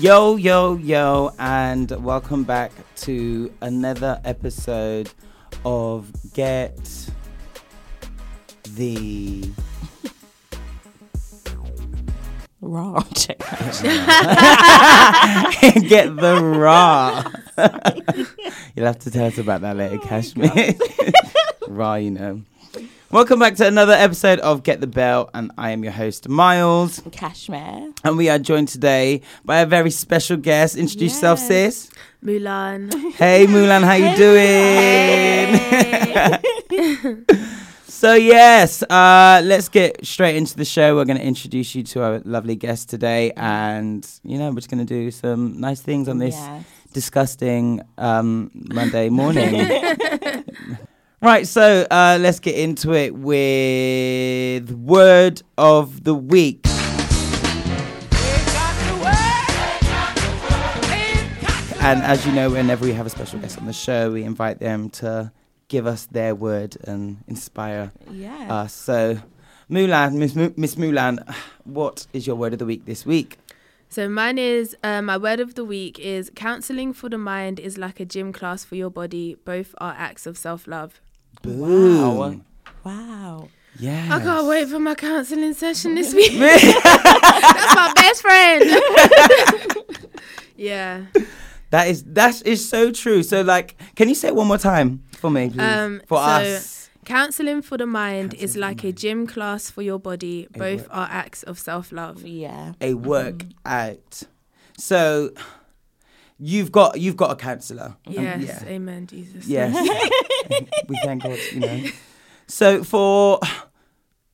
Yo, yo, yo, and welcome back to another episode of Get the Raw. Check. Get the Raw. You'll have to tell us about that later, oh Kashmir. raw, you know. Welcome back to another episode of Get the Bell, and I am your host, Miles. Cashmere. And we are joined today by a very special guest. Introduce yourself, sis. Mulan. Hey Mulan, how you doing? so yes, uh, let's get straight into the show. We're going to introduce you to our lovely guest today, and you know we're just going to do some nice things on this Yes. disgusting um, Monday morning. right, so uh, let's get into it with word of the week. And as you know, whenever we have a special guest on the show, we invite them to give us their word and inspire Yeah. us. So, Mulan, Miss, Miss Mulan, what is your word of the week this week? So mine is uh, my word of the week is counseling for the mind is like a gym class for your body. Both are acts of self love. Boom. wow. Yeah. I can't wait for my counseling session this week. That's my best friend. yeah. That is that is so true. So, like, can you say it one more time for me, please? Um, for so us. Counseling for the mind is Counselling for the like a gym class for your body. Both work. are acts of self love. Yeah. a workout. So, you've got you've got a counselor. Um, Yes. yeah. Amen, Jesus. Yes. we thank God, you know. So for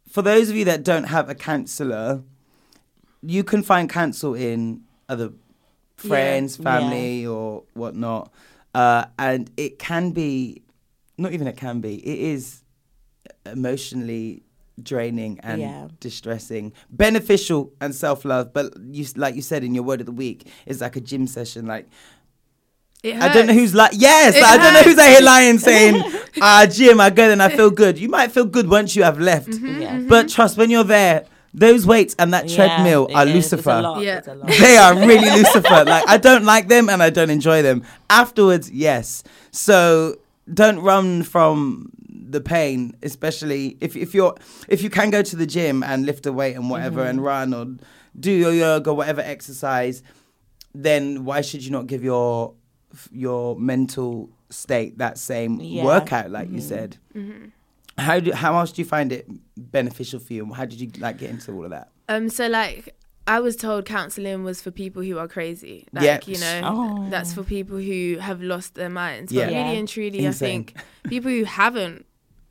for those of you that don't have a counselor, you can find counsel in other friends, Yeah. family, or whatnot. Uh, and it can be, not even it can be, it is emotionally draining and Yeah. distressing beneficial and self-love but you like you said in your word of the week it's like a gym session like I don't know who's like yes It I don't know who's out here lying saying ah gym I go and I feel good you might feel good once you have left Mm-hmm, Yeah. but trust when you're there those weights and that treadmill Yeah, are it is. It's a Lucifer lot, Yeah. it's a lot. they are really Lucifer like I don't like them and I don't enjoy them afterwards yes so don't run from the pain especially if if you're if you can go to the gym and lift a weight and whatever and Mm-hmm. run or do your yoga whatever exercise then why should you not give your your mental state that same Yeah. workout like you said Mm-hmm. how do how else do you find it beneficial for you how did you like get into all of that Um, so like I was told counseling was for people who are crazy. Like, Yeah. you know, Oh. that's for people who have lost their minds. Yeah. But Yeah. really and truly, Insane. I think people who haven't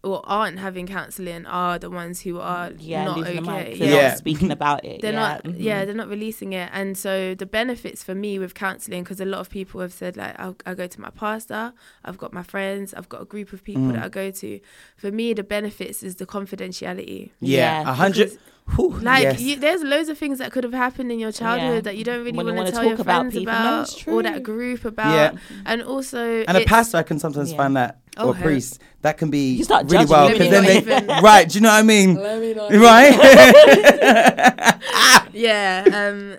or aren't having counseling are the ones who are Yeah. not okay. Yeah. They're Yeah. not speaking about it. They're yeah. not, mhm. yeah, they're not releasing it, and so the benefits for me with counselling, because a lot of people have said like, I'll, I go to my pastor, I've got my friends, I've got a group of people Mm. that I go to. For me, the benefits is the confidentiality. yeah Yeah, a hundred Whew, Like yes. you, there's loads of things that could have happened in your childhood Yeah. that you don't really want to wanna tell your talk about friends people. No, about, it's or that group about. Yeah. And also, And a pastor, I can sometimes Yeah. find that, Oh, or hell. priest, that can be You start really well because then they, even- right? Do you know what I mean? Let me Right? yeah um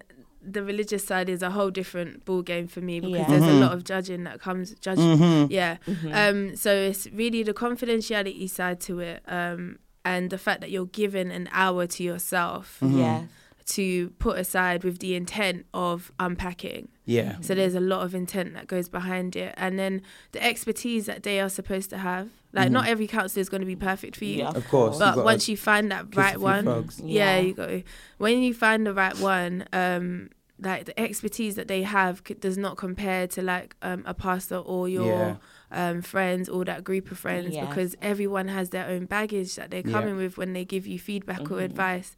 the religious side is a whole different ball game for me because Yeah. there's Mhm. a lot of judging that comes judge Mhm. yeah Mm-hmm. um so it's really the confidentiality side to it um and the fact that you're given an hour to yourself Mhm. Yeah. to put aside with the intent of unpacking Yeah. so there's a lot of intent that goes behind it and then the expertise that they are supposed to have like Mhm. not every counselor is going to be perfect for you Yeah. Of course. but once you find that right one yeah, Yeah. you go when you find the right one um like the expertise that they have c- does not compare to like um, a pastor or your um, friends or that group of friends Yeah. because everyone has their own baggage that they're Yeah. coming with when they give you feedback or Mhm. advice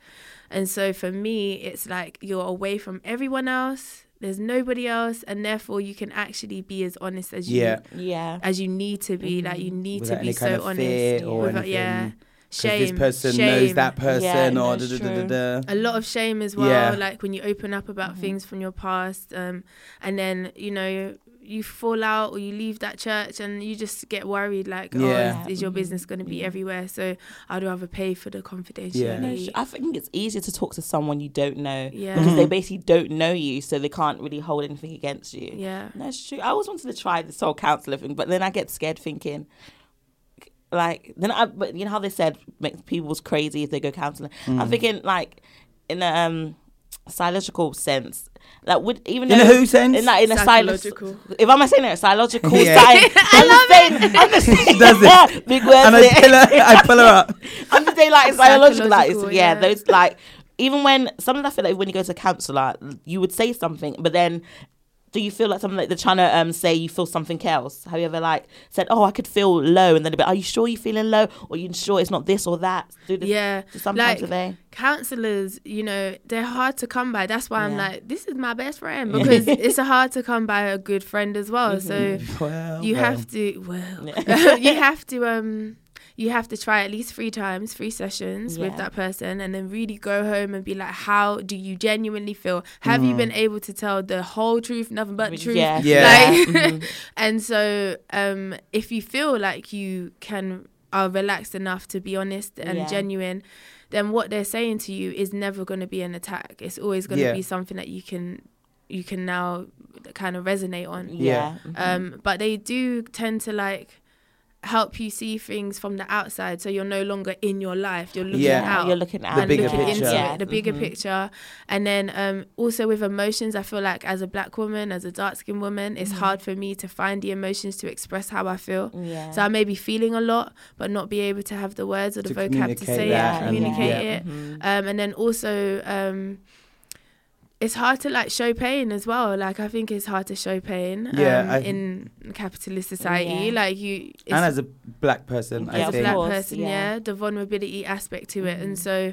and so for me it's like you're away from everyone else there's nobody else and therefore you can actually be as honest as you Yeah. Yeah. as you need to be like you need Without to be any so kind of honest fear or Without- anything. yeah 'Cause shame this person shame. knows that person Yeah, or da, da, da, da, da. a lot of shame as well Yeah. like when you open up about Mm-hmm. things from your past um and then you know you fall out or you leave that church and you just get worried like Yeah. oh is, is your Mhm. business going to be Yeah. everywhere so i'd rather pay for the confidentiality No, I think it's easier to talk to someone you don't know Yeah. because they Mhm. basically don't know you, so they can't really hold anything against you. yeah That's true. I always wanted to try the soul counselor thing, but then I get scared thinking, like, then I, but you know how they said makes people's crazy if they go counselling. Mm. I'm thinking like in a um, psychological sense, like would even In a who sense? in like in a Psychological. psychological. If I'm saying it, psychological Yeah. side, I'm just saying, I'm just saying, does this. big words. and I there. pull her, I pull her up. I'm just saying like psychological, like yeah, yeah. those like even when sometimes I feel like when you go to a counsellor, you would say something, but then do you feel like something like they're trying to um say you feel something else? Have you ever like said, "Oh, I could feel low," and then they'll be, "Are you sure you're feeling low? Or are you sure it's not this or that?" Do this, yeah do sometimes like are they? counselors you know they're hard to come by that's why i'm like this is my best friend because it's hard to come by a good friend as well so Well, you well. have to well you have to um you have to try at least three times three sessions with that person and then really go home and be like how do you genuinely feel? Have you been able to tell the whole truth nothing but the truth? Yeah, Yeah. like Mhm. and so um if you feel like you can are relaxed enough to be honest and Yeah. genuine then what they're saying to you is never going to be an attack. It's always going to Yeah. be something that you can you can now kind of resonate on. Yeah, um, but they do tend to like help you see things from the outside, so you're no longer in your life. You're looking Yeah. out. you're looking at The and bigger looking picture. into Yeah. it, the bigger Mhm. picture, and then um, also with emotions, I feel like as a black woman, as a dark skinned woman, it's Mm-hmm. hard for me to find the emotions to express how I feel. Yeah. So I may be feeling a lot, but not be able to have the words or the To vocab to say that it, and- communicate yeah. it. Mhm. Um, and then also, um, it's hard to like show pain as well. Like I think it's hard to show pain um, Yeah, I- in capitalist society. Yeah. Like you, it's, and as a black person, I Yeah, as a black person, yeah. yeah. the vulnerability aspect to it, and so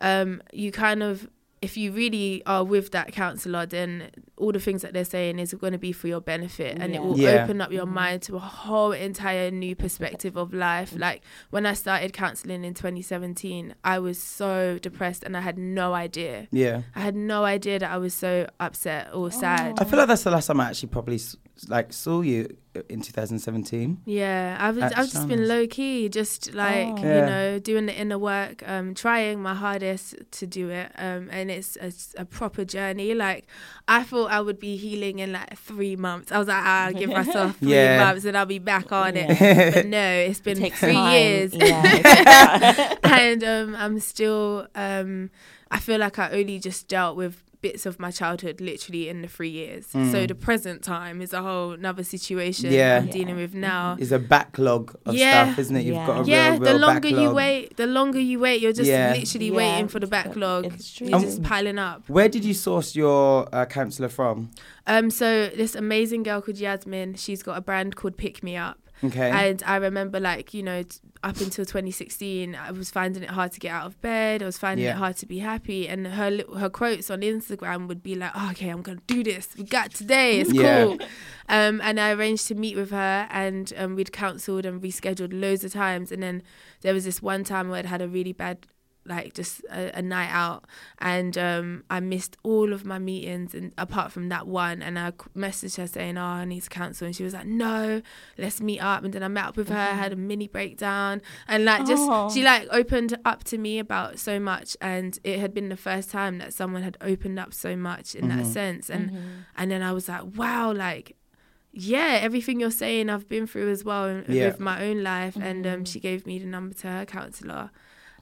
um, you kind of, if you really are with that counselor, then all the things that they're saying is going to be for your benefit, and it will Yeah. open up your mind to a whole entire new perspective of life. Mm-hmm. Like when I started counseling in 2017, I was so depressed, and I had no idea. Yeah. I had no idea that I was so upset or sad. I feel like that's the last time I actually probably s- like saw you in 2017. Yeah, I've I've just been low key, just like Oh. you Yeah. know, doing the inner work, um, trying my hardest to do it, um, and it's a proper journey. Like I thought I would be healing in like three months. I was like, ah, I'll give myself three Yeah. months and I'll be back on it. But no, it's been takes three time. years, Yeah, it takes time. and um, I'm still. Um, I feel like I only just dealt with bits of my childhood literally in the three years. So Mm. the present time is a whole another situation Yeah. I'm Yeah. dealing with now. Is a backlog of Yeah. stuff, isn't it? You've Yeah. got a yeah, real, the real longer you wait, the longer you wait, you're just Yeah. literally Yeah. waiting for the backlog. It's true. It's just piling up. Where did you source your uh, counselor from? Um, so this amazing girl called Yasmin, she's got a brand called Pick Me Up, Okay. and I remember like you know up until 2016, I was finding it hard to get out of bed. I was finding Yeah. it hard to be happy, and her li- her quotes on Instagram would be like, oh, "Okay, I'm gonna do this. We got today. It's Yeah. cool." Um, and I arranged to meet with her, and um, we'd cancelled and rescheduled loads of times, and then there was this one time where I'd had a really bad like just a, a night out. And um I missed all of my meetings and apart from that one. And I messaged her saying oh I need to cancel. And she was like no let's meet up. And then I met up with her mm-hmm. had a mini breakdown. And like just Oh. she like opened up to me about so much. And it had been the first time that someone had opened up so much in that mm-hmm. sense. And mm-hmm. and then I was like wow like yeah everything you're saying I've been through as well uh, Yeah. with my own life. And um she gave me the number to her counselor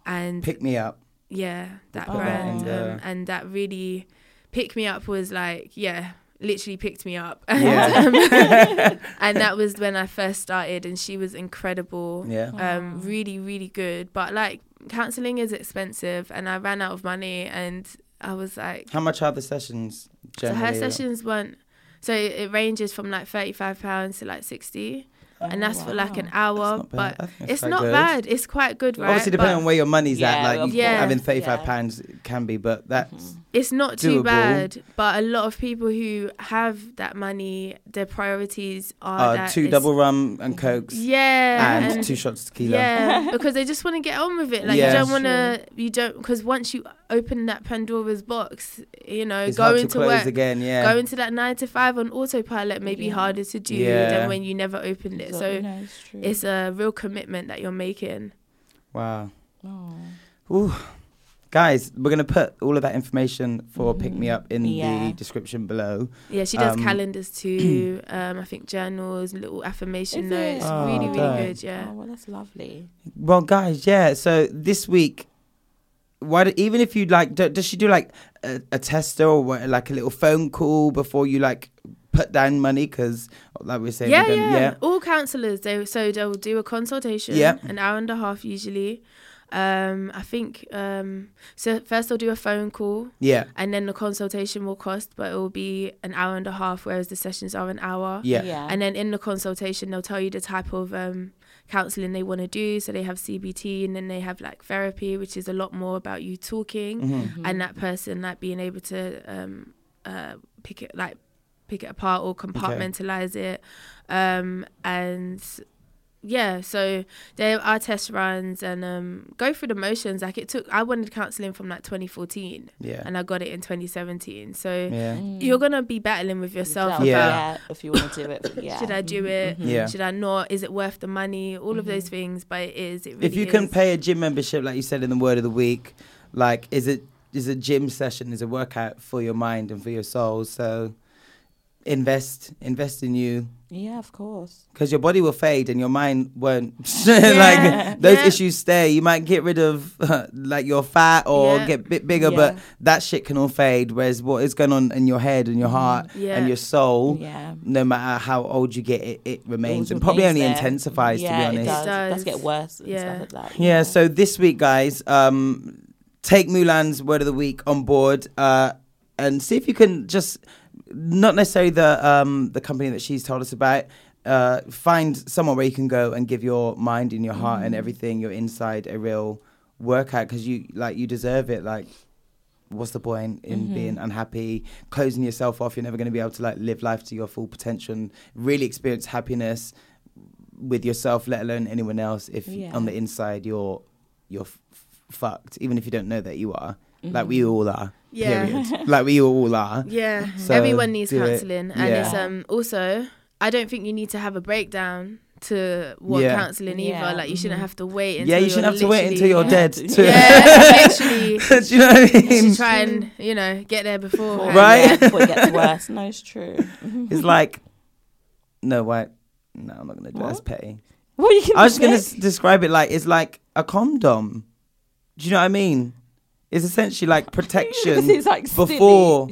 and Pick me up. yeah that Put that brand in the- um, and that really pick me up was like yeah literally picked me up and, Yeah. um, and that was when i first started and she was incredible Yeah. um really really good but like counseling is expensive and i ran out of money and i was like How much are the sessions? so her sessions weren't so it, it ranges from like 35 pounds to like 60 and that's for like an hour Oh, not bad. but I think that's it's not good. bad it's quite good right Obviously, depending But- on where your money's at, like of you- course. having thirty-five Yeah. pounds can be, but that's it's not too bad, but a lot of people who have that money, their priorities are uh, that two double rum and cokes yeah, and, two shots of tequila. yeah, because they just want to get on with it. Like Yeah. you don't want to, you don't, because once you open that Pandora's box, you know, It's going to to, work, again. Yeah. going to that nine to five on autopilot may be Yeah. harder to do Yeah. than when you never opened it. So no, it's it's a real commitment that you're making. wow. Oh. Ooh. Guys, we're gonna put all of that information for Pick Me Up in Yeah. the description below. Yeah, she does Um, calendars too. um, I think journals, little affirmation Is notes. it? really, Oh, really dope. good. Yeah. Oh, well, that's lovely. Well, guys, yeah. So this week, why? Do, even if you like, do, does she do like a, a tester or what, like a little phone call before you like put down money? Because like we we're saying, yeah, we yeah, don't- yeah. All counsellors, they so they'll do a consultation, Yeah. an hour and a half usually. Um, I think um, so. First, they'll do a phone call, Yeah, and then the consultation will cost, but it will be an hour and a half, whereas the sessions are an hour. yeah, Yeah. And then in the consultation, they'll tell you the type of um, counselling they want to do. So they have CBT, and then they have like therapy, which is a lot more about you talking Mm-hmm. and that person like being able to um, uh, pick it like pick it apart or compartmentalize it. Um, and yeah, so there are test runs and um, go through the motions. Like it took, I wanted counselling from like 2014, yeah, and I got it in 2017. So yeah. you're gonna be battling with yourself Yeah. about Yeah. yeah. If you want to do it. Yeah. should I do it? Yeah. Should I not? Is it worth the money? All of those things, but it is. It really if you can pay a gym membership, like you said in the word of the week, like is it is a gym session is a workout for your mind and for your soul. So invest invest in you Yeah, of course. because your body will fade and your mind won't. Yeah. like those Yeah. issues stay. You might get rid of like your fat or Yeah. get a bit bigger, but that shit can all fade. Whereas what is going on in your head and your heart Yeah. and your soul. Yeah. No matter how old you get, it, it remains It and probably only there. intensifies. yeah, to be honest, It does. It does. does get worse and Yeah. stuff like that. Yeah, so this week, guys, um, take Mulan's word of the week on board uh, and see if you can just not necessarily the um, the company that she's told us about. Uh, find somewhere where you can go and give your mind and your heart and everything, your inside, a real workout because you like you deserve it. Like, what's the point in being unhappy, closing yourself off? You're never going to be able to like live life to your full potential and really experience happiness with yourself, let alone anyone else. If Yeah. on the inside you're you're f- fucked, even if you don't know that you are, like we Mm-hmm. all are. Yeah. Period. like we all are. Yeah, So everyone needs counselling, and it's um also I don't think you need to have a breakdown to want Yeah. counselling either. Yeah. Like you shouldn't Mhm. have to wait. Until yeah, you shouldn't have to wait until you're dead. To Yeah, literally. Do you know what I You mean? should try and you know get there before. Right? Yeah, before it gets worse. No, it's true. It's like, no, wait, no, I'm not gonna do that. That's petty. What you I was just gonna s- describe it like it's like a condom. Do you know what I mean? It's essentially like protection It's like before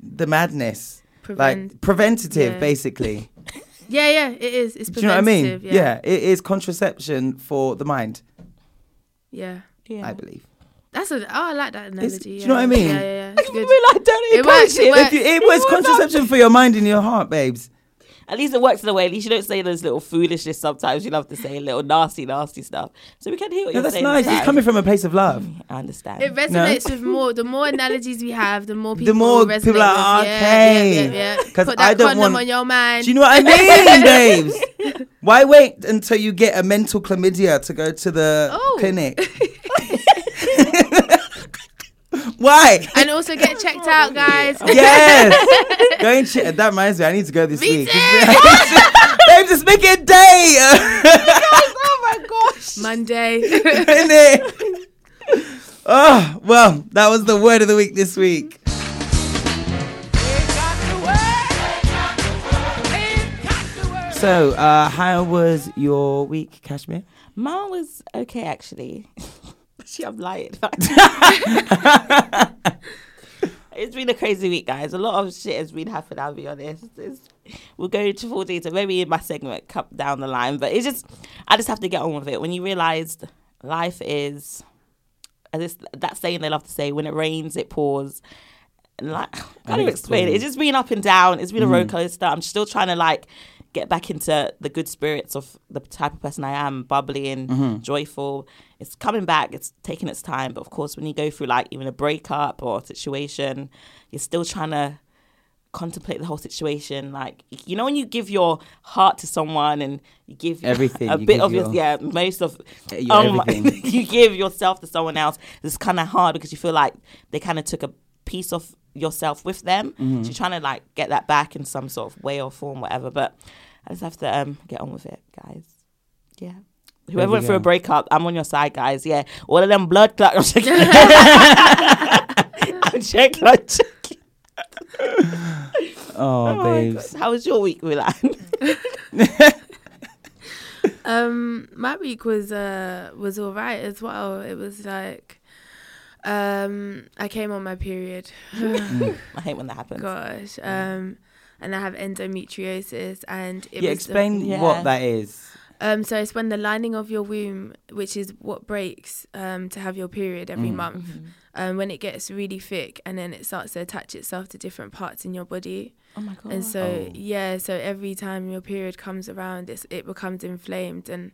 the madness, Prevent- like preventative, yeah. basically. yeah, yeah, it is. It's Do you know what I mean? preventative. Yeah, it is contraception for the mind. yeah. Yeah. I believe. That's a. Oh, I like that analogy. do you know what I mean? Yeah, yeah, yeah. It's good. Well, I don't It works, it works. If you, it was contraception for your mind and your heart, babes. At least it works in a way. At least you don't say those little foolishness. Sometimes you love to say little nasty, nasty stuff. So we can hear what No, you're that's saying. That's nice. It's coming from a place of love. Mm, I understand. It resonates with more. The more analogies we have, the more people. The more resonate people are with. Yeah, okay. Yeah, yeah, yeah. 'Cause Put I that don't condom want- on your mind. Do you know what I mean, babes? Why wait until you get a mental chlamydia to go to the Oh. clinic? Why? and also get checked out, guys. yes. Go and check. That reminds me. I need to go this Me week. too. Babe, just make it a day. oh my gosh. Monday. Innit? oh, well, that was the word of the week this week. So, uh, how was your week, Kashmir? Mine was okay actually. She I'm lying. it's been a crazy week, guys. A lot of shit has been happening. I'll be honest. It's, we'll go into full detail maybe in my segment come down the line, but it's just I just have to get on with it. When you realise life is, as it's, that saying they love to say, when it rains, it pours. And like, I can't even explain it. It's just been up and down. It's been a roller coaster. I'm still trying to like get back into the good spirits of the type of person I am, bubbly and joyful. It's coming back. It's taking its time. But of course, when you go through like even a breakup or a situation, you're still trying to contemplate the whole situation. Like you know, when you give your heart to someone and you give Everything, a you bit of your your- yeah, most of Your um, you give yourself to someone else. It's kind of hard because you feel like they kind of took a piece of yourself with them. Mm-hmm. So you're trying to like get that back in some sort of way or form, whatever. But I just have to um get on with it, guys. Yeah. Whoever we went through a breakup, I'm on your side, guys. Yeah. All of them blood clots. I'm checking. I'm checking. I'm checking. Oh, Oh babes. How was your week, Milan? Um, my week was uh was all right as well. It was like, um, I came on my period. I hate when that happens. Gosh, um, and I have endometriosis, and it yeah, was the- explain Yeah. what that is. um, so it's when the lining of your womb, which is what breaks, um, to have your period every month, um, when it gets really thick, and then it starts to attach itself to different parts in your body. Oh my god. And so Oh. yeah, so every time your period comes around, it's, it becomes inflamed, and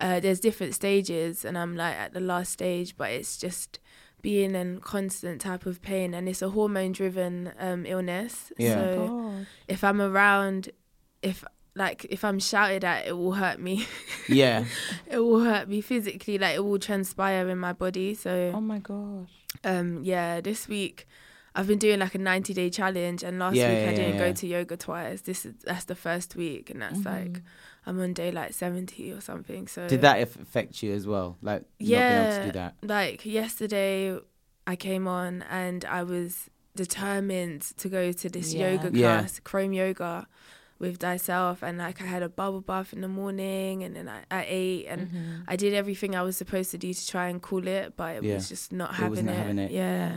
uh, there's different stages, and I'm like at the last stage, but it's just being in constant type of pain, and it's a hormone-driven um, illness. Yeah. So God. if I'm around, if like if I'm shouted at, it will hurt me. Yeah. it will hurt me physically, like it will transpire in my body. So Oh my gosh. um yeah this week i've been doing like a 90 day challenge and last Yeah, week yeah, i didn't yeah, go to yoga twice this is that's the first week and that's like i'm on day like 70 or something so Did that affect you as well? Like, not being able yeah to do that? like yesterday i came on and i was determined to go to this Yeah. yoga Yeah. class chrome yoga with thyself and like I had a bubble bath in the morning and then I, I ate and I did everything I was supposed to do to try and cool it but it Yeah. was just not It having wasn't it. having it. Yeah.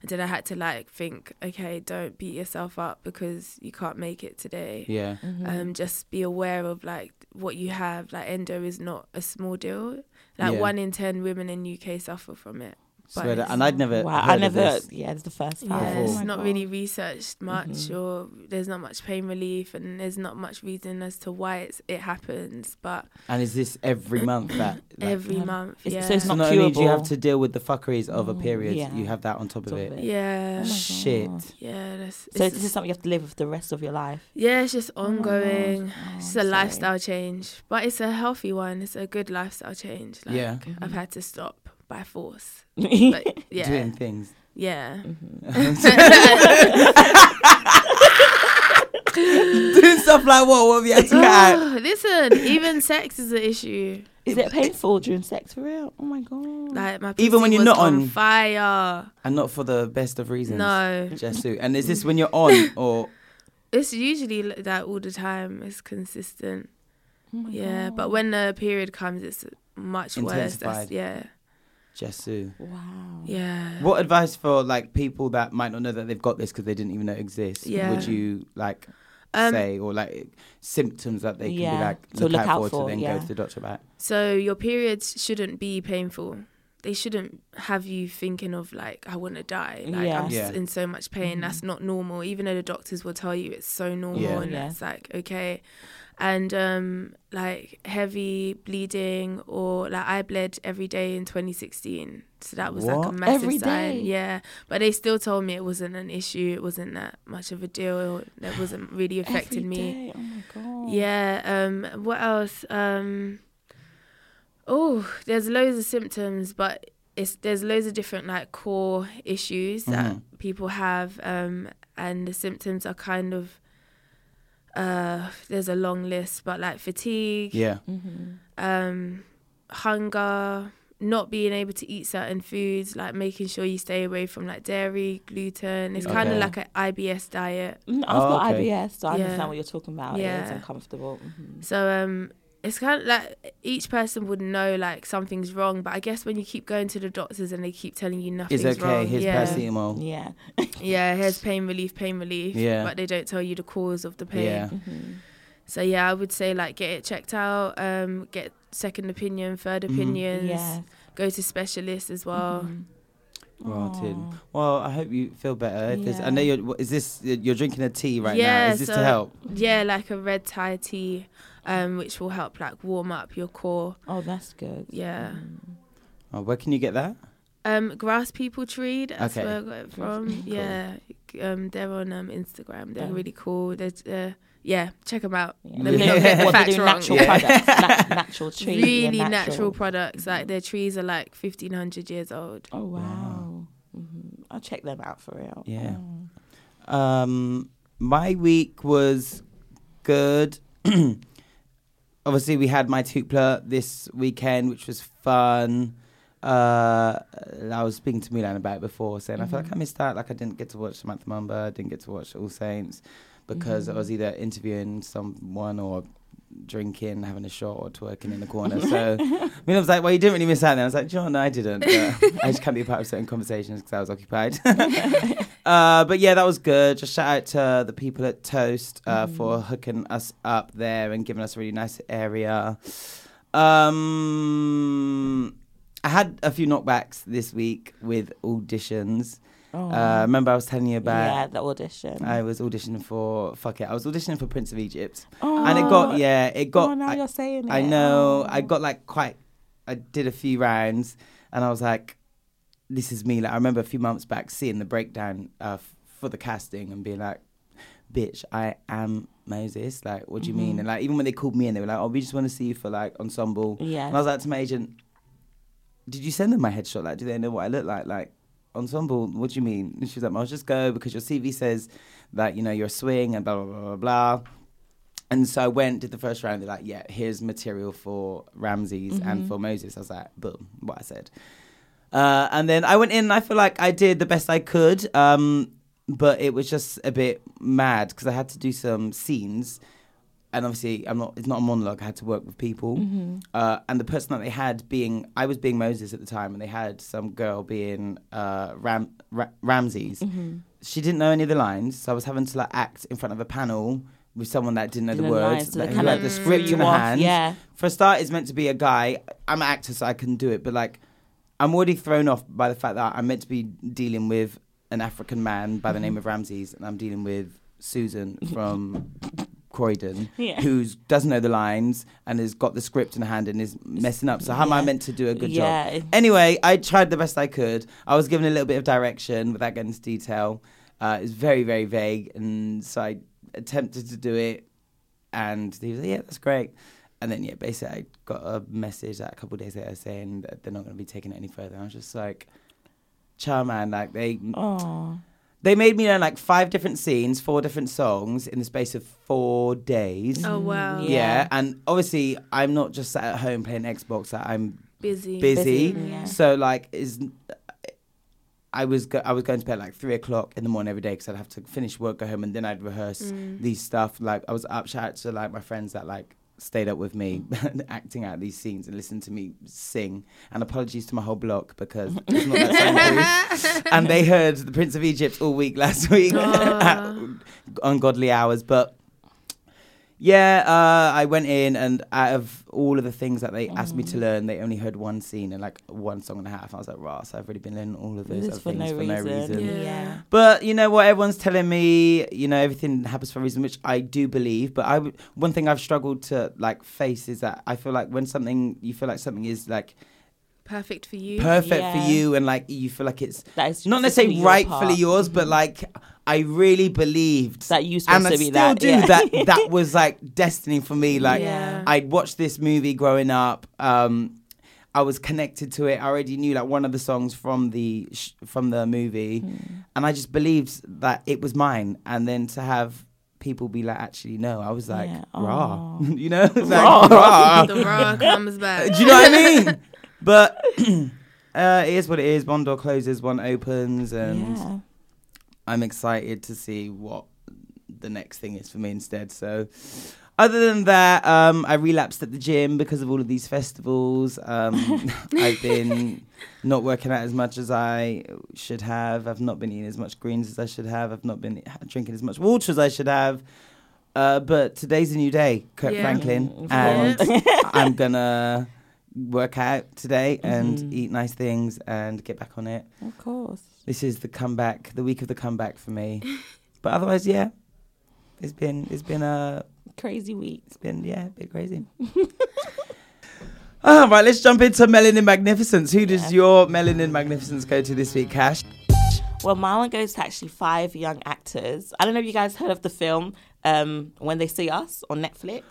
And then I had to like think, okay, don't beat yourself up because you can't make it today. Yeah. Um, just be aware of like what you have. Like endo is not a small deal. Like Yeah. one in ten women in UK suffer from it. But Swear and I'd never. Wow, heard I of never. this. Yeah, it's the first yeah, time. it's Oh not really researched much, Mm-hmm. or there's not much pain relief, and there's not much reason as to why it's, it happens. But And is this every month that? like- every Yeah. month, It's- yeah, so it's so not not only do you have to deal with the fuckeries of a period, yeah. you have that on top of it. of it. yeah, Oh Shit. Yeah. That's, So it's- this is something you have to live with the rest of your life. Yeah, it's just ongoing. Oh, it's I'm a sorry. lifestyle change, but it's a healthy one. It's a good lifestyle change. Like, Yeah. I've had to stop by force. But Mm-hmm. yeah, Doing things. yeah. Doing stuff like what? What have you had to get? Oh, listen, even sex is an issue. Is it painful during sex for real? Oh my god. Like my Even when you're was not on- fire. And not for the best of reasons. No, Jesu. And is this when you're on or? it's usually like that all the time. It's consistent. Oh my Yeah, God. but when the period comes, it's much worse. That's, yeah, Jesu. wow. yeah. What advice for like people that might not know that they've got this because they didn't even know it exists? Yeah. Would you like Um, say or like symptoms that they can be like to look, look out, out for, for, to then yeah. go to the doctor about? So your periods shouldn't be painful. They shouldn't have you thinking of like I want to die. Like Yeah. I'm Yeah. in so much pain. That's not normal. Even though the doctors will tell you it's so normal Yeah. and Yeah. that's like okay. And um like heavy bleeding or like I bled every day in 2016. So that was like a massive Every sign. day? Yeah. But they still told me it wasn't an issue. It wasn't that much of a deal. It wasn't really affecting Every me. day? Oh my god. Yeah. Um. What else? Um. Oh, there's loads of symptoms, but it's there's loads of different like core issues that Mm-hmm. people have, um, and the symptoms are kind of uh, there's a long list, but like fatigue, Yeah. um, hunger, not being able to eat certain foods, like making sure you stay away from like dairy, gluten. It's kind of like an IBS diet. Mm, I've Oh, got okay. IBS, so I Yeah. understand what you're talking about. Yeah. It is Yeah. uncomfortable. Mhm. So um, it's kind of like each person would know like something's wrong, but I guess when you keep going to the doctors and they keep telling you nothing's It's okay. wrong, Here's yeah, paracetamol. Yeah. yeah, here's pain relief, pain relief, Yeah. but they don't tell you the cause of the pain. Yeah. Mm-hmm. So yeah, I would say like get it checked out, um, get second opinion, third Mhm. opinions, Yeah. go to specialists as well. Rotted. Well, I hope you feel better. If there's- I know you're. what- Is this you're drinking a tea right now? Yeah, Is this to help? Yeah, like a red Thai tea, um, which will help like warm up your core. Oh, that's good. Yeah. Oh, where can you get that? Um, Grass People Tree. That's Okay. where I got it from. Yeah, um, they're on um Instagram. They're Yeah. really cool. They're, uh, yeah, check them out. Yeah. Let me They not do- get the facts wrong. natural Yeah. products, na- natural trees. yeah, really natural. natural. products. Like their trees are like fifteen hundred years old. Oh wow. hmm I'll check them out for real. Yeah. Oh. Um, my week was good. Obviously, we had Mighty Hoopla this weekend, which was fun. Uh, I was speaking to Milan about it before, saying I feel like I missed out. Like I didn't get to watch Samantha Mumba, I didn't get to watch All Saints because I was either interviewing someone or drinking, having a shot, or twerking in the corner. So Milan was like, "Well, you didn't really miss out." And I was like, "John, no, I didn't. I just can't be a part of certain conversations because I was occupied." Uh, but yeah, that was good. Just shout out to the people at Toast uh, for hooking us up there and giving us a really nice area. Um, I had a few knockbacks this week with auditions. Uh, remember, I was telling you about yeah, the audition. I was auditioning for fuck it. I was auditioning for Prince of Egypt, and it got yeah, it got. oh, now I- you're saying it. I know. Oh. I got like quite. I did a few rounds, and I was like, "This is me." Like I remember a few months back seeing the breakdown uh, f- for the casting and being like, "Bitch, I am Moses." Like, what do you Mm-hmm. mean? And like, even when they called me in, they were like, "Oh, we just want to see you for like ensemble." Yeah. And I was like to my agent, "Did you send them my headshot? Like, do they know what I look like? Like." Ensemble, what do you mean? And she was like, "I'll just go because your CV says that you know you're a swing and blah blah blah blah blah." And so I went, did the first round. They're like, yeah, here's material for Ramses and for Moses. I was like, boom, what I said. Uh, and then I went in and I feel like I did the best I could. Um, but it was just a bit mad because I had to do some scenes. And obviously, I'm not. It's not a monologue. I had to work with people, uh, and the person that they had being, I was being Moses at the time, and they had some girl being uh, Ram, Ra- Ramses. She didn't know any of the lines, so I was having to like act in front of a panel with someone that didn't know the Didn't the words, lines, so that- who had the script in off, hand. yeah. For a start, it's meant to be a guy. I'm an actor, so I can do it, but like, I'm already thrown off by the fact that I'm meant to be dealing with an African man by the name of Ramses, and I'm dealing with Susan from Croydon, Yeah. who doesn't know the lines and has got the script in hand and is messing up. So how am I meant to do a good Yeah. job? Anyway, I tried the best I could. I was given a little bit of direction without getting into detail. Uh, it was very, very vague, and so I attempted to do it, and he was like, "Yeah, that's great." And then, yeah, basically, I got a message that a couple of days later saying that they're not going to be taking it any further. I was just like, "Ciao, man!" Like they, Oh. they made me learn like five different scenes, four different songs in the space of four days. Oh wow, Yeah. Yeah, and obviously I'm not just sat at home playing Xbox. Like, I'm busy. busy. Busy, yeah. So like is I was go- I was going to bed like three o'clock in the morning every day because I'd have to finish work, go home, and then I'd rehearse Mm. these stuff. Like I was up shout to like my friends that like stayed up with me acting out these scenes and listened to me sing. And apologies to my whole block because it's not that soundproof. and they heard the Prince of Egypt all week last week at ungodly hours, but. Yeah, uh, I went in, and out of all of the things that they asked me to learn, they only heard one scene and like one song and a half. I was like, Ross, I've really been learning all of those This other for things no for no reason. reason. Yeah. Yeah. But you know what? Everyone's telling me, you know, everything happens for a reason, which I do believe. But I, w- one thing I've struggled to like face is that I feel like when something, you feel like something is like Perfect for you. perfect Yeah. for you, and like you feel like it's That is not necessarily your rightfully part. yours, but like I really believed That you supposed and I to be still that. do yeah. that. That was like destiny for me. Like Yeah. I'd watched this movie growing up. Um, I was connected to it. I already knew like one of the songs from the sh- from the movie, Hmm. and I just believed that it was mine. And then to have people be like, actually, no, I was like, Yeah. raw, you know, It's like, rah. the raw comes back. Do you know what I mean? But uh, it is what it is. One door closes, one opens, and Yeah. I'm excited to see what the next thing is for me instead. So, other than that, um, I relapsed at the gym because of all of these festivals. Um, I've been not working out as much as I should have. I've not been eating as much greens as I should have. I've not been drinking as much water as I should have. Uh, but today's a new day, Kirk Yeah. Franklin, Yeah. and I'm gonna work out today and Mhm. eat nice things and get back on it. Of course. This is the comeback, the week of the comeback for me. but otherwise, yeah, it's been it's been a Crazy week. it's been yeah a bit crazy. All right, let's jump into Melanin Magnificence. Who does Yeah. your Melanin Magnificence go to this week, Cash? Well, my one goes to actually five young actors. I don't know if you guys heard of the film um, When They See Us on Netflix.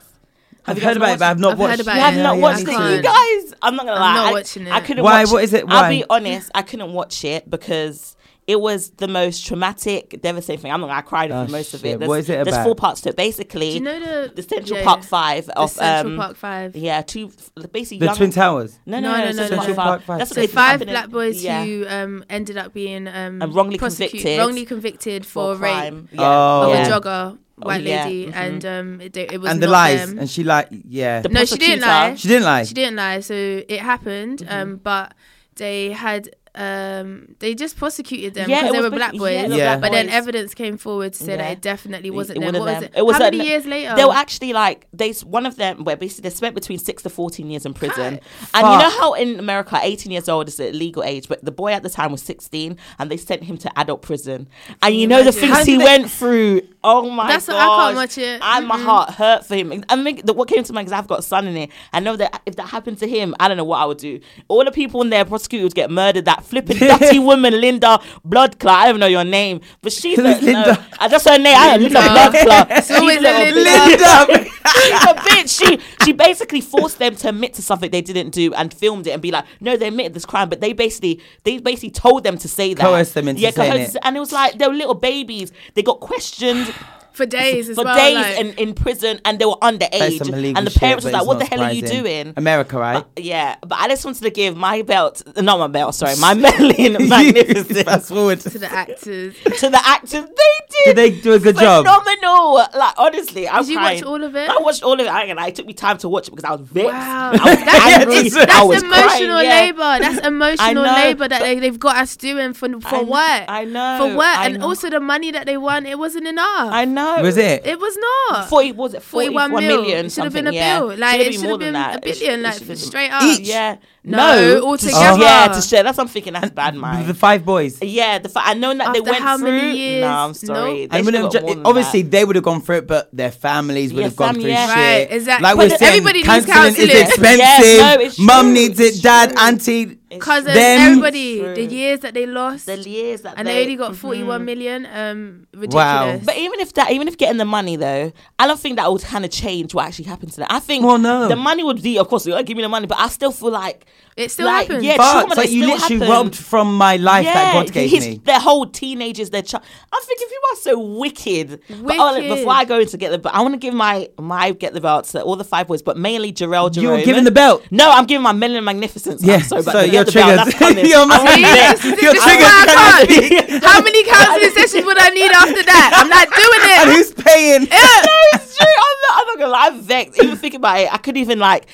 Have I've you heard about it, but I've not I've heard watched. about You it. have not yeah, watched I it, can't. you guys. I'm not gonna lie. I'm not I, watching I it. couldn't. Why? Watch What is it? I'll be honest. I couldn't watch it because it was the most traumatic, devastating thing. I'm not. gonna I cried Oh, for most of it. There's, What is it about? There's four parts to it. Basically, Do you know the the Central yeah, Park. Five The of Central um, Park Five. yeah, two basically The young, Twin Towers. No, no, No, no, no, no, Central no. Park Park Five. Five. That's So five black boys yeah. who um, ended up being um, wrongly convicted wrongly convicted for, rape. Yeah. Oh. of a jogger, white yeah. lady, Mhm. and um, it, it was and the not lies, them. and she like yeah. The No, she didn't lie. she didn't lie. She didn't lie. So it happened, Mm-hmm. um, but they had um, they just prosecuted them because it they were black boys. yeah, Yeah. But then evidence came forward to say that it definitely wasn't It them. What was it? It was How a- many years later? They were actually like they one of them where basically they spent between six to fourteen years in prison. Fuck. And you know how in America, eighteen years old is the legal age, but the boy at the time was sixteen, and they sent him to adult prison. And you you know the things he they- went through. Oh my god. That's god! what- I can't watch it. And my Mm-mm. heart hurt for him. I think that what came to mind because I've got a son in it. I know that if that happened to him, I don't know what I would do. All the people in there, prosecutors would get murdered. That flipping dirty woman, Linda Bloodclaw. I don't even know your name, but she's a, no, Linda. Ah, I just her name. I don't know, Linda Linda. Bloodclot. It's always She's a a Linda. Linda. She's a bitch. She she basically forced them to admit to something they didn't do and filmed it and be like, no, they admitted this crime, but they basically they basically told them to say that. Coerced them into yeah, saying it. and it was like they were little babies. They got questioned for days as for well. days like, in, in prison and they were underage. And the parents but was like, what the not hell are you doing? America, right? Uh, yeah, but I just wanted to give my belt, not my belt, sorry, my Merlin magnificent Fast forward. to the actors. to the actors. They did. Did they do a good job? Phenomenal. Like honestly, I Did you crying. watch all of it? I watched all of it. I, ain't it took me time to watch it because I was vexed. Wow. I was That's- angry. that's- I That's emotional crying, yeah. labor. That's emotional labor that they, they've got us doing for for I kn- what? I know, for what? I and know. also the money that they won, it wasn't enough. I know. Was it? it was not. 40, was it 41 41 mil. million? It should have been a something, yeah. bill. Like, it should have than been a billion, it like, should have been- straight up. Each? Yeah. No, No, all to together. Yeah, to share. That's what I'm thinking. That's bad, man. The five boys. Yeah, the fact I know that they After went how through. many years? No, I'm sorry. Nope. They And wouldn't got ju- more obviously that. they would have gone through it, but their families would Yeah, have gone fam- through yeah. shit. Right, exactly. Like But we're saying, everybody needs counselling is expensive. Yeah, Mum needs it. Dad, auntie. It's Cousins, Them- everybody, True. the years that they lost, the years that and they, they only got Mhm. 41 million. Um, ridiculous. Wow. But even if that, even if getting the money though, I don't think that would kind of change what actually happened to them. I think Well, no. the money would be, of course, you give me the money, but I still feel like it still like, happens. yeah, But trauma it's like you still literally happened. robbed from my life that God gave his- me. Their whole teenagers, their child. I'm thinking people are so wicked. But oh, look, Wicked. before I go into get the, but I want to give my my get the belt to all the five boys, but mainly Jharrel. You were giving the belt. No, I'm giving my Melanin Magnificence. Yeah, I'm sorry, but so the you're the belt, triggered. You're I'm my- gonna See, get- this is- Your trigger's why I gonna can't. be- How many counseling sessions would I need after that? I'm not doing it. And who's paying? no, it's true. I'm not, I'm not gonna lie. I'm vexed. Even thinking about it, I couldn't even like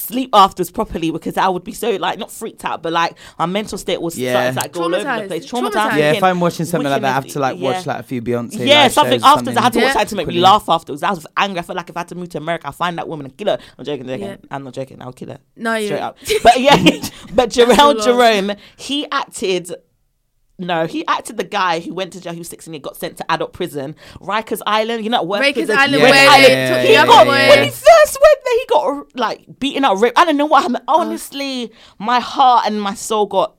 sleep afterwards properly because I would be so like not freaked out, but like my mental state was Yeah. starting to like go all over the place. Traumatised. Traumatized. Yeah, if I'm watching something like that, I have to like is- watch like a few Beyonce. Yeah, live something shows, afterwards. I had to watch Yeah. that to make me laugh afterwards. I was angry. I felt like if I had to move to America, I'll find that woman and kill her. I'm joking. joking. Yeah. I'm not joking. I'll kill her. No, you. Straight up. But yeah, but too Jerome long. Jerome, he acted. No, he acted the guy who went to jail. He was 16 and got sent to adult prison, Rikers Island. You know, what Rikers prison- Island, Yeah, where yeah, yeah, yeah, he yeah, got boy. when he first went there, he got like beaten up, raped. I don't know what happened. Uh. Honestly, my heart and my soul got.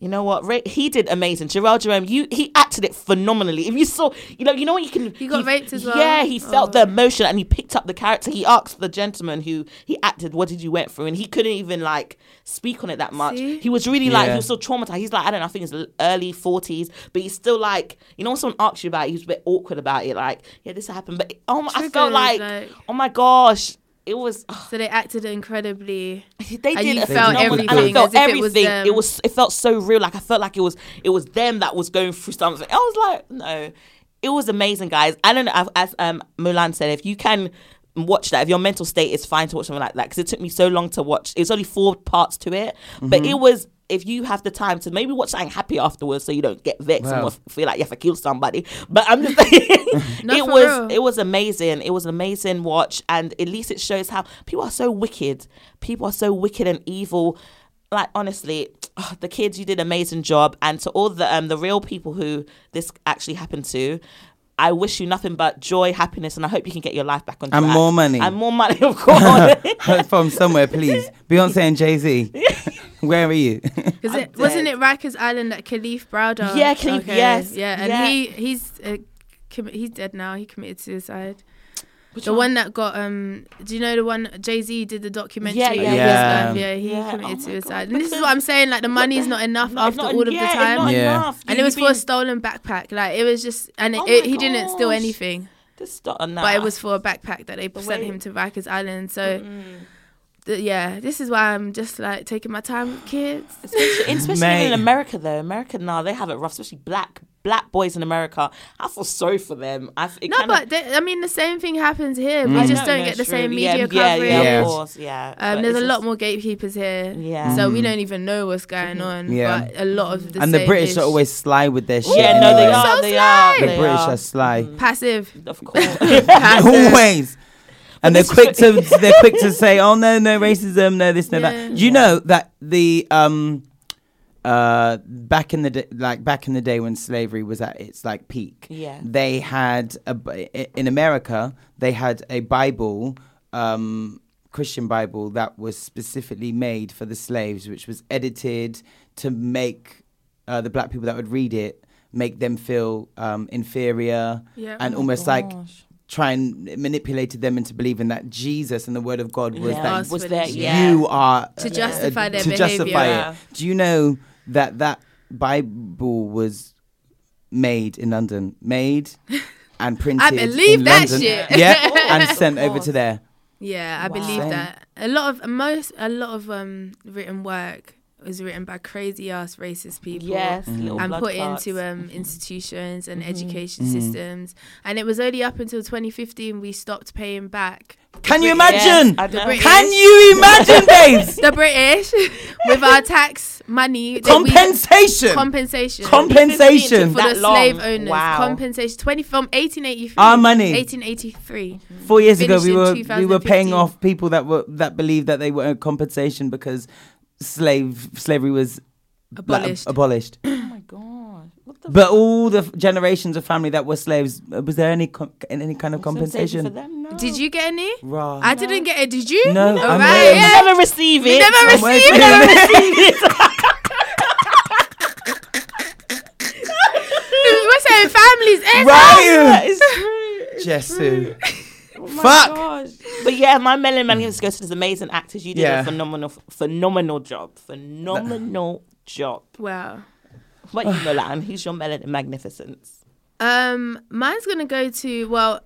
You know what? Ray, he did amazing. Jharrel Jerome, you he acted it phenomenally. If you saw, you know, you know what you can. He got raped as well? Yeah, he felt Oh. the emotion and he picked up the character. He asked the gentleman who he acted, "What did you went through?" And he couldn't even like speak on it that much. See? He was really like he was so traumatized. He's like I don't know, I think it's early forties, but he's still like you know when someone asks you about it, he was a bit awkward about it. Like yeah, this happened, but oh my, I felt like, like- oh my gosh, it was. So they acted incredibly. They And did you felt phenomenal- and I everything felt as if it was It was it felt so real. Like I felt like it was it was them that was going through something. I was like, no, it was amazing, guys. I don't know as- as um Mulan said, if you can watch that, if your mental state is fine to watch something like that, because it took me so long to watch. it's only four parts to it, but Mm-hmm. it was. If you have the time to maybe watch something happy afterwards, so you don't get vexed Wow. and feel like you have to kill somebody. But I'm just saying, No, it was real. it was amazing. It was an amazing watch, and at least it shows how people are so wicked. People are so wicked and evil. Like honestly, the kids, you did an amazing job, and to all the um the real people who this actually happened to. I wish you nothing but joy, happiness, and I hope you can get your life back on track. And more money. And more money, of course. From somewhere, please. Beyonce and Jay Z. Where are you? Because it wasn't it Rikers Island that Kalief Browder? Yeah, Kalief, yes, yeah, and yeah. he he's uh, commi- he's dead now. He committed suicide. the one? that got um, do you know the one Jay Z did the documentary? Yeah, of yeah, his yeah. life? yeah. He Yeah, committed oh suicide. God, and this is what I'm saying. Like the money's not enough Not- after not- all of yeah, the it's time, not Yeah. enough. and You- it was you for a stolen backpack. Like it was just, and Oh it, my he didn't steal anything. This sto- nah. But it was for a backpack that they sent way- him to Rikers Island. So, th- yeah, this is why I'm just like taking my time with kids. especially, especially in America though. America now they have it rough, especially black black boys in America. I feel sorry for them. I f- it No, kinda- but they, I mean the same thing happens here. We mm. just don't no, get the it's same media yeah, coverage. Yeah, yeah, Yes. of course, yeah. Um, there's a lot more gatekeepers here, Yeah. so we don't even know what's going mm-hmm. on. Yeah. but a lot of the and the British ish. are always sly with their shit. Yeah, no, they anyway. are. So they sly. are. The they British are. are sly. Mm-hmm. passive. Of course. passive. Always. And they're quick to they're quick to say, oh no, no racism, no this, no that. Do you know that the um uh back in the day, like back in the day when slavery was at its like peak, Yeah. they had a Bi- i- in America they had a Bible, um Christian Bible that was specifically made for the slaves, which was edited to make uh, the black people that would read it make them feel um inferior Yeah. and Oh almost like. Try and manipulated them into believing that Jesus and the Word of God was Yeah. that was for there? Yeah. you are To uh, justify their to justify behaviour. it. Do you know that that Bible was made in London, made and printed? I believe that London, shit. Yeah, and sent over to there. Yeah, I Wow. believe that. A lot of most, a lot of um written work was written by crazy ass racist people. Yes, Mm. little and put clots. into um, institutions and Mm-hmm. education systems. And it was only up until 2015 we stopped paying back. Can you British- imagine? I The. British- Can you imagine, babes? The British, with our tax money, that we- Compensation. compensation, Compensation. for That the long. slave owners. Wow. Compensation 20 from 1883. Our money. 1883. Four years ago, we were we were paying off people that were that believed that they were compensation because slave slavery was like, Abolished. abolished. Oh my god. What the But all the f- generations of family that were slaves, uh, was there any com- any kind of for compensation? them? No. Did you get any? Rah. I didn't get it. Did you? No, All I'm right, yeah. never receive We it. never I'm received waiting. it. We're saying families. eh? right, It's true. Jesu. Oh Fuck. gosh. But yeah, my Melon Man has to go to this amazing actors. You did Yeah. a phenomenal, phenomenal job. Phenomenal job. Wow. What you Milan? Who's your Melanin Magnificence? Um, mine's gonna go to well,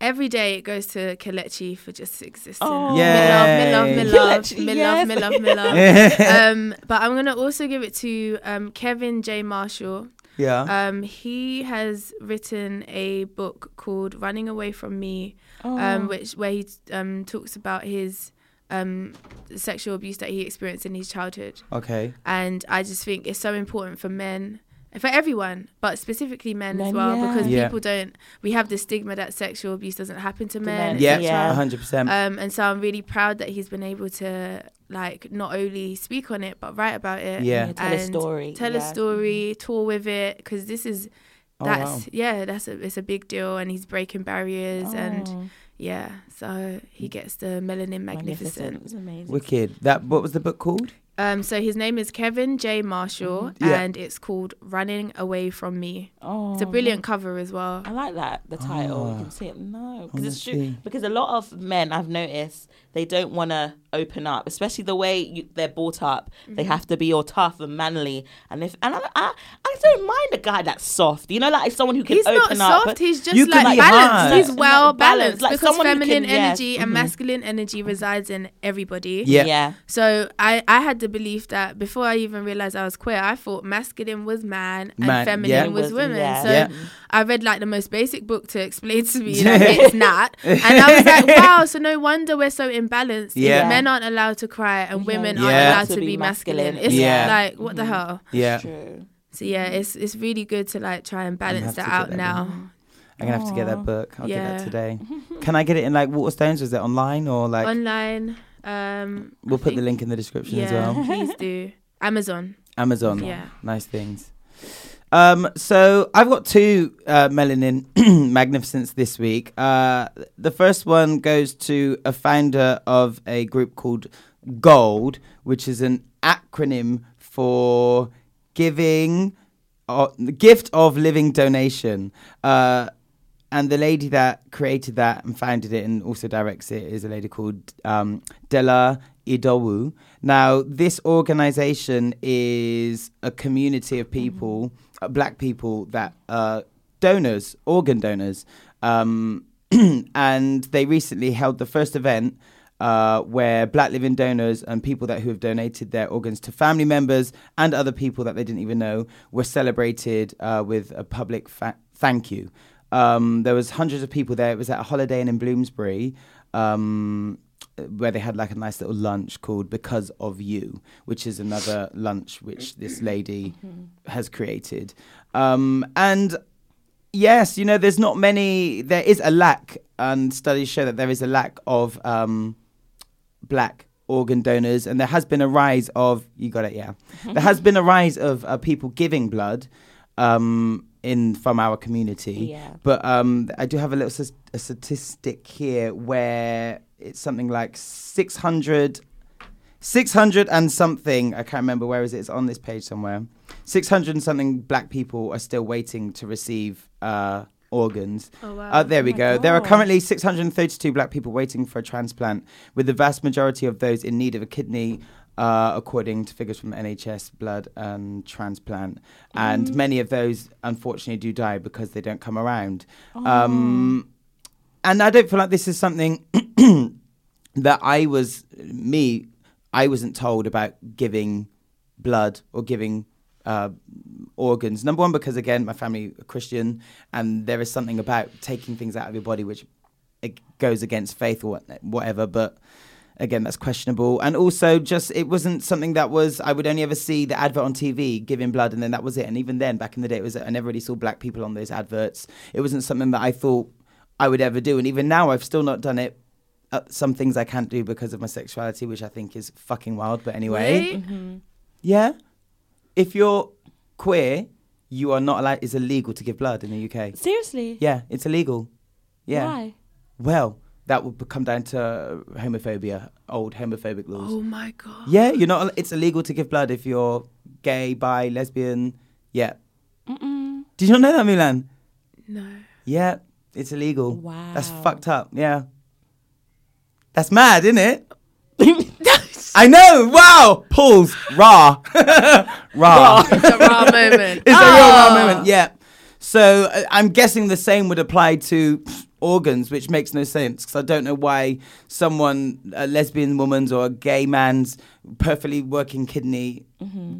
every day it goes to Kalechi for just existing. Oh. Me love, me love, me love, me love, me love, me love. um, but I'm gonna also give it to um Kevin J Marshall. Yeah. Um, he has written a book called "Running Away from Me," Oh. um, which where he um talks about his um sexual abuse that he experienced in his childhood, Okay. and I just think it's so important for men. For everyone, but specifically men, as well, yeah. because Yeah. people don't. We have the stigma that sexual abuse doesn't happen to men. men, Yeah. etc. Yeah. hundred percent. Um, and so I'm really proud that he's been able to like not only speak on it but write about it. Yeah. Yeah, tell a story, Tell yeah. a story, mm-hmm. tour with it, because this is Oh, that's wow. yeah, that's a it's a big deal, and he's breaking barriers, and Oh. yeah, so he gets the melanin magnificent. It was amazing. Wicked. That what was the book called? Um, so his name is Kevin J. Marshall, Yeah. and it's called "Running Away from Me." Oh, It's a brilliant cover as well. I like that the title. you can see it. No, because it's true. Because a lot of men I've noticed they don't want to open up, especially the way you, they're brought up. They Mm-hmm. have to be all tough and manly. And if and I, I, I don't mind a guy that's soft. You know, like someone who can He's not open up. soft. He's just You can like balanced. He's well balanced, balanced like because feminine can- yes, energy and mhm. masculine energy resides in everybody. Yeah. yeah. So I, I had the belief that before I even realized I was queer, I thought masculine was man and feminine yeah. was Was- women. yeah. So Yeah. I read like the most basic book to explain to me that it's not. And I was like, wow, so no wonder we're so imbalanced. Yeah. Men aren't allowed to cry and women Yeah. aren't allowed to, be masculine. It's Yeah. like what the mm-hmm. hell? Yeah. True. So yeah, it's it's really good to like try and balance that out that now. I'm gonna have to get that book. I'll get Yeah. that today. Can I get it in like Waterstones? Was it online or like? Online. Um we'll I put the link in the description Yeah, as well. please do. Amazon. Amazon. Yeah. Nice things. Um, so I've got two uh, melanin magnificence this week. Uh, the first one goes to a founder of a group called Gold, which is an acronym for giving, uh, gift of living donation. Uh, and the lady that created that and founded it and also directs it is a lady called um, Della Idowu. Now, this organization is a community of people, uh, black people that are donors, organ donors. Um, and they recently held the first event uh, where black living donors and people that who have donated their organs to family members and other people that they didn't even know were celebrated uh, with a public fa- thank you. Um, there was hundreds of people there. It was at a Holiday Inn in Bloomsbury, um, where they had like a nice little lunch called "Because of You," which is another lunch which this lady has created. Um, and yes, you know, there's not many. There is a lack, and studies show that there is a lack of um, black organ donors, and there has been a rise of. You got it, yeah. there has been a rise of uh, people giving blood. Um, in from our community, Yeah. but um, I do have a little a statistic here where it's something like 600 600 and something i can't remember where is it it's on this page somewhere. 600 and something black people are still waiting to receive uh, organs. Oh, wow. uh, there we my go. There are currently 632 black people waiting for a transplant with the vast majority of those in need of a kidney uh, according to figures from NHS Blood and Transplant, and many of those unfortunately do die because they don't come around. Um, and I don't feel like this is something that I was me. I wasn't told about giving blood or giving uh, organs. Number one, because again, my family are Christian, and there is something about taking things out of your body which it goes against faith or whatever. But again, that's questionable. And also, just it wasn't something that was. I would only ever see the advert on TV giving blood, and then that was it. And even then, back in the day, it was I never really saw black people on those adverts. It wasn't something that I thought I would ever do. And even now, I've still not done it. Uh, some things I can't do because of my sexuality, which I think is fucking wild. But anyway, Really? yeah. If you're queer, you are not allowed. It's illegal to give blood in the UK. Seriously? Yeah, it's illegal. Yeah. Why? Well, that would come down to homophobia, old homophobic laws. Oh my god. Yeah, you're not. It's illegal to give blood if you're gay, bi, lesbian. Yeah. Mm-mm. Did you not know that, Milan? No. Yeah, it's illegal. Wow. That's fucked up. Yeah. That's mad, isn't it? I know. Wow. Pulls. Raw. raw. It's a raw moment. It's a real raw moment. Yeah. So uh, I'm guessing the same would apply to pff, organs, which makes no sense because I don't know why someone, a lesbian woman's or a gay man's perfectly working kidney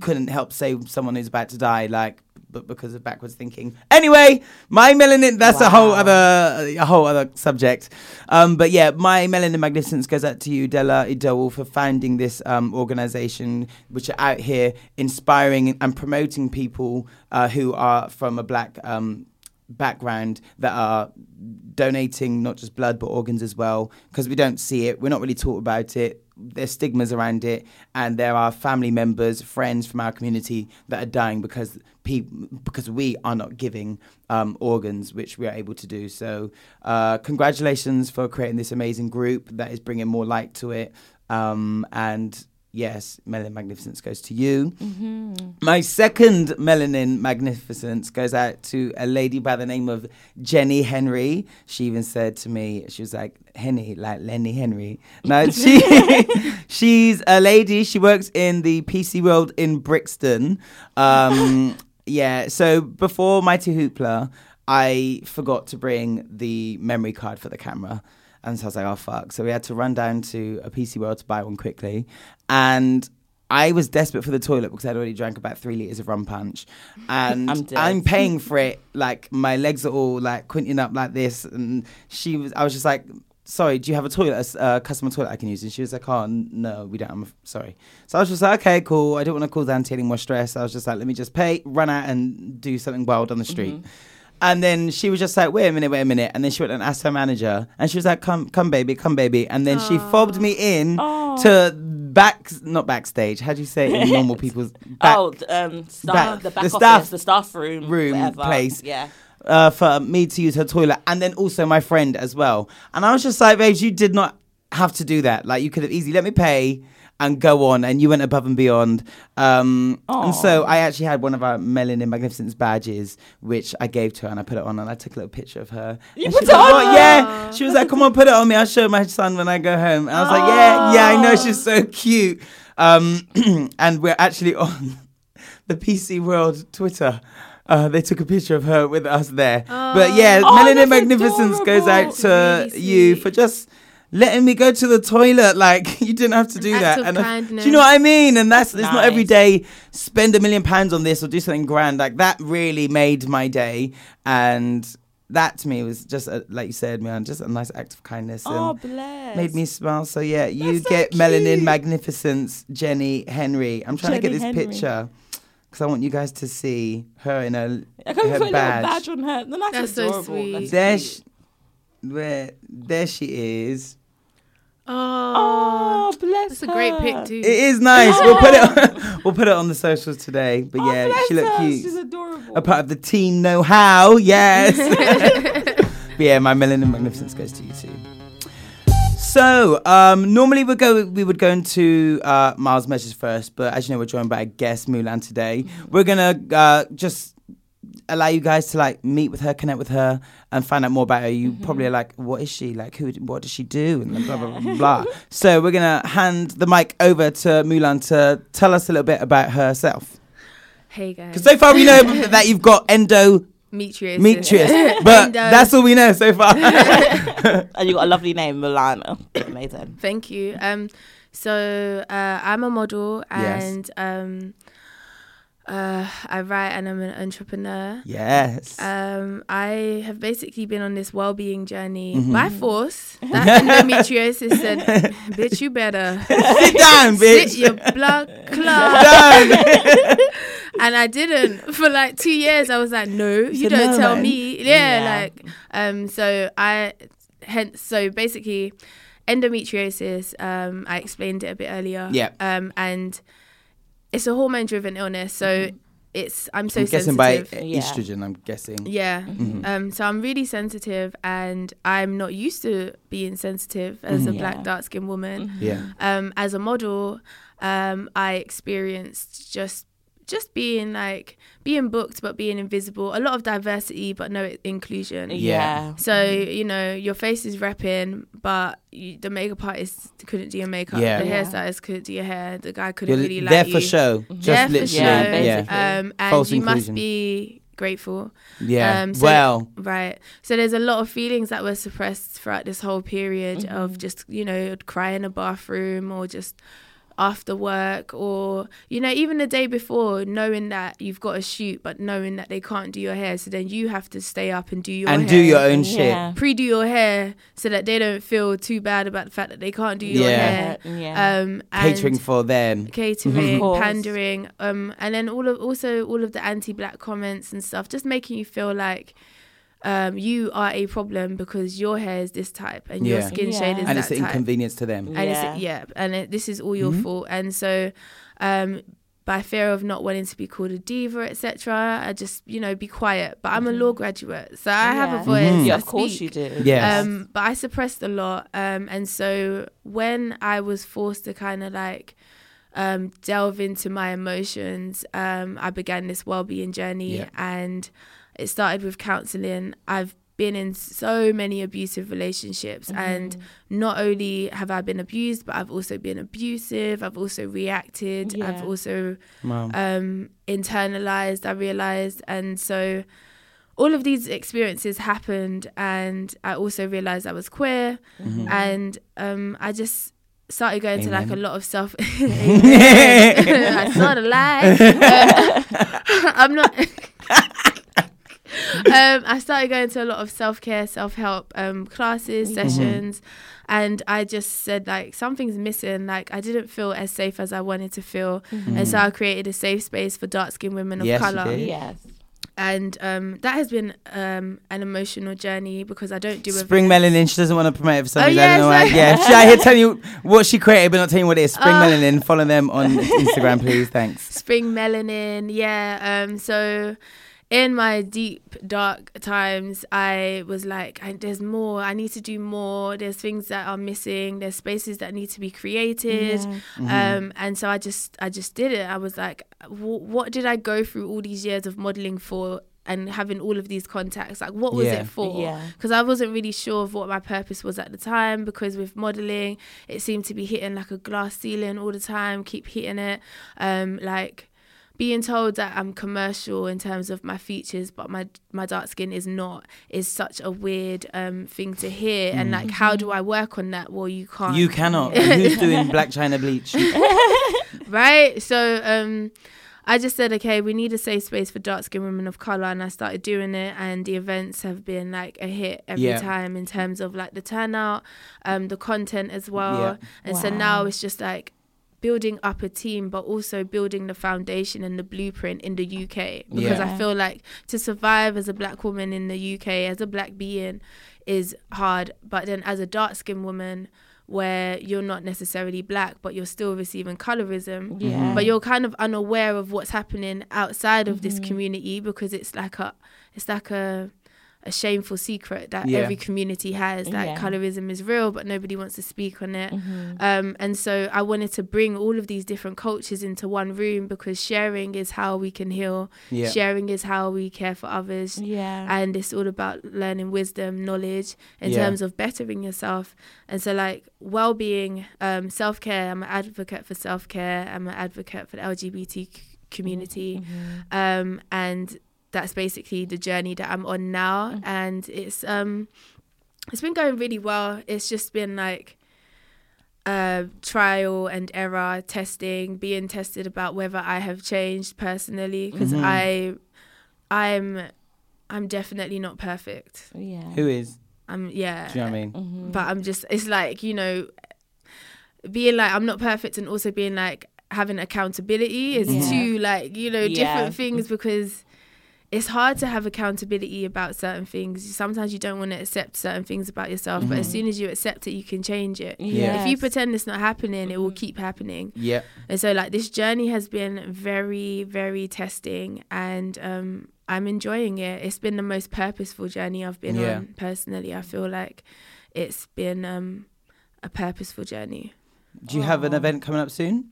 couldn't help save someone who's about to die, like, but because of backwards thinking. Anyway, my melanin, that's a whole other, a whole other subject. Um, but yeah, my melanin magnificence goes out to you, Della Idowu, for founding this um, organization, which are out here inspiring and promoting people uh, who are from a black um, background that are donating not just blood but organs as well because we don't see it. We're not really taught about it. There's stigmas around it and there are family members friends from our community that are dying because people because we are not giving um, organs which we are able to do. So uh, congratulations for creating this amazing group that is bringing more light to it um, and yes, Melanin Magnificence goes to you. My second Melanin Magnificence goes out to a lady by the name of Jenny Henry. She even said to me, she was like, Henny, like Lenny Henry. No, she she's a lady. She works in the PC world in Brixton. Um, yeah, so before Mighty Hoopla, I forgot to bring the memory card for the camera. And so I was like, oh, fuck. So we had to run down to a PC World to buy one quickly. And I was desperate for the toilet because I'd already drank about three litres of rum punch. And I'm I'm, paying for it. Like, my legs are all like quinting up like this. And she was, I was just like, sorry, do you have a toilet, a customer toilet I can use? And she was like, oh, no, we don't. I'm sorry. So I was just like, okay, cool. I don't want to cause Auntie any more stress. I was just like, let me just pay, run out and do something wild on the street. Mm-hmm. And then she was just like, wait a minute, wait a minute. And then she went and asked her manager, and she was like, come, come, baby, come, baby. And then she fobbed me in to back, not backstage. How do you say it in normal people's back oh, the, um, staff, back- the back the office, staff the staff room, room whatever. place. Yeah. uh, for me to use her toilet, and then also my friend as well. And I was just like, babes, you did not have to do that. Like, you could have easily let me pay and go on, and you went above and beyond. Um, and so I actually had one of our Melanin Magnificence badges, which I gave to her, and I put it on, and I took a little picture of her. You put it on? "What?" Yeah. She was like, come on, put it on me. I'll show my son when I go home. And I was like, yeah, yeah, I know. She's so cute. Um, and we're actually on the PC World Twitter. Uh, they took a picture of her with us there. but yeah, Oh, Melanin Magnificence goes out to Really you for just letting me go to the toilet. Like you didn't have to do act that. And I- do you know what I mean? And that's it's not every day spend a million pounds on this or do something grand. Like that really made my day. And that to me was just a, like you said, man, just a nice act of kindness. Oh, and bless. Made me smile. So yeah, you That's so get melanin magnificence, Jenny Henry. I'm trying to get this Henry. picture because I want you guys to see her in her, I can't her put a little badge. badge on her. Then that's, That's so sweet. That's There, cute. she, where there she is. Oh, Oh, bless that's a great her. pic too. It is nice. We'll put it. On, we'll put it on the socials today. But Oh, yeah, bless she looked her. cute. She's adorable. a part of the team know how. Yes. but yeah, my Melanin Magnificence goes to you too. So um, normally we go we would go into uh, Miles' message first, but as you know, we're joined by a guest Mulan today. We're gonna uh, just allow you guys to like meet with her, connect with her, and find out more about her. You probably are like, what is she like? Who? What does she do? And blah blah blah. blah. So we're gonna hand the mic over to Mulan to tell us a little bit about herself. hey guys, Because so far we know that you've got endometriosis, Demetrius. but And, uh, that's all we know so far. and you got a lovely name, Milana. Amazing. Thank you. Um, so uh, I'm a model Yes. and um, uh, I write and I'm an entrepreneur. yes. Um, I have basically been on this well-being journey Mm-hmm. by force. That endometriosis said, "Bitch, you better Sit down, sit bitch. your blood clot." Down. and I didn't for like two years. I was like, no, you don't "No, tell man." me. Yeah, Yeah. like um. So I, hence, so basically, endometriosis. Um, I explained it a bit earlier. Yeah. Um, and it's a hormone-driven illness. So it's I'm so I'm guessing sensitive. by Yeah. estrogen. I'm guessing. Yeah. Mm-hmm. Um, so I'm really sensitive, and I'm not used to being sensitive as a Yeah. black dark skinned woman. Yeah. Um, as a model, um, I experienced just just being like being booked but being invisible. A lot of diversity but no inclusion. Yeah. So you know your face is repping, but you, the makeup artist couldn't do your makeup. Yeah. The Yeah. hairstylist couldn't do your hair. The guy couldn't You're really there like for you. show. There Just for show. Yeah, Yeah. basically. Um, and False you inclusion. must be grateful. Yeah. Um, so- well. Right. So there's a lot of feelings that were suppressed throughout this whole period Mm-hmm. of just, you know, cry in a bathroom or just after work or, you know, even the day before, knowing that you've got a shoot, but knowing that they can't do your hair. So then you have to stay up and do your and hair. do your own shit. Yeah. Pre-do your hair so that they don't feel too bad about the fact that they can't do your Yeah. hair. Yeah. Um, and Catering for them. catering, pandering, um, and then all of also all of the anti-black comments and stuff, just making you feel like um, you are a problem because your hair is this type and your Yeah. skin Yeah. shade is And that it's an type, inconvenience to them. and Yeah. it's yeah, and it, this is all your Mm-hmm. fault, and so. Um, by fear of not wanting to be called a diva, etc., I just you know be quiet. But I'm a law graduate, so I have a Yeah. voice. Mhm. Yeah, of course speak. you do. Yes. Um, but I suppressed a lot. Um, and so when I was forced to kind of like um, delve into my emotions, um, I began this well-being journey, Yeah. and it started with counseling. I've been in so many abusive relationships, and not only have I been abused, but I've also been abusive. I've also reacted. I've also Wow. um, internalized, I realized. And so all of these experiences happened. And I also realized I was queer. And um, I just started going to like a lot of self. I saw the light. I'm not. um, I started going to a lot of self care, self help um, classes, sessions, and I just said like something's missing. Like I didn't feel as safe as I wanted to feel, and so I created a safe space for dark skinned women of Yes, you color. did. Yes. And um, that has been um, an emotional journey because I don't do Spring events. Melanin. She doesn't want to promote it for some Oh, reason. I don't know why. yes. Yeah, she out here telling you what she created, but not telling you what it is. Spring Oh. Melanin. Follow them on Instagram, please. Thanks. spring melanin yeah um so in my deep dark times i was like there's more. I need to do more. There's things that are missing. There's spaces that need to be created. Um and so i just i just did it. I was like w- what did i go through all these years of modeling for and having all of these contacts? Like what was Yeah. it for? Yeah. because I wasn't really sure of what my purpose was at the time because with modeling it seemed to be hitting like a glass ceiling all the time keep hitting it. Um like being told that I'm commercial in terms of my features but my my dark skin is not is such a weird um thing to hear and like how do I work on that well you can't You cannot. Who's doing Blac Chyna bleach? right? So um, I just said, okay, we need a safe space for dark skinned women of color, and I started doing it, and the events have been like a hit every Yeah. time in terms of like the turnout, um, the content as well, Yeah. and so now it's just like building up a team but also building the foundation and the blueprint in the UK because Yeah. I feel like to survive as a black woman in the UK as a black being is hard but then as a dark skinned woman where you're not necessarily black but you're still receiving colorism Yeah. but you're kind of unaware of what's happening outside of Mm-hmm. this community because it's like a it's like a a shameful secret that Yeah. every community has that Yeah. colorism is real but nobody wants to speak on it Mm-hmm. um, and so I wanted to bring all of these different cultures into one room because sharing is how we can heal. Yeah. Sharing is how we care for others. Yeah. And it's all about learning wisdom, knowledge in Yeah. terms of bettering yourself. And so, like, well being, um, self care, I'm an advocate for self care, I'm an advocate for the LGBT c- community. Um, and that's basically the journey that I'm on now. And it's, um, it's been going really well. It's just been like, uh, trial and error testing, being tested about whether I have changed personally because Mhm. I, I'm, I'm definitely not perfect. yeah. Who is? I'm yeah, Do you know what I mean? Mm-hmm. but I'm just it's like you know, being like I'm not perfect and also being like having accountability is Yeah. two like you know Yeah. different things because it's hard to have accountability about certain things. Sometimes you don't want to accept certain things about yourself, but as Mhm. soon as you accept it, you can change it. Yeah. If you pretend it's not happening, it will keep happening. Yeah. And so like this journey has been very, very testing and um I'm enjoying it. It's been the most purposeful journey I've been Yeah. on personally. I feel like it's been um a purposeful journey. Do you have an event coming up soon?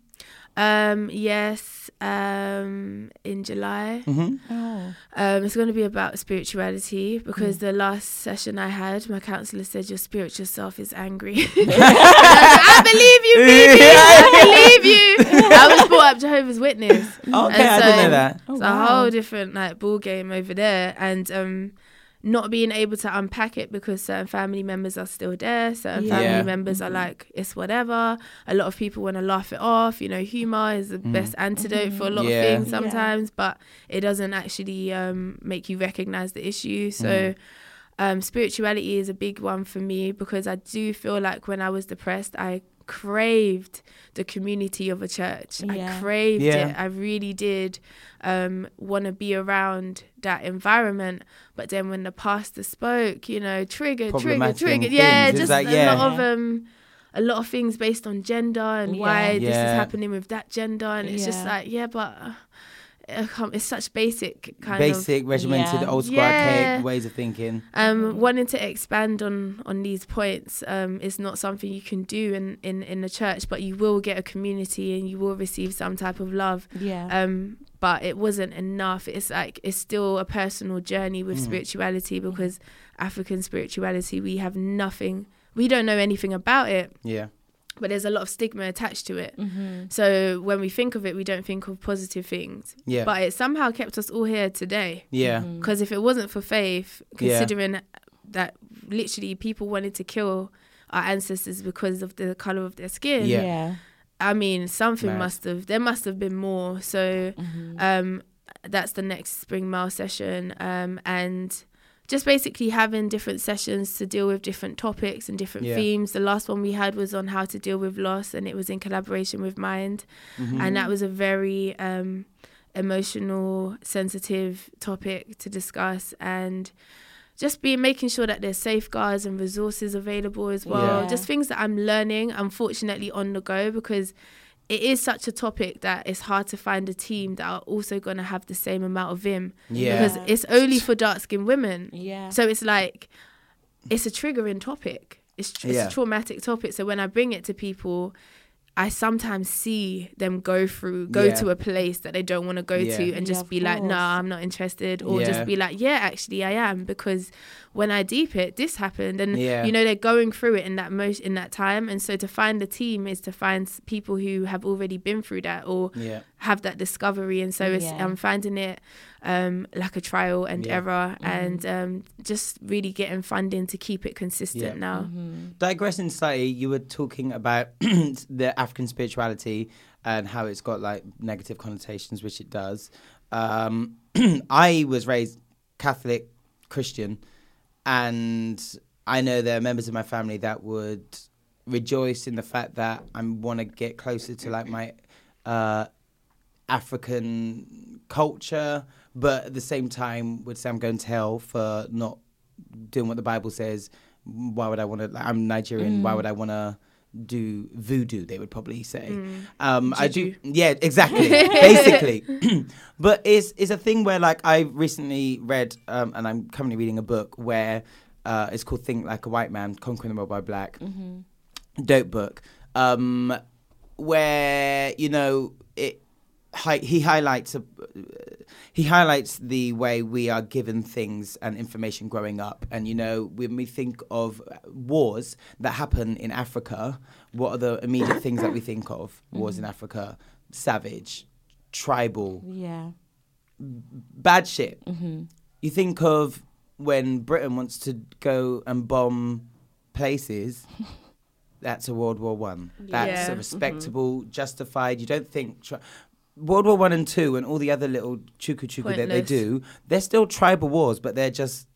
Um yes, um in July. hmm Oh. Um it's going to be about spirituality because the last session I had my counselor said your spiritual self is angry. I believe you, baby. I believe you. I was brought up Jehovah's Witness. Okay, so I didn't know that. Oh, it's wow. a whole different like ball game over there, and um, not being able to unpack it because certain family members are still there. Certain family Yeah. members are like it's whatever. A lot of people want to laugh it off. You know, humor is the best antidote for a lot Yeah. of things Yeah. sometimes, but it doesn't actually um, make you recognize the issue. So. Um, spirituality is a big one for me because I do feel like when I was depressed, I craved the community of a church. Yeah. I craved Yeah. it. I really did um, want to be around that environment. But then when the pastor spoke, you know, triggered, triggered, Problematic triggered. Yeah, things. Just like, a yeah. lot of um, a lot of things based on gender and why Yeah. this is happening with that gender, and it's just like, yeah, but. I can't- it's such basic kind of Basic, regimented, Yeah. old school Yeah. archaic ways of thinking. um, wanting to expand on on these points um, is not something you can do in, in in the church, but you will get a community and you will receive some type of love. Yeah. Um, but it wasn't enough. It's like it's still a personal journey with spirituality because African spirituality, we have nothing. We don't know anything about it, Yeah. But there's a lot of stigma attached to it. Mm-hmm. So when we think of it, we don't think of positive things. Yeah. But it somehow kept us all here today. yeah. Mm-hmm. Because if it wasn't for faith, Yeah. considering that literally people wanted to kill our ancestors because of the color of their skin, Yeah. yeah. I mean, something Mad. must have. There must have been more. So, Mm-hmm. um, that's the next spring mile session, um, and just basically having different sessions to deal with different topics and different Yeah. themes. The last one we had was on how to deal with loss, and it was in collaboration with Mind, Mm-hmm. and that was a very um, emotional, sensitive topic to discuss, and just be making sure that there's safeguards and resources available as well. Yeah. Just things that I'm learning, unfortunately, on the go because it is such a topic that it's hard to find a team that are also going to have the same amount of vim Yeah. because it's only for dark skinned women. Yeah. So it's like it's a triggering topic. It's, tr- Yeah. it's a traumatic topic. So when I bring it to people, I sometimes see them go through, go Yeah. to a place that they don't want to go Yeah. to, and Yeah, just of be like, course. "Nah, I'm not interested," or Yeah. just be like, "Yeah, actually, I am," because when I deep it, this happened, and Yeah. you know they're going through it in that most in that time, and so to find the team is to find people who have already been through that or Yeah. have that discovery, and so it's, Yeah. I'm finding it um, like a trial and Yeah. error, and um, just really getting funding to keep it consistent Yeah. now. Mm-hmm. Digressing slightly, you were talking about the African spirituality and how it's got like negative connotations, which it does. Um, I was raised Catholic Christian, and I know there are members of my family that would rejoice in the fact that I want to get closer to like my uh, African culture, but at the same time would say I'm going to hell for not doing what the Bible says. Why would I want to? Like, I'm Nigerian. Why would I want to do voodoo? They would probably say. Um, I do. Yeah, exactly. basically, but it's it's a thing where like I recently read, um, and I'm currently reading a book where uh, it's called "Think Like a White Man: Conquering the World by Black." Dope book. Um, where you know it hi- he highlights a, he highlights the way we are given things and information growing up and you know when we think of wars that happen in africa what are the immediate things that we think of wars in mm-hmm. africa savage tribal Yeah. bad shit mm-hmm. you think of when britain wants to go and bomb places that's a World War One. That's Yeah. a mm-hmm. respectable, justified. You don't think tri- World War One and Two and all the other little chuku chuku that they Pointless. do. They're still tribal wars, but they're just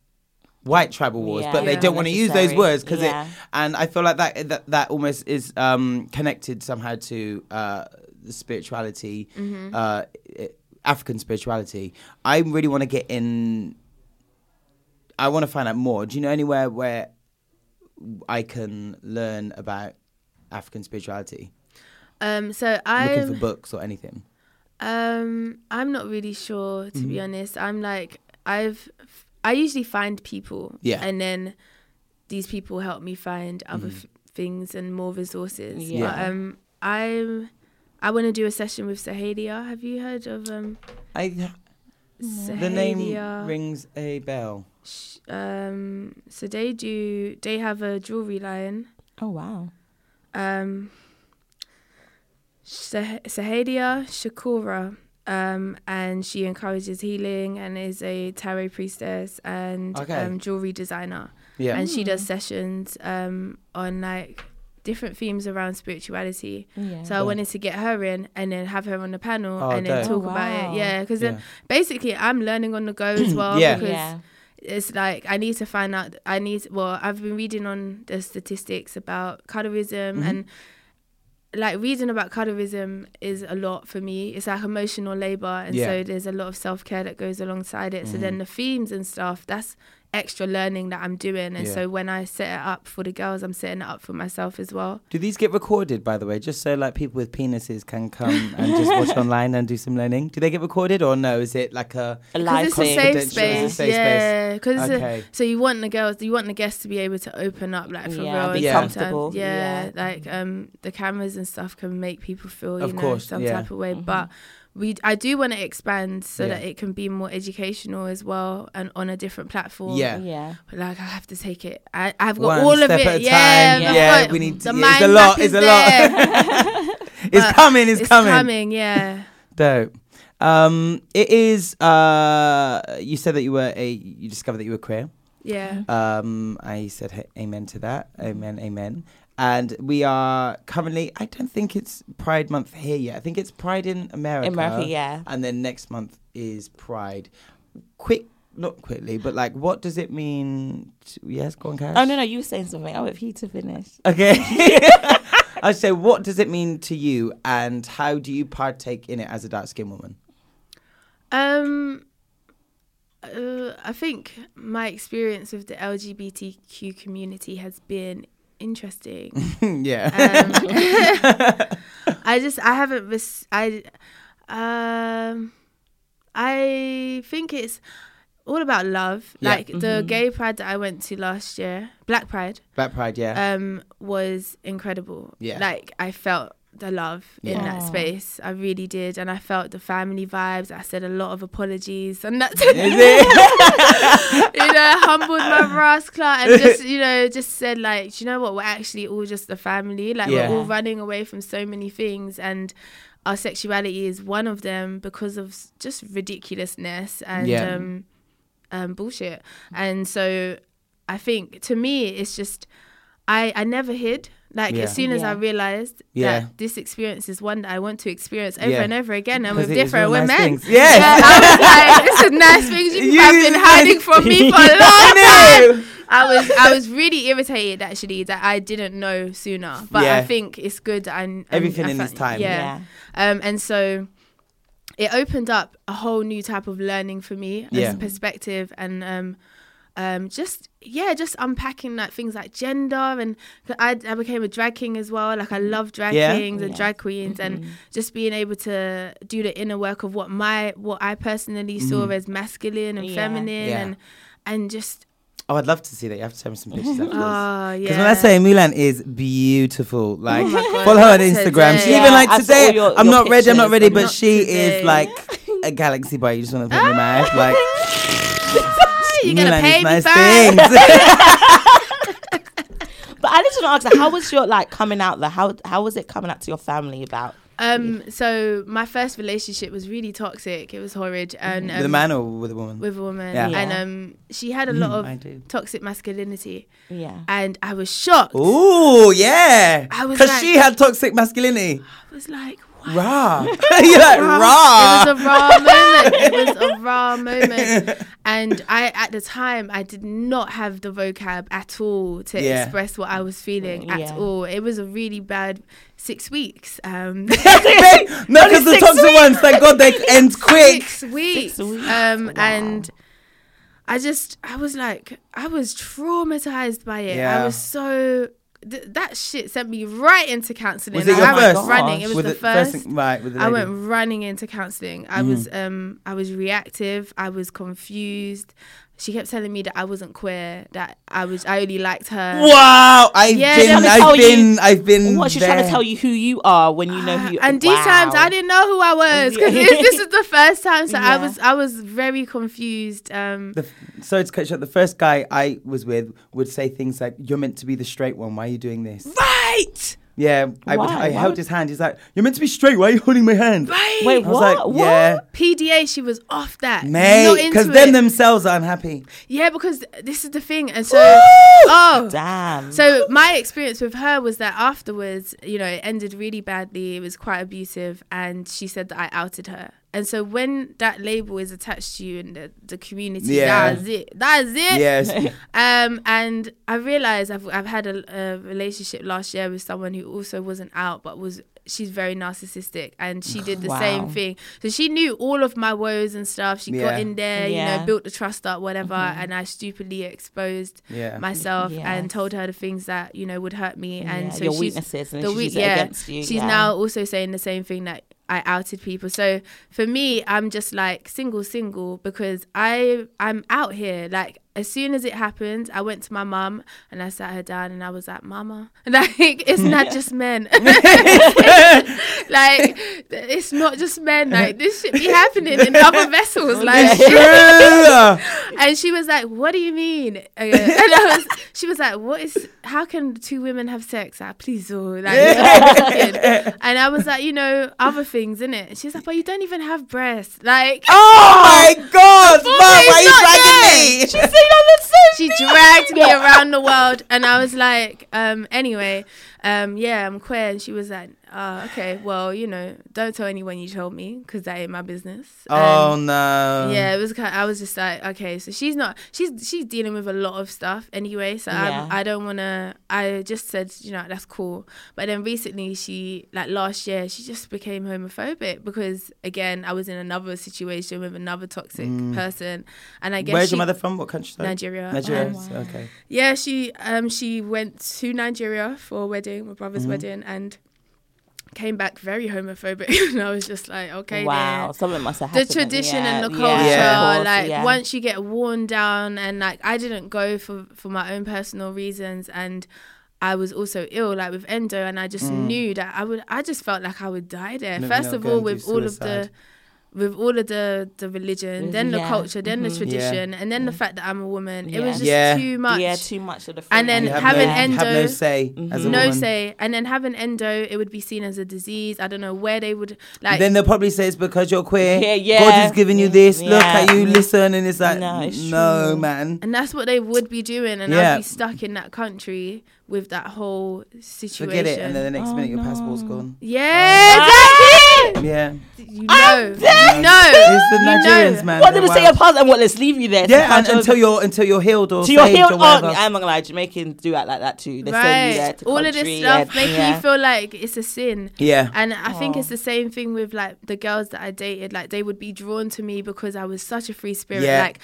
white tribal wars. Yeah. But they Yeah. don't want to use those words because Yeah. it. And I feel like that that, that almost is um, connected somehow to uh, the spirituality, uh, i- African spirituality. I really want to get in. I want to find out more. Do you know anywhere where I can learn about African spirituality? Um, so Looking for books or anything. Um I'm not really sure to Mm-hmm. be honest. I'm like I've I usually find people, Yeah. and then these people help me find other Mm-hmm. f- things and more resources. Yeah. But, um, I'm I want to do a session with Sahadia. Have you heard of um I Sahadia? the name rings a bell. Um, so they do. They have a jewelry line. Oh wow. Um, Sah- Sahadia Shakura. Um, and she encourages healing and is a tarot priestess and Okay. um, jewelry designer. Yeah. And she does sessions um, on like different themes around spirituality. Yeah. So I wanted to get her in and then have her on the panel Oh, and then dope. talk Oh, about it. Yeah, because Yeah. basically I'm learning on the go as well. Yeah. Because yeah. it's like I need to find out. I need. Well, I've been reading on the statistics about colorism Mm-hmm. and like reading about colorism is a lot for me. It's like emotional labor, and Yeah. Mm-hmm. so there's a lot of self care that goes alongside it. So then the themes and stuff that's extra learning that I'm doing. And Yeah. so when I set it up for the girls, I'm setting it up for myself as well. Do these get recorded, by the way, just so like people with penises can come and just watch online and do some learning? Do they get recorded or no? Is it like a A 'Cause live it's a safe Confidential, it's a space, safe yeah. Because Okay. so you want the girls, you want the guests to be able to open up, like for Yeah, real. be Yeah. comfortable. Yeah, Yeah. like um, the cameras and stuff can make people feel, you Of know, course, some yeah. type of way. But we, I do want to expand so Yeah. that it can be more educational as well and on a different platform. Yeah. Yeah. But like I have to take it. I, I've got One all of step it. at a yeah, time. I've Yeah, we need to- the yeah, it's a lot, it's a lot. it's But coming, it's, it's coming. coming. Yeah. Dope. Um, it is. Uh, you said that you were a. You discovered that you were queer. Yeah. Um, I said hey, amen to that. Amen, amen. And we are currently. I don't think it's Pride Month here yet. I think it's Pride in America. In America, yeah. And then next month is Pride. Quick, not quickly, but like, what does it mean? To, yes, go on, Cash. Oh no, no, you were saying something. I'll wait for you to finish. Okay. I say, what does it mean to you, and how do you partake in it as a dark skinned woman? Um, uh, I think my experience with the LGBTQ community has been interesting. yeah. Um, I just I haven't res- I um I think it's all about love. Yeah. Like the gay pride that I went to last year, Black Pride, Black Pride, yeah. um, was incredible. Yeah. Like I felt the love in Yeah. that space. I really did, and I felt the family vibes. I said a lot of apologies, and that's it? you know, humbled my brass rascal and just, you know, just said like, "Do you know what? We're actually all just a family. Like Yeah. we're all running away from so many things and our sexuality is one of them because of just ridiculousness and Yeah. um, um, bullshit. And so I think to me, it's just, I, I never hid. Like Yeah. as soon as I realized Yeah. that this experience is one that I want to experience over Yeah. and over again and with it is different real nice women. things. Yes. Yeah, I was like, this is nice things you You- have been hiding from me for a long time. I was I was really irritated actually that I didn't know sooner. But Yeah. I think it's good and Everything I in fa- its time. Yeah. Um and so it opened up a whole new type of learning for me Yeah. as a perspective and um um just yeah just unpacking like things like gender and I, I became a drag king as well like i love drag Yeah. kings and Yeah. drag queens and just being able to do the inner work of what my what i personally saw as masculine and Yeah. feminine Mm-hmm. Yeah. and and just Oh, I'd love to see that. You have to send me some pictures afterwards. oh yeah Because when I say Mulan is beautiful, like my God, follow her on today. Instagram. She Yeah, even like I saw today. all your- I'm your not ready. I'm not ready, but Not she today. is like a galaxy boy. You just want to put in my mouth. Like you're gonna pay is me nice back. But I just want to ask, how was your like coming out there? How how was it coming out to your family about? um so my first relationship was really toxic it was horrid and um, with a man or with a woman? with a woman Yeah. and um she had a lot I of toxic masculinity Yeah. and i was shocked Ooh, yeah. I was Because like- she had toxic masculinity. i was like what Raw. You're like raw. It was a raw moment. It was a raw moment. And I, at the time, I did not have the vocab at all to Yeah. express what I was feeling at Yeah. all. It was a really bad six weeks. Um, no, because the six toxic ones, thank God they end quick. six weeks. weeks. Um, Wow. And I just, I was like, I was traumatized by it. Yeah. I was so. Th- that shit sent me right into counselling. Was it Like, your I went running. It was With the the first. thing- right, with the I went running into counseling. I was um I was reactive. I was confused. She kept telling me that I wasn't queer. That I was I only liked her. Wow, I've Yeah, been, trying to tell I've you- been, I've been. What she's trying to tell you who you are when you know who you Uh, and these Wow. times I didn't know who I was because Yeah. this is the first time. So I was I was very confused. Um, The, f- sorry to cut you short. The first guy I was with would say things like, "You're meant to be the straight one. Why are you doing this?" right, Yeah, I, would, Why? I Why held would- his hand. He's like, "You're meant to be straight. Why are you holding my hand?" right. Wait, I was what? like, what? "Yeah, PDA, she was off that. mate," Not because them it. themselves are unhappy. Yeah, because this is the thing, and so oh, Damn. So my experience with her was that afterwards, you know, it ended really badly. It was quite abusive, and she said that I outed her. And so when that label is attached to you in the, the community, Yeah. that's it. That's it. Yes. Um, and I realized I've I've had a, a relationship last year with someone who also wasn't out, but was she's very narcissistic, and she did the Wow. same thing. So she knew all of my woes and stuff. She Yeah. got in there, you know, built the trust up, whatever, and I stupidly exposed Yeah. myself Yes. and told her the things that you know would hurt me, and Yeah, so your she's weaknesses, and the then she weak- yeah, against you. She's yeah. now also saying the same thing that I outed people. So for me, I'm just like single, single because I I'm out here. Like as soon as it happened, I went to my mum and I sat her down and I was like, "Mama, like it's not just men. like it's not just men. Like this should be happening in other vessels. Like and she was like, "What do you mean?" And I was, she was like, "What is? How can two women have sex? Like, please, oh, like, and I was like, you know, other things, in it. And she's like, "But you don't even have breasts." Like, Oh my God, Mom, why are you dragging there. me? she dragged me around the world, and I was like, um, anyway, um, yeah, I'm queer. And she was like, oh, okay, well, you know, don't tell anyone you told me because that ain't my business. Oh And- no. yeah, it was kind. I was just like, okay, so she's not. She's she's dealing with a lot of stuff anyway. So Yeah. I I don't want to. I just said, you know, that's cool. But then recently, she like last year, she just became homophobic because again, I was in another situation with another toxic person, and I guess Mm. Where's she, your mother from? What country? sorry? Nigeria. Nigeria. Um, Okay. yeah, she um she went to Nigeria for a wedding, my brother's Mm-hmm. wedding, and came back very homophobic. and I was just like, okay, Wow, then something must have the tradition yeah, and the culture Yeah. like yeah. once you get worn down and like i didn't go for for my own personal reasons and i was also ill like with endo and i just mm. knew that i would i just felt like i would die there No, first no, of all with all of the suicide. With all of the the religion then the mm-hmm. Yeah. culture then the Mhm. tradition and then the mm. fact that i'm a woman it was just Yeah. too much Yeah, too much of the. And then You freedom. have having no, endo- have no say as a mm-hmm. no woman. say and then having endo it would be seen as a disease i don't know where they would like then they'll probably say it's because you're queer. Yeah, yeah. God is giving you this. Look at you, listen, and it's like, No, no, it's true. man. And that's what they would be doing, and Yeah. I'd be stuck in that country with that whole situation. Forget it, and then the next Oh, minute your oh, no. passport's gone. yeah, ah! exactly. Yeah, You know, you know, it's the you know. Nigerians, man. What They're did they say wild. apart and what? Let's leave you there. Yeah, and, until you're until you're healed or to your saved heel. or Oh, whatever. I'm not gonna lie. Jamaicans do act like that too. They send you there to All of this stuff and- making yeah. you feel like it's a sin. yeah, And I think Oh. it's the same thing with like the girls that I dated. Like they would be drawn to me because I was such a free spirit. Yeah. Like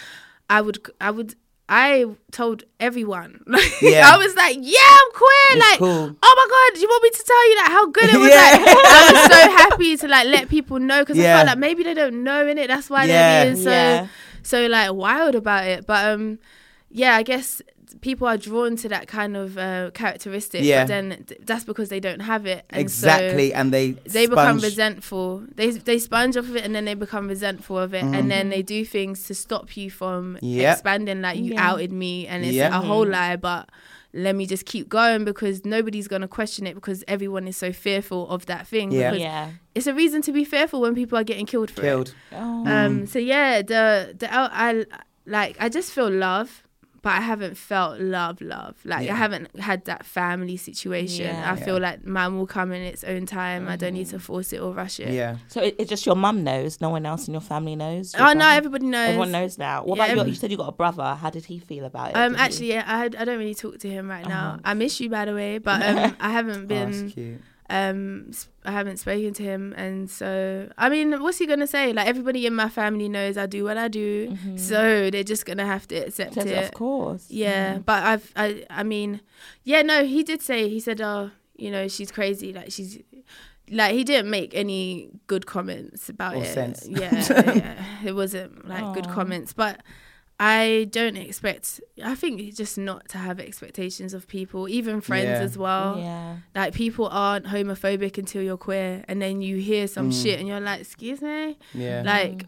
I would, I would, I told everyone. Yeah. I was like, yeah, I'm queer. It's like, cool. oh my god, do you want me to tell you like how good it was? Yeah. Like, I was so happy to like let people know because I felt like maybe they don't know in it. That's why Yeah. they're being so Yeah. so like wild about it. But um, yeah, I guess people are drawn to that kind of uh, characteristic. Yeah. But then th- that's because they don't have it. And so exactly. and they they become resentful. They they sponge off of it and then they become resentful of it, and then they do things to stop you from Mm-hmm. Yep. expanding. Like you Yeah. outed me, and it's Yep. a whole lie, but. Let me just keep going because nobody's gonna question it because everyone is so fearful of that thing. Yeah. because Yeah. it's a reason to be fearful when people are getting killed for killed. it. Oh. Um. So yeah, the the out- I like I just feel love, but I haven't felt love, love. Like Yeah. I haven't had that family situation. Yeah. I feel like mine will come in its own time. I don't need Mm-hmm. to force it or rush it. Yeah. So it, it's just your mum knows. No one else in your family knows. Your Oh no, everybody knows. Everyone knows now. What Yeah, about your? every- You said you got a brother. How did he feel about it? Um, Did he- actually, yeah, I I don't really talk to him right now. Uh-huh. I miss you, by the way, but um, I haven't Oh, been that's cute. Um i haven't spoken to him and so I mean what's he gonna say? Like everybody in my family knows I do what I do so they're just gonna have to accept it. Of course. yeah but I've I I mean yeah no he did say he said oh you know she's crazy like she's like he didn't make any good comments about Or it. sense. yeah, yeah it wasn't like good comments but I don't expect I think just not to have expectations of people even friends Yeah. as well Yeah. like people aren't homophobic until you're queer and then you hear some Mm. shit and you're like excuse me Yeah. like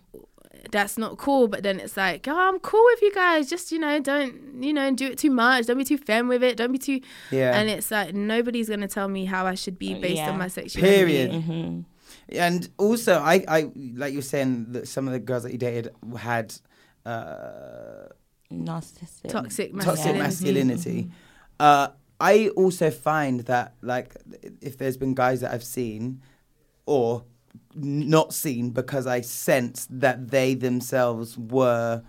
that's not cool but then it's like oh i'm cool with you guys just you know don't you know do it too much don't be too femme with it don't be too yeah. and it's like nobody's gonna tell me how i should be based Yeah. on my sexuality Period. hmm and also, I, I like you were saying that some of the girls that you dated had uh, Narcissistic. toxic toxic masculinity. masculinity. Uh, I also find that like if there's been guys that I've seen or not seen because I sensed that they themselves were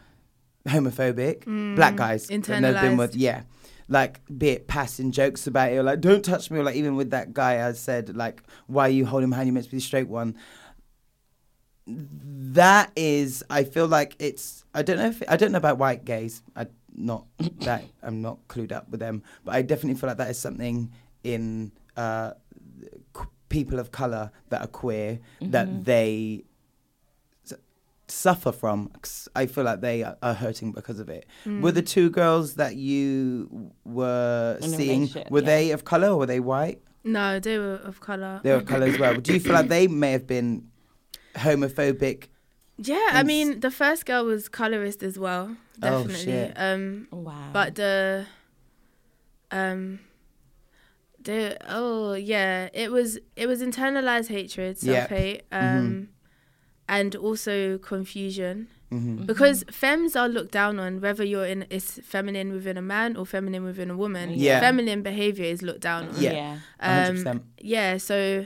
homophobic. Black guys that they've been with, yeah. Like, be it passing jokes about it, or like, don't touch me, or like, even with that guy, I said, like, why are you holding my hand? You're meant to be the straight one. That is, I feel like it's, I don't know if, I don't know about white gays. I not that, I'm not clued up with them, but I definitely feel like that is something in uh, qu- people of color that are queer that they s- suffer from. I feel like they are, are hurting because of it. Were the two girls that you were In seeing were yeah. they of color or were they white? No, they were of color. They were of color as well. Do you feel like they may have been homophobic? Yeah, I mean, the first girl was colorist as well, Oh, definitely. shit. Um, Wow. but the, um, the oh yeah, it was it was internalized hatred, self hate, um, and also confusion. Mm-hmm. Because femmes are looked down on, whether you're in it's feminine within a man or feminine within a woman. Yeah. feminine behavior is looked down on. Yeah. yeah. Um, 100%. yeah, so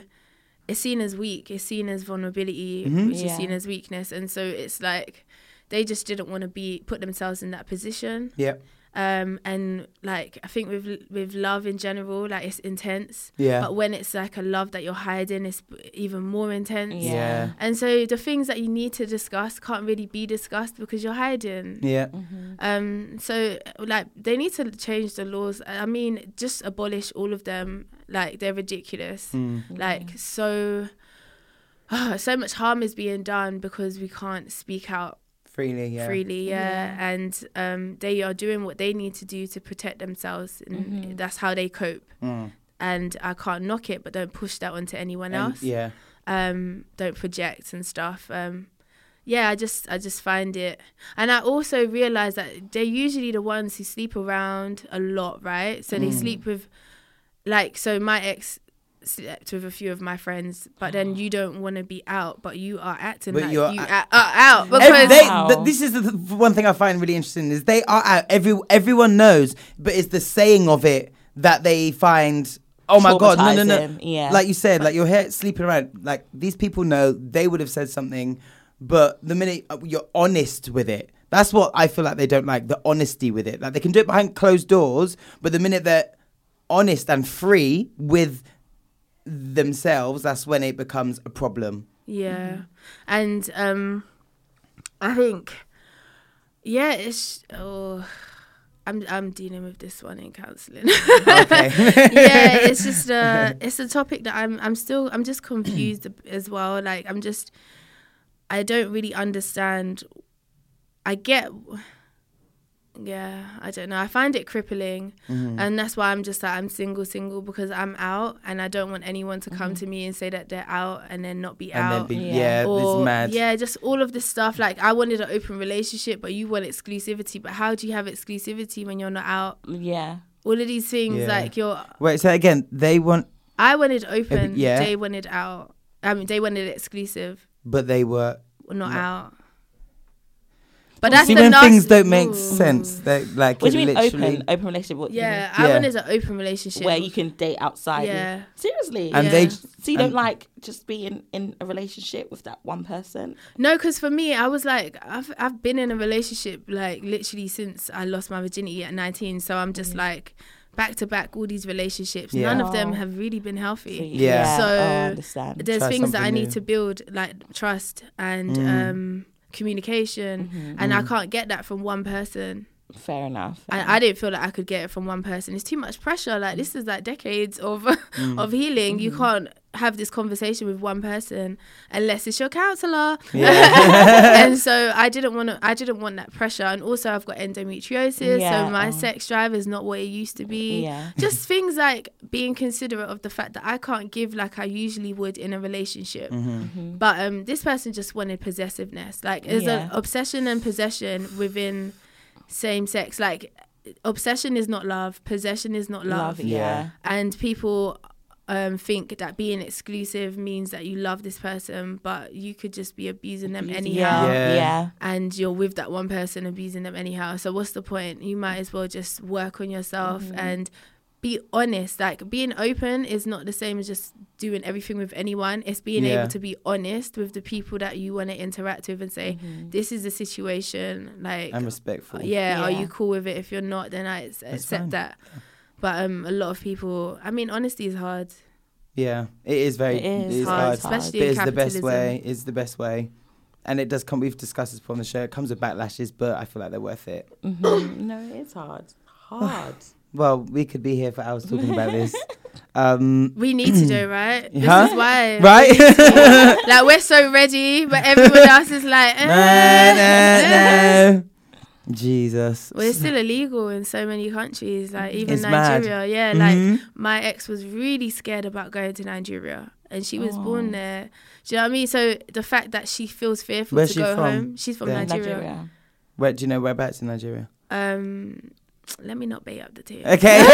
it's seen as weak. It's seen as vulnerability, Mhm. which is seen as weakness, and so it's like they just didn't want to be put themselves in that position. Yep. Um, and like I think with with love in general, like it's intense. Yeah. But when it's like a love that you're hiding, it's even more intense. Yeah. Yeah. And so the things that you need to discuss can't really be discussed because you're hiding. Yeah. Um, so like they need to change the laws. I mean, just abolish all of them. Like they're ridiculous. Mm. Like so, so much harm is being done because we can't speak out Freely, yeah. freely. Yeah, and um, they are doing what they need to do to protect themselves, and that's how they cope. Mm. And I can't knock it, but don't push that onto anyone And- else yeah. um don't project and stuff um yeah i just i just find it and i also realize that they're usually the ones who sleep around a lot right so they Mm. sleep with like so my ex slept with a few of my friends but then you don't want to be out but you are acting But like you're you a- are, are out because they, Wow. th- this is the one thing I find really interesting is they are out. Every everyone knows, but it's the saying of it that they find. Oh my god! No, no, no! Yeah. Like you said, like you're here sleeping around. Like these people know they would have said something, but the minute uh, you're honest with it, that's what I feel like they don't like the honesty with it. Like they can do it behind closed doors, but the minute they're honest and free with themselves, that's when it becomes a problem. Yeah. And um I think yeah, it's oh I'm I'm dealing with this one in counselling. Okay. yeah, it's just uh it's a topic that I'm I'm still I'm just confused as well. Like I'm just I don't really understand I get yeah, I don't know. I find it crippling, Mm-hmm. and that's why I'm just like I'm single, single because I'm out, and I don't want anyone to come to me and say that they're out and then not be Mm-hmm. and then out. be, Yeah. yeah, or it's mad. yeah, just all of this stuff. Like I wanted an open relationship, but you want exclusivity. But how do you have exclusivity when you're not out? yeah. All of these things, Yeah. like you're. Wait, so again, they want, I wanted open. yeah. They wanted out. I mean, they wanted exclusive, but they were. not No. out. But that's See, the when nasty- things don't make Ooh. sense, they like What do it you mean open? Open relationship? What do you Yeah, mean? I Yeah. wanted an open relationship where you can date outside. Yeah. Seriously. And Yeah. they, so you don't like just being in a relationship with that one person? No, because for me, I was like, I've I've been in a relationship like literally since I lost my virginity at 19. So I'm just like back to back all these relationships. Yeah. None of them Oh. have really been healthy. Yeah. So oh, I understand. There's Try things that I something need new. to build, like trust and Mm. um, communication, mm-hmm. and I mm-hmm. can't get that from one person. Fair enough. And I didn't feel like I could get it from one person. It's too much pressure. Like mm. this is like decades of of mm. healing. You mm-hmm. can't have this conversation with one person unless it's your counselor. and so I didn't want to. I didn't want that pressure. And also, I've got endometriosis, Yeah, so my oh. sex drive is not what it used to be. Yeah. Just things like being considerate of the fact that I can't give like I usually would in a relationship. Mm-hmm. But um, this person just wanted possessiveness. Like there's Yeah. an obsession and possession within same sex. Like obsession is not love, possession is not love. love. Yeah. And people um, think that being exclusive means that you love this person, but you could just be abusing them anyhow. Yeah. Yeah. Yeah. And you're with that one person abusing them anyhow. So what's the point? You might as well just work on yourself Mm-hmm. and be honest. Like being open is not the same as just doing everything with anyone. It's being Yeah. able to be honest with the people that you want to interact with and say, "This is the situation." Like, and respectful. yeah, are you cool with it? If you're not, then I s- accept fine. that. But um, a lot of people. I mean, honesty is hard. Yeah, it is very It is it is hard, hard, especially but in it's the best way. It's the best way, and it does come. We've discussed this before on the show. It comes with backlashes, but I feel like they're worth it. Mhm. no, it is hard. Hard. Well, we could be here for hours talking about this. Um, We need to do right. This Huh? is why. right? Like we're so ready, but everyone else is like, eh, no, no, no. Jesus. Well, it's still illegal in so many countries, like even It's mad. Nigeria. Yeah, Mhm. like my ex was really scared about going to Nigeria, and she was born there. Do you know what I mean? So the fact that she feels fearful Where's to she go from? home, she's from There. Nigeria. Nigeria. Where do you know whereabouts in Nigeria? Um, let me not bait up the team. Okay.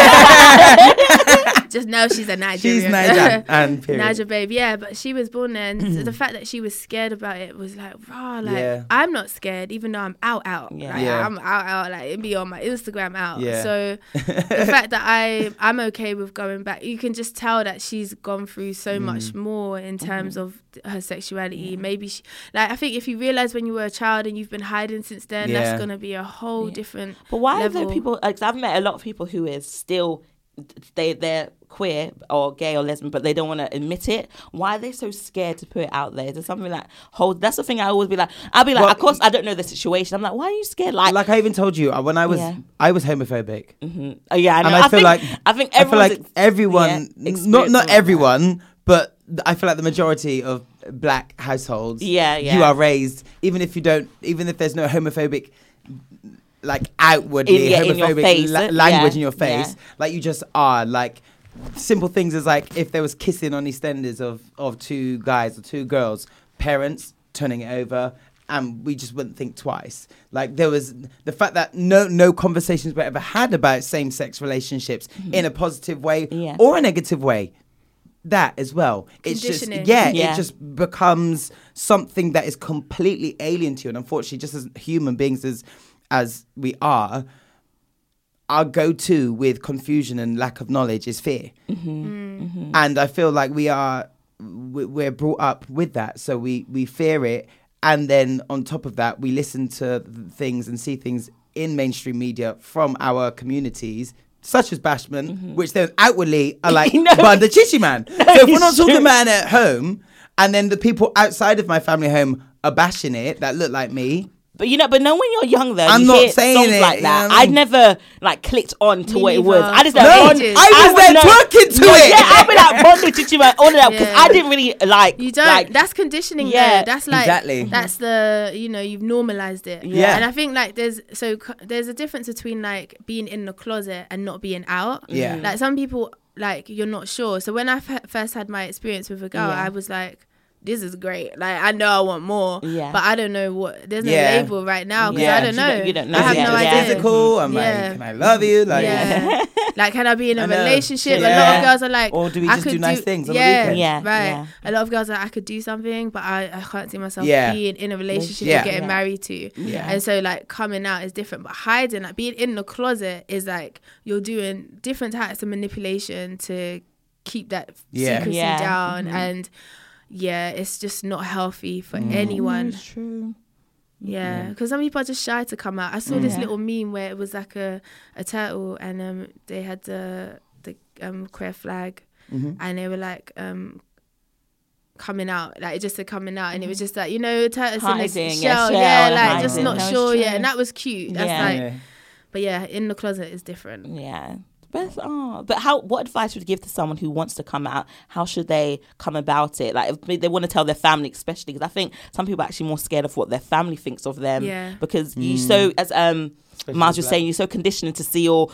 Just know she's a Nigerian. She's Niger and period. Niger babe, yeah, but she was born there, and the fact that she was scared about it was like, raw. Like Yeah. I'm not scared, even though I'm out, out. Yeah. Like, Yeah. I'm out, out. Like it'd be on my Instagram out. Yeah. So the fact that I I'm okay with going back, you can just tell that she's gone through so Mm. much more in terms of her sexuality. Maybe she, like I think if you realize when you were a child and you've been hiding since then, Yeah. that's gonna be a whole different. But why are level. there people? Like, I've met a lot of people who is still they they're queer or gay or lesbian, but they don't want to admit it. Why are they so scared to put it out there? Is there something like hold? That's the thing I always be like. I'll be like, Well, of course I don't know the situation. I'm like, why are you scared? Like, like I even told you uh, when I was Yeah. I was homophobic. oh, yeah, I know. and I, feel think, like I think I feel like ex- everyone, yeah, not not everyone, but I feel like the majority of black households, Yeah, yeah, you are raised even if you don't, even if there's no homophobic, like outwardly In- yeah, in homophobic face, la- language yeah, in your face, yeah. like you just are like. Simple things as like if there was kissing on EastEnders of of two guys or two girls, parents turning it over, and we just wouldn't think twice. Like there was the fact that no no conversations were ever had about same sex relationships in a positive way Mm-hmm. Yeah. or a negative way. That as well. It's just yeah, Yeah. it just becomes something that is completely alien to you. And unfortunately, just as human beings as as we are, our go-to with confusion and lack of knowledge is fear. Mm-hmm. Mm. Mm-hmm. And i feel like we are we- we're brought up with that. So we we fear it. And then on top of that we listen to things and see things in mainstream media from our communities such as Bashment, mm-hmm. which then outwardly are like, No. but the chichi man. so if we're not it's talking true. about it at home, and then the people outside of my family home are bashing it that look like me, But you know, but no, when you're young, though, I'm you not hear saying songs it, like you that. know I I mean? never like clicked on to Me what it was. I just No, like, ages. I was would there know- twerking to No, it. Yeah, I'd be like Bondo Chichima, all of that because Yeah. I didn't really like. You don't. Like, that's conditioning. Yeah, Yeah, that's like exactly. That's the you know you've normalized it. Yeah. and I think like there's so c- there's a difference between like being in the closet and not being out. Yeah. like some people like you're not sure. So when I f- first had my experience with a girl, Yeah. I was like. This is great. Like I know I want more, Yeah. but I don't know what. There's no Yeah. label right now because Yeah. I don't You know. don't- you don't know I have yet. no Yeah. idea. physical. I'm Yeah. like, can I love you? Like, yeah. like, can I be in a know. relationship? A lot of girls are like, Or do we I just could do nice things on yeah, weekend? Yeah, right. yeah. A lot of girls are like, I could do something, but I, I can't see myself Yeah. being in a relationship Yeah. or getting Yeah. married to. Yeah. And so, like, coming out is different, but hiding, like, being in the closet is like you're doing different types of manipulation to keep that Yeah. secrecy Yeah. down. Mhm. And yeah, it's just not healthy for Mm. anyone. It's true. Yeah, because some people are just shy to come out. I saw this Yeah. little meme where it was like a, a turtle and um they had the the um queer flag Mm-hmm. and they were like um coming out like it just said coming out and it was just like you know turtles in Hiding, this yeah, shell, shell yeah, and like just not No, sure, yeah, and that was cute. That's Yeah. like, but yeah, in the closet is different. Yeah. But, oh, but how? What advice would you give to someone who wants to come out? How should they come about it? Like, if they want to tell their family, especially because I think some people are actually more scared of what their family thinks of them. Yeah. Because you so as um Especially Mars with was saying, you're so conditioned to see your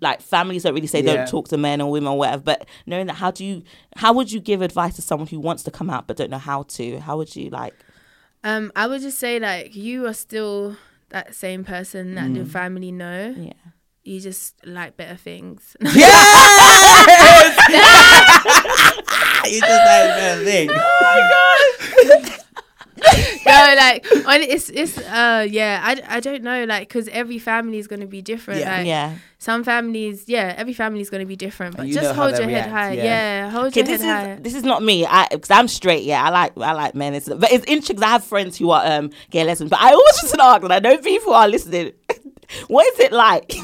like families don't really say Yeah. don't talk to men or women or whatever. But knowing that, how do you? How would you give advice to someone who wants to come out but don't know how to? How would you like? Um, I would just say like you are still that same person that your family know. Yeah. You just like better things. yes! you just like better things. Oh my god No, like like on it's it's uh yeah I, I don't know like because every family is going to be different Yeah. like Yeah. some families yeah every family is going to be different but you just hold they your head high yeah. yeah, hold your this head high is this is not me. I because I'm straight. Yeah, I like I like men. It's, but it's interesting. 'cause I have friends who are um gay lesbians. But I always just ask, and I know people are listening. what is it like?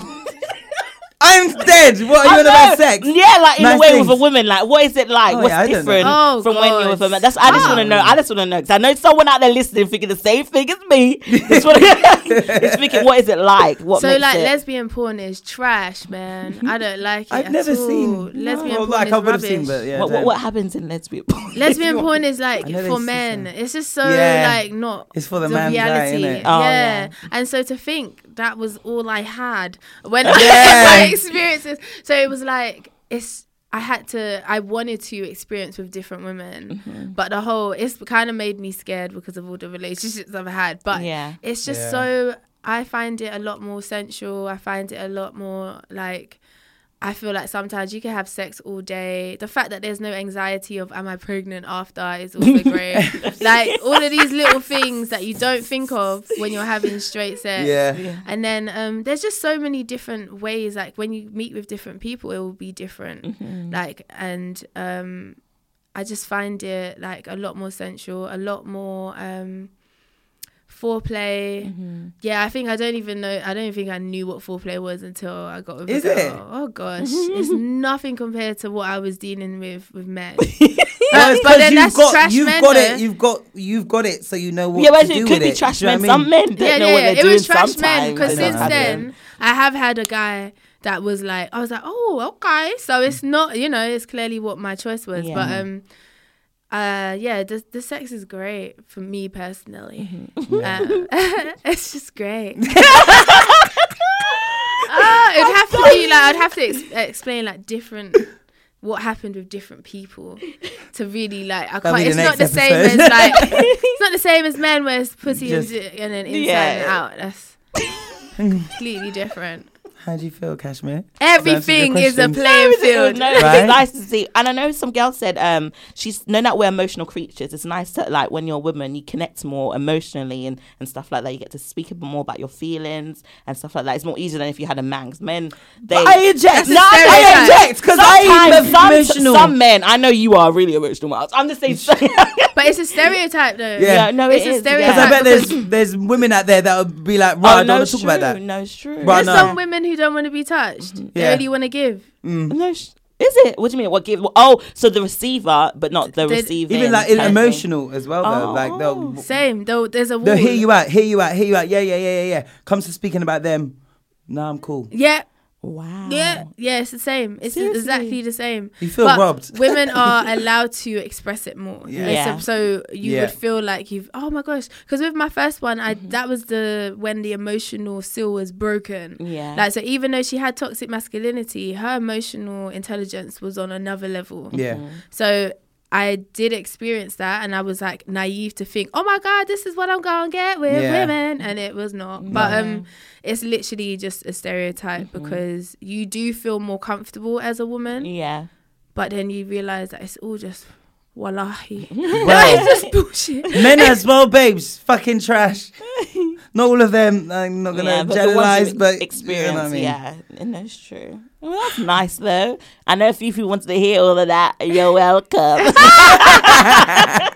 I'm dead. What are I you on about sex? Yeah, like in Nice a way with a woman. Like, what is it like? Oh, What's yeah, I don't know. different Oh, from when you're with a man? That's I just want to know. I just want to know because I know someone out there listening thinking the same thing as me. It's wanna, is thinking, what is it like? What so like it? lesbian porn is trash man I don't like it I've at never all. seen. lesbian well, porn like is I would have rubbish. seen, but yeah. what, what, what happens in lesbian porn? lesbian porn is like for men a- it's just so Yeah. like not It's for the man's reality innit? Oh, yeah. yeah. and so to think that was all I had when Yeah. I my experiences so it was like it's I had to I wanted to experience with different women Mm-hmm. but the whole it's kind of made me scared because of all the relationships I've had but Yeah. it's just Yeah. so I find it a lot more sensual I find it a lot more like I feel like sometimes you can have sex all day. The fact that there's no anxiety of am I pregnant after is also great. like all of these little things that you don't think of when you're having straight sex. Yeah. And then um, there's just so many different ways. Like when you meet with different people, it will be different. Mm-hmm. Like and um, I just find it like a lot more sensual, a lot more um, foreplay. Mm-hmm. Yeah, I think I don't even know. I don't even think I knew what foreplay was until I got with Is a girl. it? Oh gosh, it's nothing compared to what I was dealing with with men. Well, it's but 'cause then you've that's got, trash you've men, got it. You've got you've got it, so you know what yeah, but to do it with could be it. trash Do men. what I Some men don't yeah, know what yeah, they're it doing was trash men because since then. I have had a guy that was like, I was like, oh, okay, so it's not, you know, it's clearly what my choice was, but um. Uh yeah, the the sex is great for me personally. Mm-hmm. Uh, it's just great. Ah, it'd have to be like I'd have to ex- explain like different what happened with different people to really like I That'll can't. It's not next the same as like it's not the same as men where it's pussy Just- and, di- and then inside Yeah. and out. That's completely different. How do you feel, Kashmir? Everything is a question. playing field. No, Right? it's nice to see. And I know some girl said, um, she's known that we're emotional creatures. It's nice to like when you're a woman, you connect more emotionally and, and stuff like that. You get to speak a bit more about your feelings and stuff like that. It's more easier than if you had a man. 'Cause men, they. I eject. No, I eject because I'm Sometimes some, emotional. some men, I know you are really emotional. Miles. I'm just saying. But it's a stereotype though. Yeah. yeah, no, It's it a stereotype. Because I bet there's there's women out there that would be like, Oh, right, I don't no, want to talk true. about that. No, it's true. Right, There's no. some women who don't want to be touched. Mm-hmm. They Yeah. really want to give. Mm. No, sh- is it? What do you mean? What give? Oh, so the receiver, but not the They- receiving. Even like kind emotional as well, though. Oh. Like Oh. they'll Same. Though there's a wall. they'll hear you out, hear you out, hear you out. Yeah, yeah, yeah, yeah, yeah. Comes to speaking about them. No, I'm cool. Yeah. Wow. Yeah, yeah, it's the same. It's Seriously? exactly the same. You feel But robbed. women are allowed to express it more. Yeah. Yeah. a- so you Yeah. would feel like you've. Oh my gosh! Because with my first one, I mm-hmm. that was the when the emotional seal was broken. Yeah. Like so, even though she had toxic masculinity, her emotional intelligence was on another level. Yeah. Mm-hmm. So I did experience that, and I was like naive to think, "Oh my God, this is what I'm gonna get with Yeah. women," and it was not. But um, it's literally just a stereotype because you do feel more comfortable as a woman, Yeah. but then you realize that it's all just wallahi, Well, it's just bullshit. men as well, babes. Fucking trash. Not all of them. I'm not gonna yeah, but generalize, but experience, you know I mean. yeah, and that's true. Well, that's nice though. I know if you wants to hear all of that, you're welcome.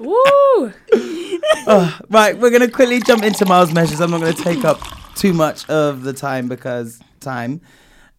Woo! Right, we're gonna quickly jump into Miles measures. I'm not gonna take up too much of the time because time.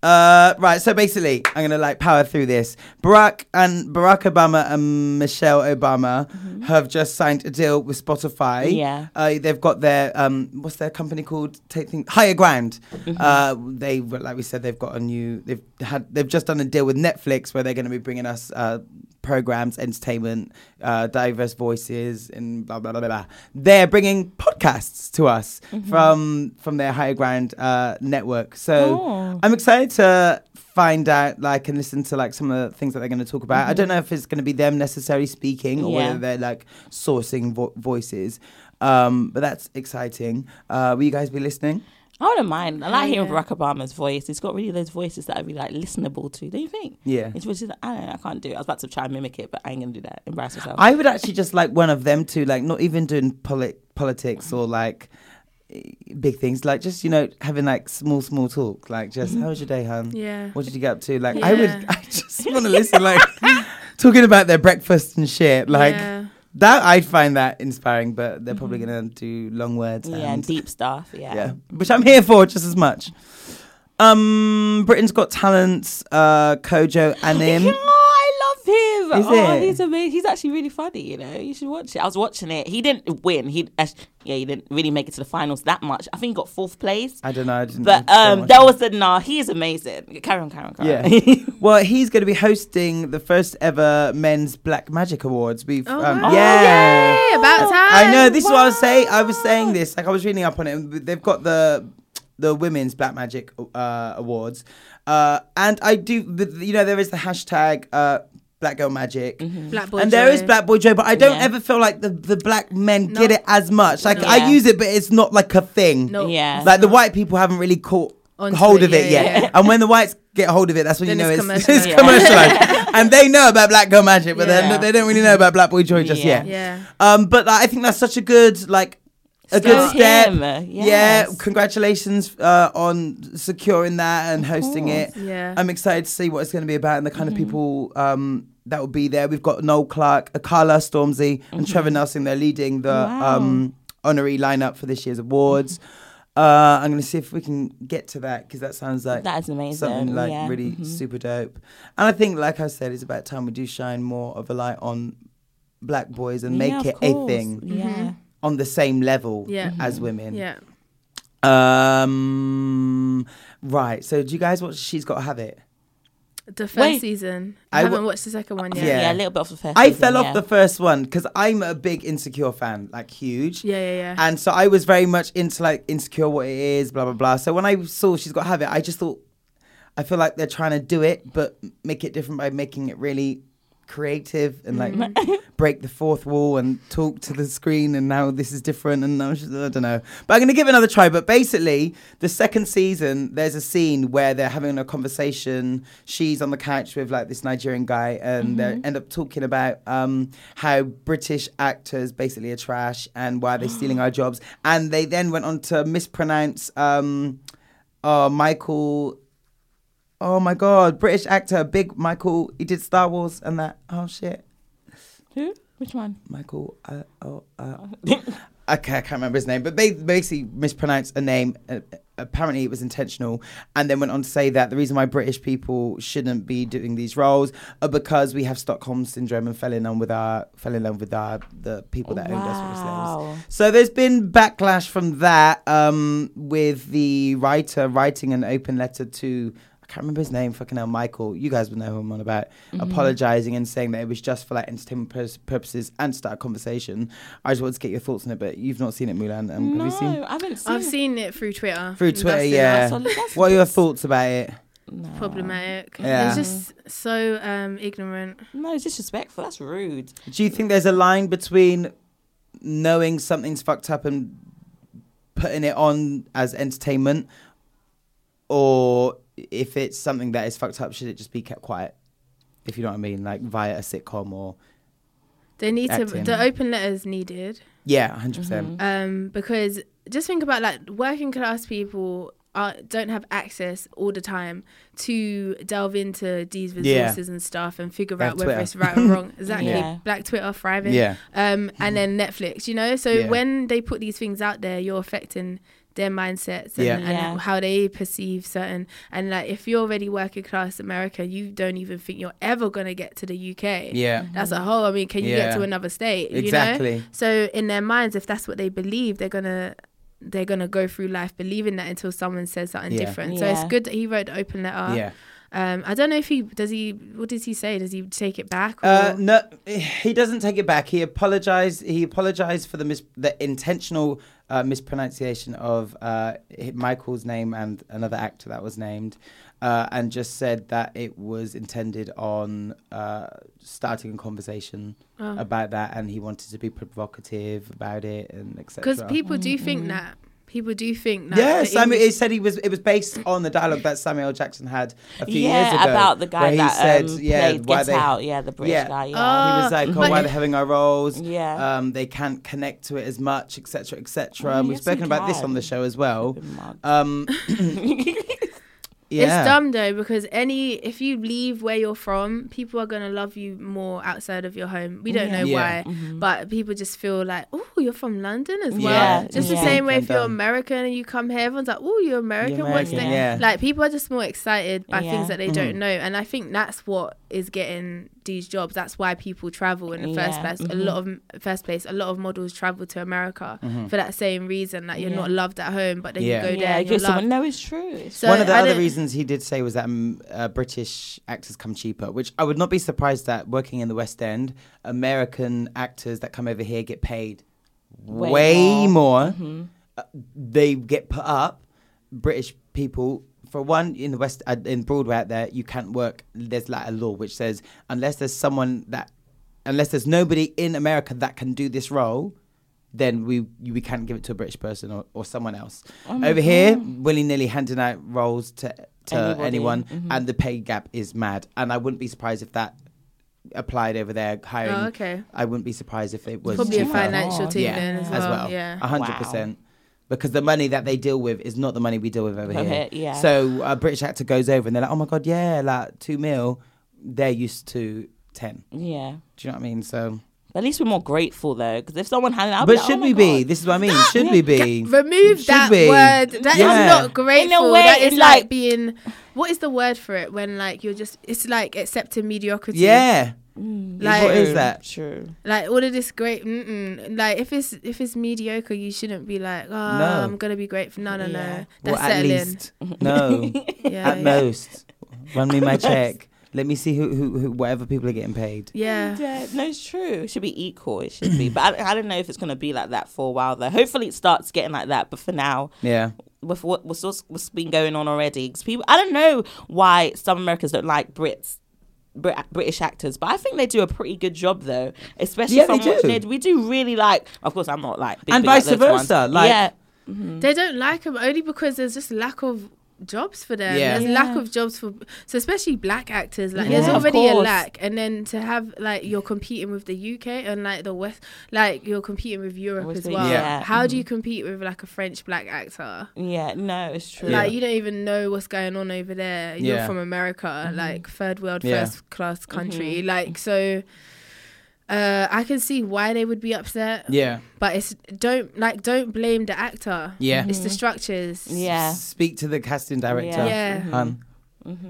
Uh, right, so basically, I'm gonna like power through this. Barack and Barack Obama and Michelle Obama have just signed a deal with Spotify. Yeah. uh, they've got their um, what's their company called? Take things Higher Ground. Uh, they like we said, they've got a new. They've had they've just done a deal with Netflix where they're going to be bringing us uh, programs, entertainment, uh, diverse voices, and blah blah blah blah. blah. They're bringing podcasts to us from from their Higher Ground uh, network. So I'm excited to find out, like, and listen to like some of the things that they're going to talk about. I don't know if it's going to be them necessarily speaking or Yeah. whether they're like sourcing vo- voices. Um, but that's exciting. Uh, will you guys be listening? I wouldn't mind. I like hearing Yeah. Barack Obama's voice. He's got really those voices that are really like listenable to. Don't you think? Yeah. It's which is I don't know. I can't do it. I was about to try and mimic it, but I ain't gonna do that. Embarrass myself. I would actually just like one of them to like not even doing polit- politics or like eh, big things like just you know having like small small talk like just how was your day hun Yeah. what did you get up to like I would I just want to listen like talking about their breakfast and shit like Yeah. That I find that inspiring but they're probably gonna do long words yeah, and deep stuff. Yeah. yeah which I'm here for just as much um Britain's Got Talents uh Kojo Anim I love him. Is oh, it? he's amazing. He's actually really funny. You know, you should watch it. I was watching it. He didn't win. He, uh, yeah, he didn't really make it to the finals that much. I think he got fourth place. I don't know I didn't But um, that was the nah. He is amazing. Carry on, carry on, carry on. Yeah. well, he's going to be hosting the first ever men's Black Magic Awards. We've, Oh, um, wow. yeah. Yay, about time. I know. This is what I was saying. I was saying this. Like I was reading up on it. They've got the the women's Black Magic uh, Awards, uh, and I do. You know, there is the hashtag uh, Black Girl Magic. Black boy And there is joy. Black Boy Joy, but I don't Yeah. ever feel like the, the black men No. get it as much. Like No. I Yeah. use it, but it's not like a thing. No. Yeah. Like the white people haven't really caught Onto hold it, of it yeah, yet. yeah. And when the whites get hold of it, that's when Then you know it's it's, commercialised. it's commercialized. and they know about Black Girl Magic, but Yeah. they don't really know about Black Boy Joy just Yeah. yet. Yeah. Um, but like, I think that's such a good like a good Go step. him, Yeah, congratulations uh, on securing that and hosting it. Yeah. I'm excited to see what it's going to be about and the kind of people um, that will be there. We've got Noel Clarke, Akala Stormzy, and Trevor Nelson. They're leading the Wow. um, honorary lineup for this year's awards. Uh, I'm going to see if we can get to that because that sounds like That is amazing, Something like yeah. really Mhm. super dope. And I think, like I said, it's about time we do shine more of a light on black boys and make it a thing Yeah. On the same level Yeah. as women. Yeah. Um. Right. So, do you guys watch She's Gotta Have It? The first Wait. season. I haven't watched the second one yet. Yeah. Yeah. a little bit off the first. I season, fell off yeah. the first one because I'm a big Insecure fan, like huge. Yeah, yeah, yeah. And so I was very much into like Insecure, what it is, blah blah blah. So when I saw She's Gotta Have It, I just thought, I feel like they're trying to do it, but make it different by making it really creative and like break the fourth wall and talk to the screen and now this is different and I, just, I don't know. But i'm going to give it another try. But basically the second season there's a scene where they're having a conversation. She's on the couch with like this nigerian guy and they end up talking about um, how british actors basically are trash and why they're stealing our jobs. And they then went on to mispronounce um, uh, michael Oh my god, British actor, big Michael. He did Star Wars and that. Oh shit, Who? Which one? Michael. Uh, oh, uh, okay, I can't remember his name, but they basically mispronounced a name. Uh, apparently, it was intentional, and then went on to say that the reason why British people shouldn't be doing these roles are because we have Stockholm syndrome and fell in love with our fell in love with our the people that owned us Wow. So there's been backlash from that um, with the writer writing an open letter to. I can't remember his name, fucking hell, Michael. You guys would know who I'm on about. Apologizing and saying that it was just for like entertainment pur- purposes and to start a conversation. I just wanted to get your thoughts on it, but you've not seen it, Mulan. Um, no, have you seen I haven't seen. I've seen it through Twitter. through Twitter? it. Yeah. That's- that's- What are your thoughts about it? problematic. Yeah. It's just so um, ignorant. No, it's disrespectful. That's rude. Do you think there's a line between knowing something's fucked up and putting it on as entertainment, or if it's something that is fucked up, should it just be kept quiet? If you know what I mean, like via a sitcom or They need Acting. to. The open letter is needed yeah, 100 percent. um, because just think about like working class people. Are, don't have access all the time to delve into these Yeah. resources and stuff and figure They have out whether it's right or wrong. Exactly. Yeah. Black Twitter thriving. Yeah. Um, and then Netflix, you know? So Yeah. when they put these things out there, you're affecting their mindsets and, Yeah. and Yeah. how they perceive certain. And like, if you're already working class America, you don't even think you're ever going to get to the UK. Yeah. That's a whole, I mean, can you get to another state? You Exactly. know? So in their minds, if that's what they believe, they're going to. They're gonna go through life believing that until someone says something Yeah. different. So it's good that he wrote the open letter. Yeah. Um, I don't know if he does. He what does he say? Does he take it back? Or? Uh, no, he doesn't take it back. He apologized. He apologized for the mis- the intentional uh, mispronunciation of uh, Michael's name and another actor that was named, uh, and just said that it was intended on uh, starting a conversation Oh. about that, and he wanted to be provocative about it and etc. Because people do think that. People do think that. Yeah, the Samuel. English- It said he was. It was based on the dialogue that Samuel Jackson had a few yeah, years ago, Yeah, about the guy where he that said, um, "Yeah, played why Get they, Out. Yeah, the British Yeah. guy. Yeah. he was Uh, like, "Oh, why they're having our roles? Yeah. um, they can't connect to it as much, etc., etc." Oh, and we've spoken we about this on the show as well. Um, yeah, It's dumb though because any if you leave where you're from, people are gonna love you more outside of your home. We don't know Yeah. why, but people just feel like, oh, you're from London as well. Yeah, Just yeah. the same way if you're American and you come here, everyone's like, oh, you're American. What's American, that? yeah. Like people are just more excited by Yeah. things that they Mm-hmm. don't know, and I think that's what is getting these jobs. That's why people travel in the first Yeah, place. A lot of first place, a lot of models travel to America for that same reason. That you're Yeah. not loved at home, but then Mm-hmm. Yeah. you go there and you're because someone. No, it's true. It's So One of the I other reasons he did say was that um, uh, British actors come cheaper, which I would not be surprised that working in the West End, American actors that come over here get paid way, Way more. more. Uh, they get put up. British people, for one, in the West, uh, in Broadway out there, you can't work. There's like a law which says unless there's someone that, unless there's nobody in America that can do this role, then we we can't give it to a British person or, or someone else. Over here, willy nilly handing out roles to to Anybody, anyone, mhm. and the pay gap is mad. And I wouldn't be surprised if that applied over there hiring. Oh, okay. I wouldn't be surprised if it was Probably a financial God. thing yeah, then as as well. well. Yeah. a hundred Wow. percent. Because the money that they deal with is not the money we deal with over Over here. here, yeah. So a British actor goes over and they're like, "Oh my god, yeah, like two mil." They're used to ten. yeah. Do you know what I mean? So, At least we're more grateful though, because if someone had, it, I'd but be like, should oh my we be? This is what I mean. Should we be? Remove Should that we? word. That is Yeah. not grateful. In a way, that is it's like, like- being. What is the word for it when like you're just? It's like accepting mediocrity. Yeah. Mm. Like, what is that? True. Like all of this great. Mm-mm. Like if it's if it's mediocre, you shouldn't be like, oh, No. I'm gonna be great for No, no, Yeah. no. Well, at settling. least no. Yeah, at yeah. most, run me my check. Let me see who, who, who whatever people are getting paid. Yeah. Yeah, no, it's true. It should be equal. It should be, but I, I don't know if it's gonna be like that for a while. Though, hopefully, it starts getting like that. But for now, Yeah. with what what's, what's what's been going on already, 'cause people, I don't know why some Americans don't like Brits Brit- British actors, but I think they do a pretty good job though, especially Yeah, from they watching do. it. We do really like. Of course, I'm not like, big, And big like vice those ones. versa, like- yeah, They don't like them only because there's just lack of jobs for them. Yeah. There's Yeah. lack of jobs for so especially black actors. Like Yeah, there's already a lack, and then to have like you're competing with the UK and like the West, like you're competing with Europe With as the- well. Yeah. How do you mm-hmm. compete with like a French black actor? yeah, no, it's true. Like you don't even know what's going on over there. You're Yeah. from America, mm-hmm. like third world, Yeah. first class country. Mm-hmm. Like so. Uh, I can see why they would be upset, Yeah. but it's don't like don't blame the actor. Yeah. It's the structures. yeah, Speak to the casting director. Yeah. Yeah. hun.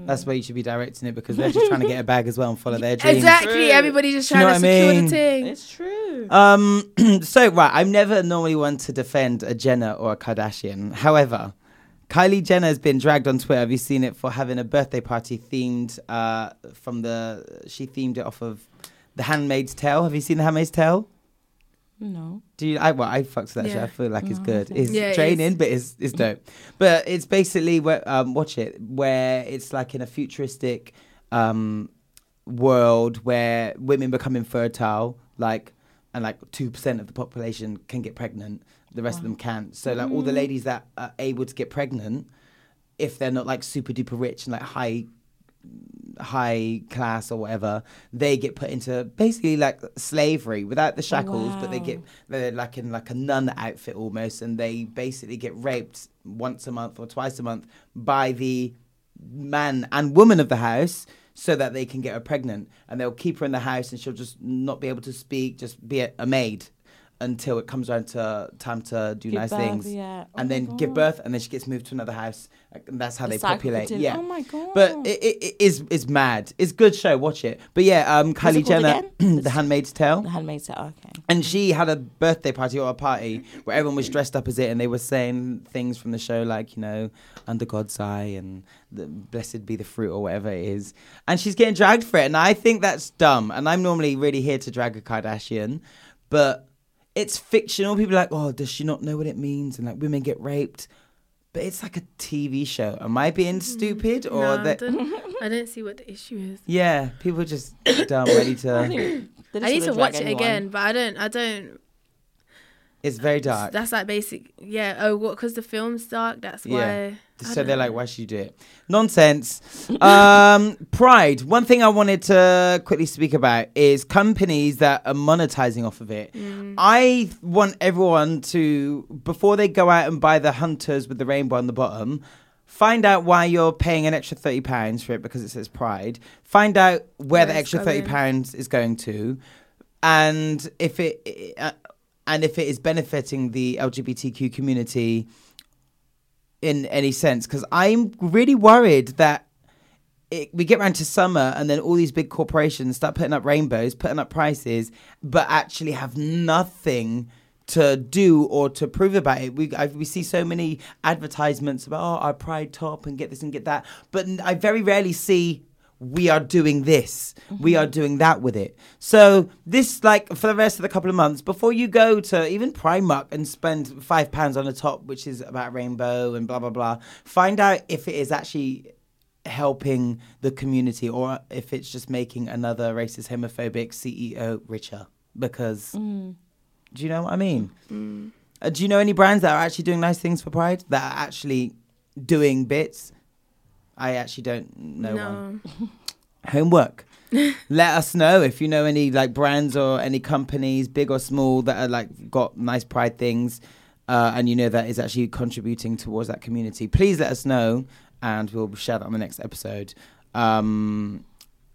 That's where you should be directing it because they're just trying to get a bag as well and follow their dreams. Exactly. True. Everybody just Do you trying know to what I secure mean? the thing. it's true. Um, so right, I'm never normally one to defend a Jenner or a Kardashian. However, Kylie Jenner has been dragged on Twitter. Have you seen it for having a birthday party themed uh, from the? She themed it off of The Handmaid's Tale. Have you seen The Handmaid's Tale? no, Do you? I well, I fucked with that shit. I feel like it's good. It's Yeah, draining, but it's it's dope. But it's basically where um, watch it where it's like in a futuristic um, world where women become infertile, like and like two percent of the population can get pregnant. The rest of them can't. So like all the ladies that are able to get pregnant, if they're not like super duper rich and like high high class or whatever, they get put into basically like slavery without the shackles, but they get they're like in like a nun outfit almost, and they basically get raped once a month or twice a month by the man and woman of the house. So that they can get her pregnant, and they'll keep her in the house, and she'll just not be able to speak, just be a, a maid until it comes around to time to do Give nice birth, things, yeah. Oh and then give birth, and then she gets moved to another house, and that's how The they populate. Yeah, Oh my God. But it, it, it is is mad. It's a good show. Watch it. But yeah, um, Kylie Jenner. The Handmaid's Tale. the handmaid's tale. Okay. And she had a birthday party or a party where everyone was dressed up as it, and they were saying things from the show like, you know, under God's eye and the blessed be the fruit or whatever it is. And she's getting dragged for it, and I think that's dumb. And I'm normally really here to drag a Kardashian, but it's fictional. People are like, oh, does she not know what it means? And like, women get raped. But it's like a TV show. Am I being mm-hmm. stupid or No, I, that? don't, I don't see what the issue is. Yeah, people are just dumb, ready to. They I need to watch drag it again, but I don't. I don't. It's very dark. That's like basic. Yeah. Oh, what? Because the film's dark. That's Yeah. why. I So they're know. like, why should you do it? Nonsense. um, Pride. One thing I wanted to quickly speak about is companies that are monetizing off of it. Mm. I want everyone to, before they go out and buy the hunters with the rainbow on the bottom, find out why you're paying an extra thirty pounds for it because it says Pride. Find out where, the Where extra thirty pounds is going to, and if it. Uh, and if it is benefiting the LGBTQ community in any sense because I'm really worried that it, we get around to summer and then all these big corporations start putting up rainbows, putting up prices, but actually have nothing to do or to prove about it. We I, we see so many advertisements about oh our pride top and get this and get that, but I very rarely see we are doing this, we are mm-hmm. doing that with it. So this like for the rest of the couple of months before you go to even Primark and spend five pounds on a top, which is about rainbow and blah blah blah. Find out if it is actually helping the community or if it's just making another racist homophobic CEO richer because mm. do you know what I mean? Mm. Uh, do you know any brands that are actually doing nice things for Pride that are actually doing bits? I actually don't know one. Homework. Let us know if you know any like brands or any companies, big or small, that are like got nice Pride things, uh, and you know that is actually contributing towards that community. Please let us know, and we'll share that on the next episode. Um,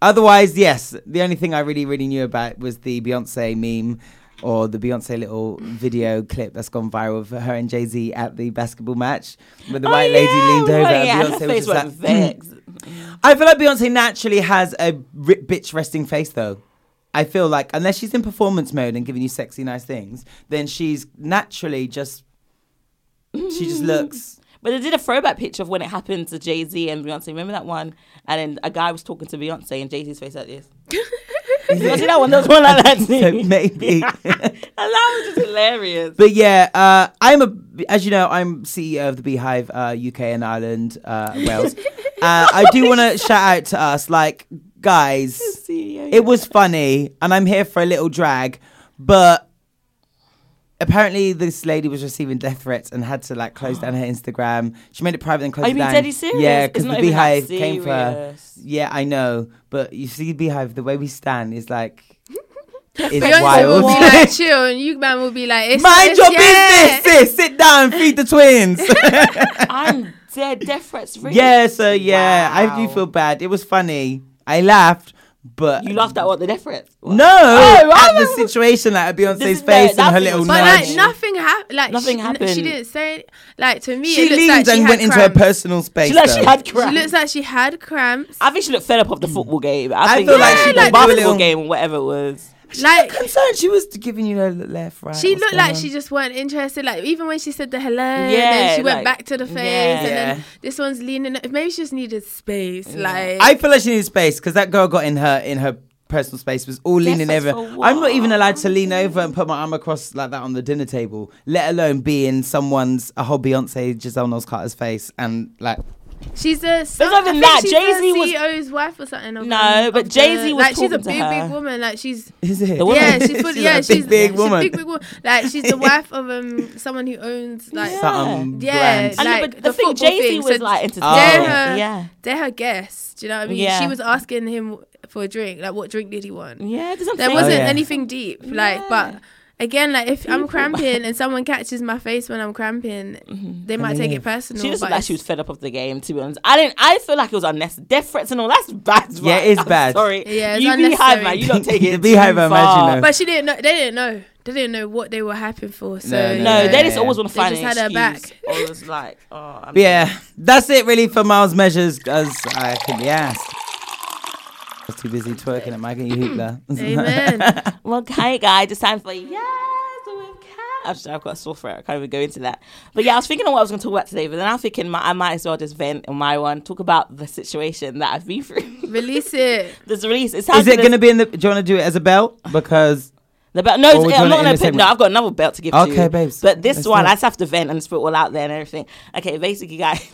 otherwise, yes, the only thing I really, really knew about was the Beyonce meme or the Beyonce little video clip that's gone viral of her and Jay Z at the basketball match, where the Oh, white lady leaned over right, and yeah, her Beyonce was just like, was. I feel like Beyonce naturally has a bitch resting face though. I feel like unless she's in performance mode and giving you sexy nice things, then she's naturally just she just looks But they did a throwback picture of when it happened to Jay Z and Beyonce. Remember that one? And then a guy was talking to Beyonce and Jay Z's face like this. you see that one? There was one like that so maybe. that was just hilarious. But yeah, uh, I'm a, as you know, I'm CEO of the Beehive uh, UK and Ireland, uh, Wales. uh, I do want to shout out to us, like, guys, CEO, it was funny, and I'm here for a little drag, but apparently this lady was receiving death threats and had to like close down her Instagram. She made it private and closed Are it you being down. deadly serious? Yeah, It's because the not even that beehive came for her. serious. Yeah, I know, but you see, beehive, the way we stand is like. It's Beyonce wild. will be like chill, and you man will be like, it's, Mind it's, your yeah. business, sis. Sit down, feed the twins. I'm dead. Death threats. Really? yeah, so yeah, I do Wow. feel bad. It was funny. I laughed, but You laughed at what the death threats? What? No, Oh, at the situation, like at This Beyonce's is the- face and her little was But nudge. like nothing happened. Like Nothing she, happened. She didn't say like to me. she it leaned like she and had went into her personal space. She like she had She looks like she had cramps. I think she looked fed up of the football game. I, I think feel like yeah, she the did do basketball little- game or whatever it was. Like concerned. She was giving you her left, right. she what's looked like on? she just weren't interested. Like even when she said the hello, and Yeah, then she went back to the face, yeah. and Yeah. then this one's leaning. Maybe she just needed space. Like I feel like she needed space because that girl got in her in her personal space was all leaning over. I'm not even allowed to lean over and put my arm across like that on the dinner table, let alone be in someone's a whole Beyonce Giselle Knowles Carter's face and like. She's a. not I even think that. Jay-Z the was- CEO's wife or something. Of No, but Jay-Z the- was like she's a talking to big, her. big woman. Like she's Is it? The woman- yeah, she's full, She's yeah, a big, she's big she's woman. a big, big woman. Like she's the wife of um someone who owns like Something Yeah, brand. And like but the the thing, Jay Z was so like they're entertaining. her, Yeah, they're her guests. Do you know what I mean? Yeah. She was asking him for a drink. Like, what drink did he want? yeah. There wasn't yeah. anything deep. Like, but again, like if I'm cramping and someone catches my face when I'm cramping, mm-hmm. they might take it personal. She just but looked like she was fed up of the game. To be honest, I didn't. I feel like it was unnecessary. Death threats and all. That's bad. Yeah, it's I'm bad. Sorry. Yeah, it's you beehive unnecessary. man. You don't take The it. Beehive, too I imagine, far. But she didn't know. They didn't know. They didn't know what they were hyping for. So No, you No, know, they just Yeah. always want to They find just an had her excuse. back. Always like, oh, I'm yeah, that's it really for Miles Measures as I can be asked. I was too busy twerking at Mighty Hoopla. Amen. Well, okay, guys, it's time for yes with Kat. Actually, I've got a sore throat. I can't even go into that. But yeah, I was thinking of what I was going to talk about today, but then I'm thinking my, I might as well just vent on my one, talk about the situation that I've been through. Release it. this release. It's Is it going to be in the? Do you want to do it as a belt? Because The belt. No, Or it's, I'm want not it in gonna a pick. segment? No, I've got another belt to give to you. Okay, babes. But this Let's one, do. I just have to vent and just put it all out there and everything. Okay, basically, guys.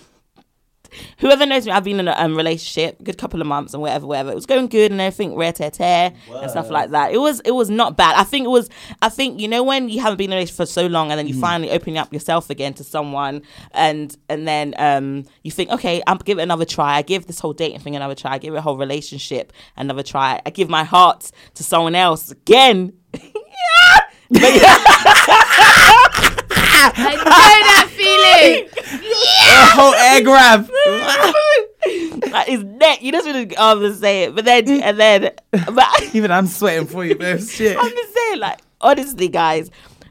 Whoever knows me, I've been in a um, relationship, good couple of months and whatever, whatever. It was going good and everything, rare tear tear and stuff like that. It was, it was not bad. I think it was. I think you know when you haven't been in a relationship for so long and then you Mm. finally open up yourself again to someone, and and then um you think, okay, I'm give it another try. I give this whole dating thing another try. I give it a whole relationship another try. I give my heart to someone else again. But yeah. I know that feeling. a whole air grab. his neck. You just want to say it, but then and then, but Even I'm sweating for you, babe. Shit. I'm just saying, like honestly, guys.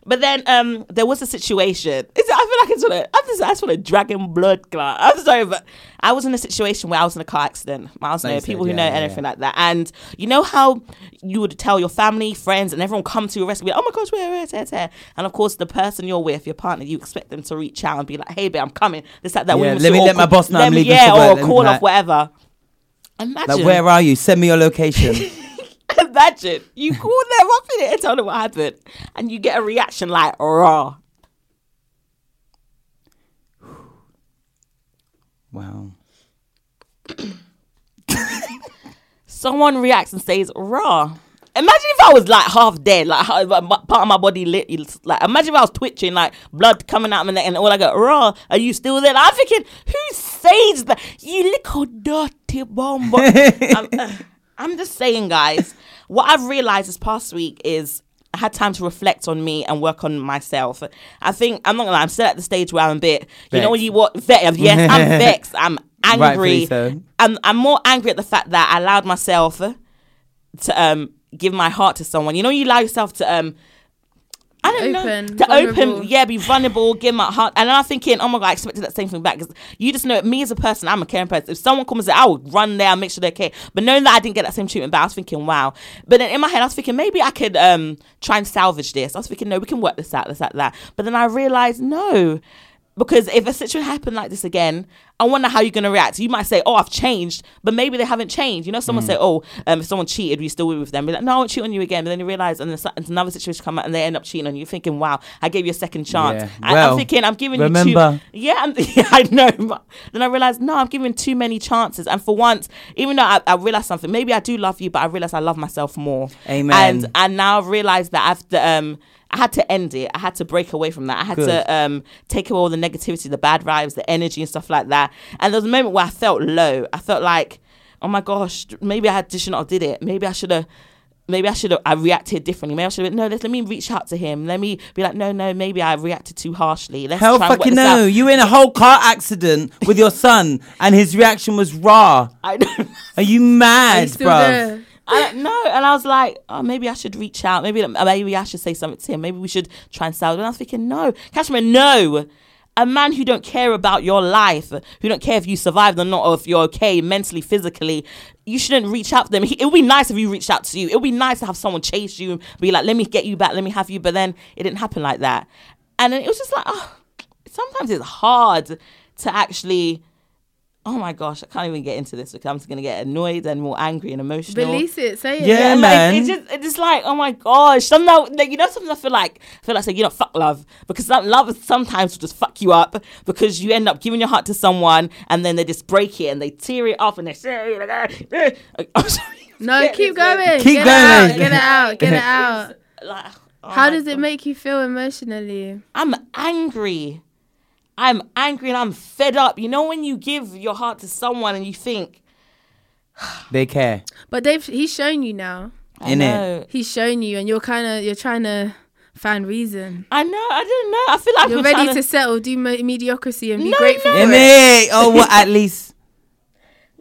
But then um, there was a situation. It's, I feel like it's sort of, I'm just, I just want to dragon blood clot. I'm sorry, but I was in a situation where I was in a car accident. Miles know people who yeah, know yeah, anything yeah. like that. And you know how you would tell your family, friends, and everyone come to your rescue, like, oh my gosh, where, where, where, where? And of course, the person you're with, your partner, you expect them to reach out and be like, hey, babe, I'm coming. This, that, that. Yeah, let me let my boss know let I'm me- leaving Yeah, or call off whatever. Imagine. Like, where are you? Send me your location. Imagine you call them up in it and tell them what happened, and you get a reaction like raw. wow. Someone reacts and says raw. Imagine if I was like half dead, like part of my body lit. Like imagine if I was twitching, like blood coming out of my neck, and all I go raw. Are you still there? Like, I'm thinking, who says that? You little dirty bomb. I'm, just saying, guys. What I've realized this past week is I had time to reflect on me and work on myself. I think I'm not gonna lie. I'm still at the stage where I'm a bit. You know when you what? Ve- yes, I'm vexed. I'm angry. So. I'm I'm more angry at the fact that I allowed myself to um give my heart to someone. You know, you allow yourself to um. I don't Open, know. To vulnerable. open, yeah, be vulnerable, give my heart. And then I'm thinking, oh my God, I expected that same thing back. Because you just know, me as a person, I'm a caring person. If someone comes, I would run there and make sure they're okay. But knowing that I didn't get that same treatment back, I was thinking, wow. But then in my head, I was thinking, maybe I could um try and salvage this. I was thinking, no, we can work this out, this, that, that. But then I realized, no. Because if a situation happened like this again, I wonder how you're gonna react. You might say, "Oh, I've changed," but maybe they haven't changed. You know, someone Mm. say, "Oh, um, if someone cheated, we still with them." Be like, "No, I won't cheat on you again." But then you realize, and then so- another situation come out, and they end up cheating on you. You're thinking, "Wow, I gave you a second chance." Yeah. I, Well, I'm thinking, I'm giving you remember- two. Yeah, I'm, yeah, I know. but Then I realized, no, I'm giving too many chances. And for once, even though I, I realized something, maybe I do love you, but I realized I love myself more. Amen. And and now I've realized that I've um I had to end it. I had to break away from that. I had Good. to um take away all the negativity, the bad vibes, the energy and stuff like that. And there was a moment where I felt low. I felt like, oh my gosh, maybe I had should not have did it. Maybe I should have maybe I should have I reacted differently. Maybe I should have no, let, let me reach out to him. Let me be like, no, no, maybe I reacted too harshly. Let's Hell fucking no. out. You were in a whole car accident with your son and his reaction was raw. I know. Are you mad, you still bruv? there? I know. And I was like, oh, maybe I should reach out. Maybe maybe I should say something to him. Maybe we should try and sell. And I was thinking, no, Cashmere, no. A man who don't care about your life, who don't care if you survived or not, or if you're okay mentally, physically, you shouldn't reach out to them. He- It would be nice if you reached out to you. It would be nice to have someone chase you and be like, let me get you back, let me have you. But then it didn't happen like that. And then it was just like, oh, sometimes it's hard to actually. Oh my gosh, I can't even get into this because I'm just gonna get annoyed and more angry and emotional. Release it. Say it. Yeah, like, man. It's just, it's just like, oh my gosh. Some like, you know, something I feel like, I feel like saying, you know, fuck love. Because some, love is sometimes will just fuck you up because you end up giving your heart to someone and then they just break it and they tear it off and they say, like, I'm sorry. No, Yeah, keep it's like- going. Keep get going. It out, get it out. Get it out. Like, oh How my does it make you feel emotionally? I'm angry. I'm angry and I'm fed up. You know when you give your heart to someone and you think, They care. But they've he's shown you now. I Innit? know, He's shown you, and you're kind of you're trying to find reason. I know, I don't know. I feel like You're we're ready trying to settle, do me- mediocrity, and be No, grateful no. for In it. it. Oh, what? At least.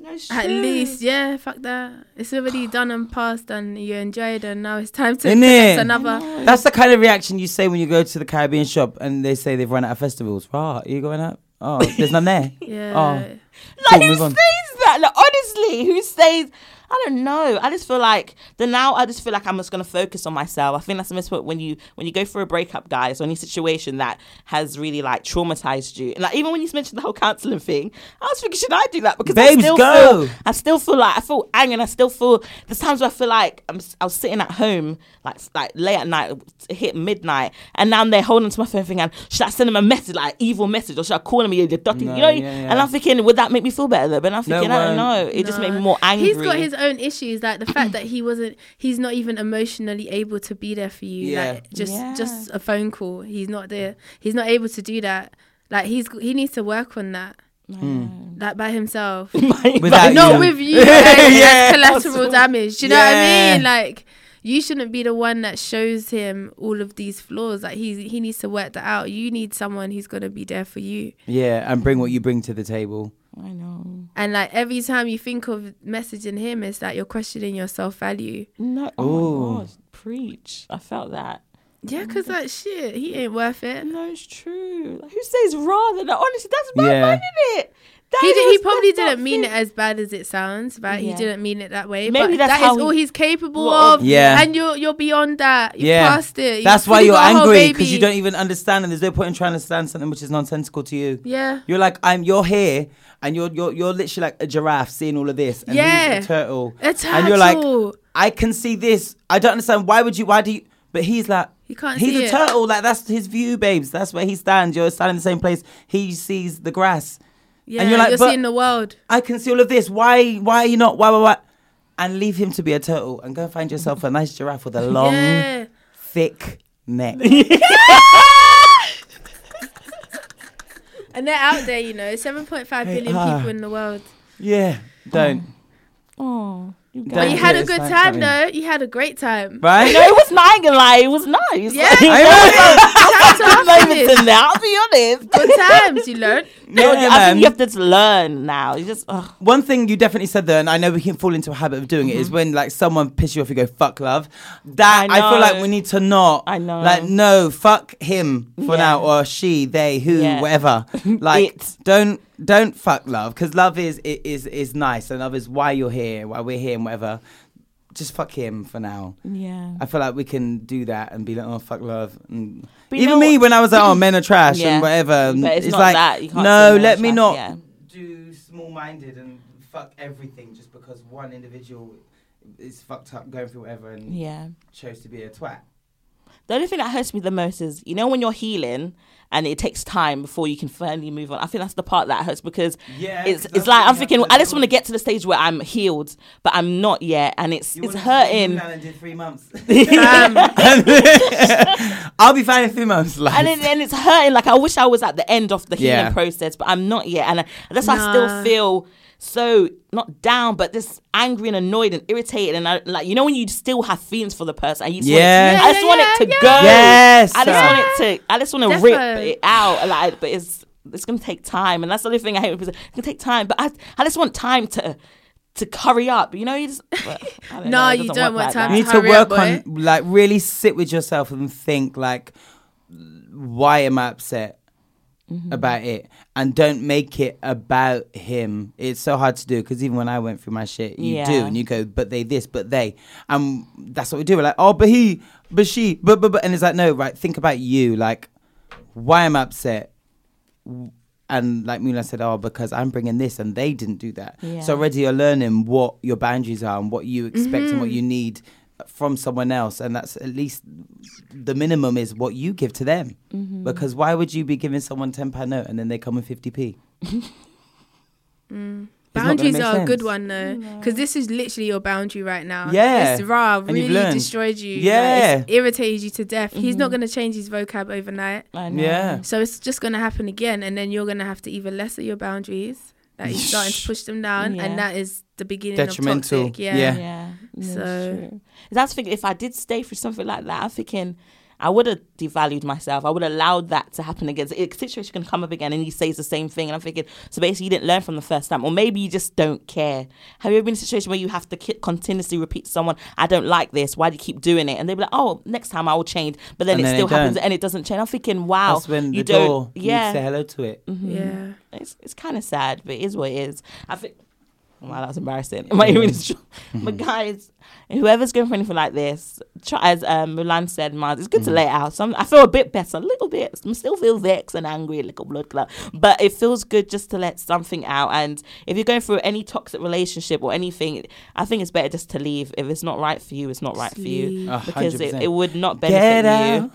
No, At true. least, yeah, fuck that. It's already done and passed, and you enjoyed, and now it's time to Innit? another. That's the kind of reaction you say when you go to the Caribbean shop and they say they've run out of festivals. Right, are you going out? Oh, there's none there. Yeah. Oh. Like Cool, who move on. says that? Like honestly, who says? I don't know. I just feel like the now. I just feel like I'm just gonna focus on myself. I think that's the most when you when you go through a breakup, guys, or any situation that has really like traumatized you. And like even when you mentioned the whole counseling thing, I was thinking, should I do that? Because I still go. feel I still feel like I feel angry. And I still feel there's times where I feel like I'm I was sitting at home like like late at night, hit midnight, and now I'm there holding to my phone thinking, should I send him a message like evil message or should I call him? You dirty, No, you know? yeah, yeah. And I'm thinking, would that make me feel better? But I'm No, thinking, I don't won't. know. It just made me more angry. He's got his own issues, like the fact that he wasn't, he's not even emotionally able to be there for you. Yeah. Like just, Yeah. just a phone call. He's not there. He's not able to do that. Like he's, he needs to work on that. Hmm. Like by himself, Without not you. with you. Like, Yeah. that's collateral damage. Do you know what I mean? Like you shouldn't be the one that shows him all of these flaws. Like he, he needs to work that out. You need someone who's gonna be there for you. Yeah, and bring what you bring to the table. I know. And like every time you think of messaging him, it's that you're questioning your self value. No, oh Ooh. my god, preach! I felt that. Yeah, cause like shit, he ain't worth it. No, it's true. Like, who says rather? Like, honestly, that's my Yeah. man, isn't it? That He, did, he probably didn't mean thing. it as bad as it sounds, right? He didn't mean it that way. Maybe but that's that how is all he's capable Well, of. Yeah. And you're you're beyond that. You've Yeah. passed it. You've That's why you're got a whole angry because you don't even understand, and there's no point in trying to understand something which is nonsensical to you. Yeah. You're like, I'm. You're here, and you're you're you're literally like a giraffe seeing all of this, and Yeah. he's a turtle. A turtle, And you're like. I can see this. I don't understand. Why would you? Why do you? But he's like, He can't He's a it. turtle. Like that's his view, babes. That's where he stands. You're standing in the same place. He sees the grass. Yeah, and you're like, you're, but seeing the world. I can see all of this. Why? Why are you not? Why? Why? Why? And leave him to be a turtle, and go find yourself a nice giraffe with a long, Yeah. thick neck. And they're out there, you know. 7.5 billion ah. people in the world. yeah. Don't. Oh, you But you had a good time, something- though. You had a great time. Right? No, it was not. I ain't gonna lie. It was nice. Yeah. Like, I there's moments in there. I'll be honest. Good times, you learned. No, Yeah, I think you have to learn now. You just. ugh. One thing you definitely said there, and I know we can fall into a habit of doing it, is mm-hmm. when like someone piss you off, you go fuck love. That I I, feel like we need to not. I know. Like no, fuck him for Yeah. now, or she, they, who, Yeah. whatever. Like don't don't fuck love because love is is is nice and love is why you're here, why we're here, and whatever. Just fuck him for now. Yeah. I feel like we can do that and be like, oh fuck love. And But even me what- when I was like, oh men are trash Yeah. and whatever. But it's not like that. You can't no, say men are let me trash, not yeah. do small minded and fuck everything just because one individual is fucked up going through whatever and Yeah. chose to be a twat. The only thing that hurts me the most is, you know, when you're healing and it takes time before you can finally move on. I think that's the part that hurts because Yeah, it's 'cause it's like I'm thinking I just want to get to the stage where I'm healed, but I'm not yet, and it's You it's wanted to go to hurting. Milan three months. I'll be fine in three months. Like, And, it, and it's hurting. Like I wish I was at the end of the healing Yeah. process, but I'm not yet. And I, that's why I still feel so not down, but just angry and annoyed and irritated. And I like you know when you still have feelings for the person, and you just Yeah. want it, I just Yeah, want yeah, it to yeah. go. Yes. I just Yeah. want it to. I just want to rip it out. Like, but it's it's gonna take time, and that's the only thing I hate. Because it's gonna take time, but I I just want time to. To hurry up, you know. You just but I don't No, know, you doesn't don't work want like time that. you need to Hurry work up, on like really sit with yourself and think like why am i upset Mm-hmm. about it and don't make it about him it's so hard to do because even when i went through my shit you do and you go but they this but they and that's what we do we're like oh but he but she but but, but and it's like no right think about you like why I'm i upset and like Mulan said, oh, because I'm bringing this and they didn't do that. Yeah. So already you're learning what your boundaries are and what you expect and Mm-hmm. what you need from someone else. And that's at least the minimum is what you give to them. Mm-hmm. Because why would you be giving someone £10 note and then they come with 50p? It's Boundaries make are a good one though, because this is literally your boundary right now. Yeah. it's raw, And you've really destroyed you. Yeah. it's irritated you to death. He's Mm-hmm. not gonna change his vocab overnight, I know. Yeah. so it's just gonna happen again, and then you're gonna have to either lesser your boundaries, like you're starting to push them down, Yeah. and that is the beginning Detrimental. of toxic. Yeah. Yeah. Yeah. yeah So- true. That's thinking if I did stay for something like that, I'm thinking I would have devalued myself. I would have allowed that to happen again. A situation can come up again and he says the same thing. And I'm thinking, so basically you didn't learn from the first time. Or maybe you just don't care. Have you ever been in a situation where you have to continuously repeat to someone, I don't like this. Why do you keep doing it? And they'll be like, oh, next time I will change. But then And it then still they happens don't. and it doesn't change. I'm thinking, wow. That's when you the don't, door, you yeah. say hello to it. Mm-hmm. Yeah. It's it's kind of sad, but it is what it is. I think. Wow, that was embarrassing. Am I even? But guys, whoever's going for anything like this, try as um, Mulan said, Mars, it's good to let it out. Some I feel a bit better, a little bit. I still feel vexed and angry, like a blood clot. But it feels good just to let something out. And if you're going through any toxic relationship or anything, I think it's better just to leave. If it's not right for you, it's not right for you because it, it would not benefit you.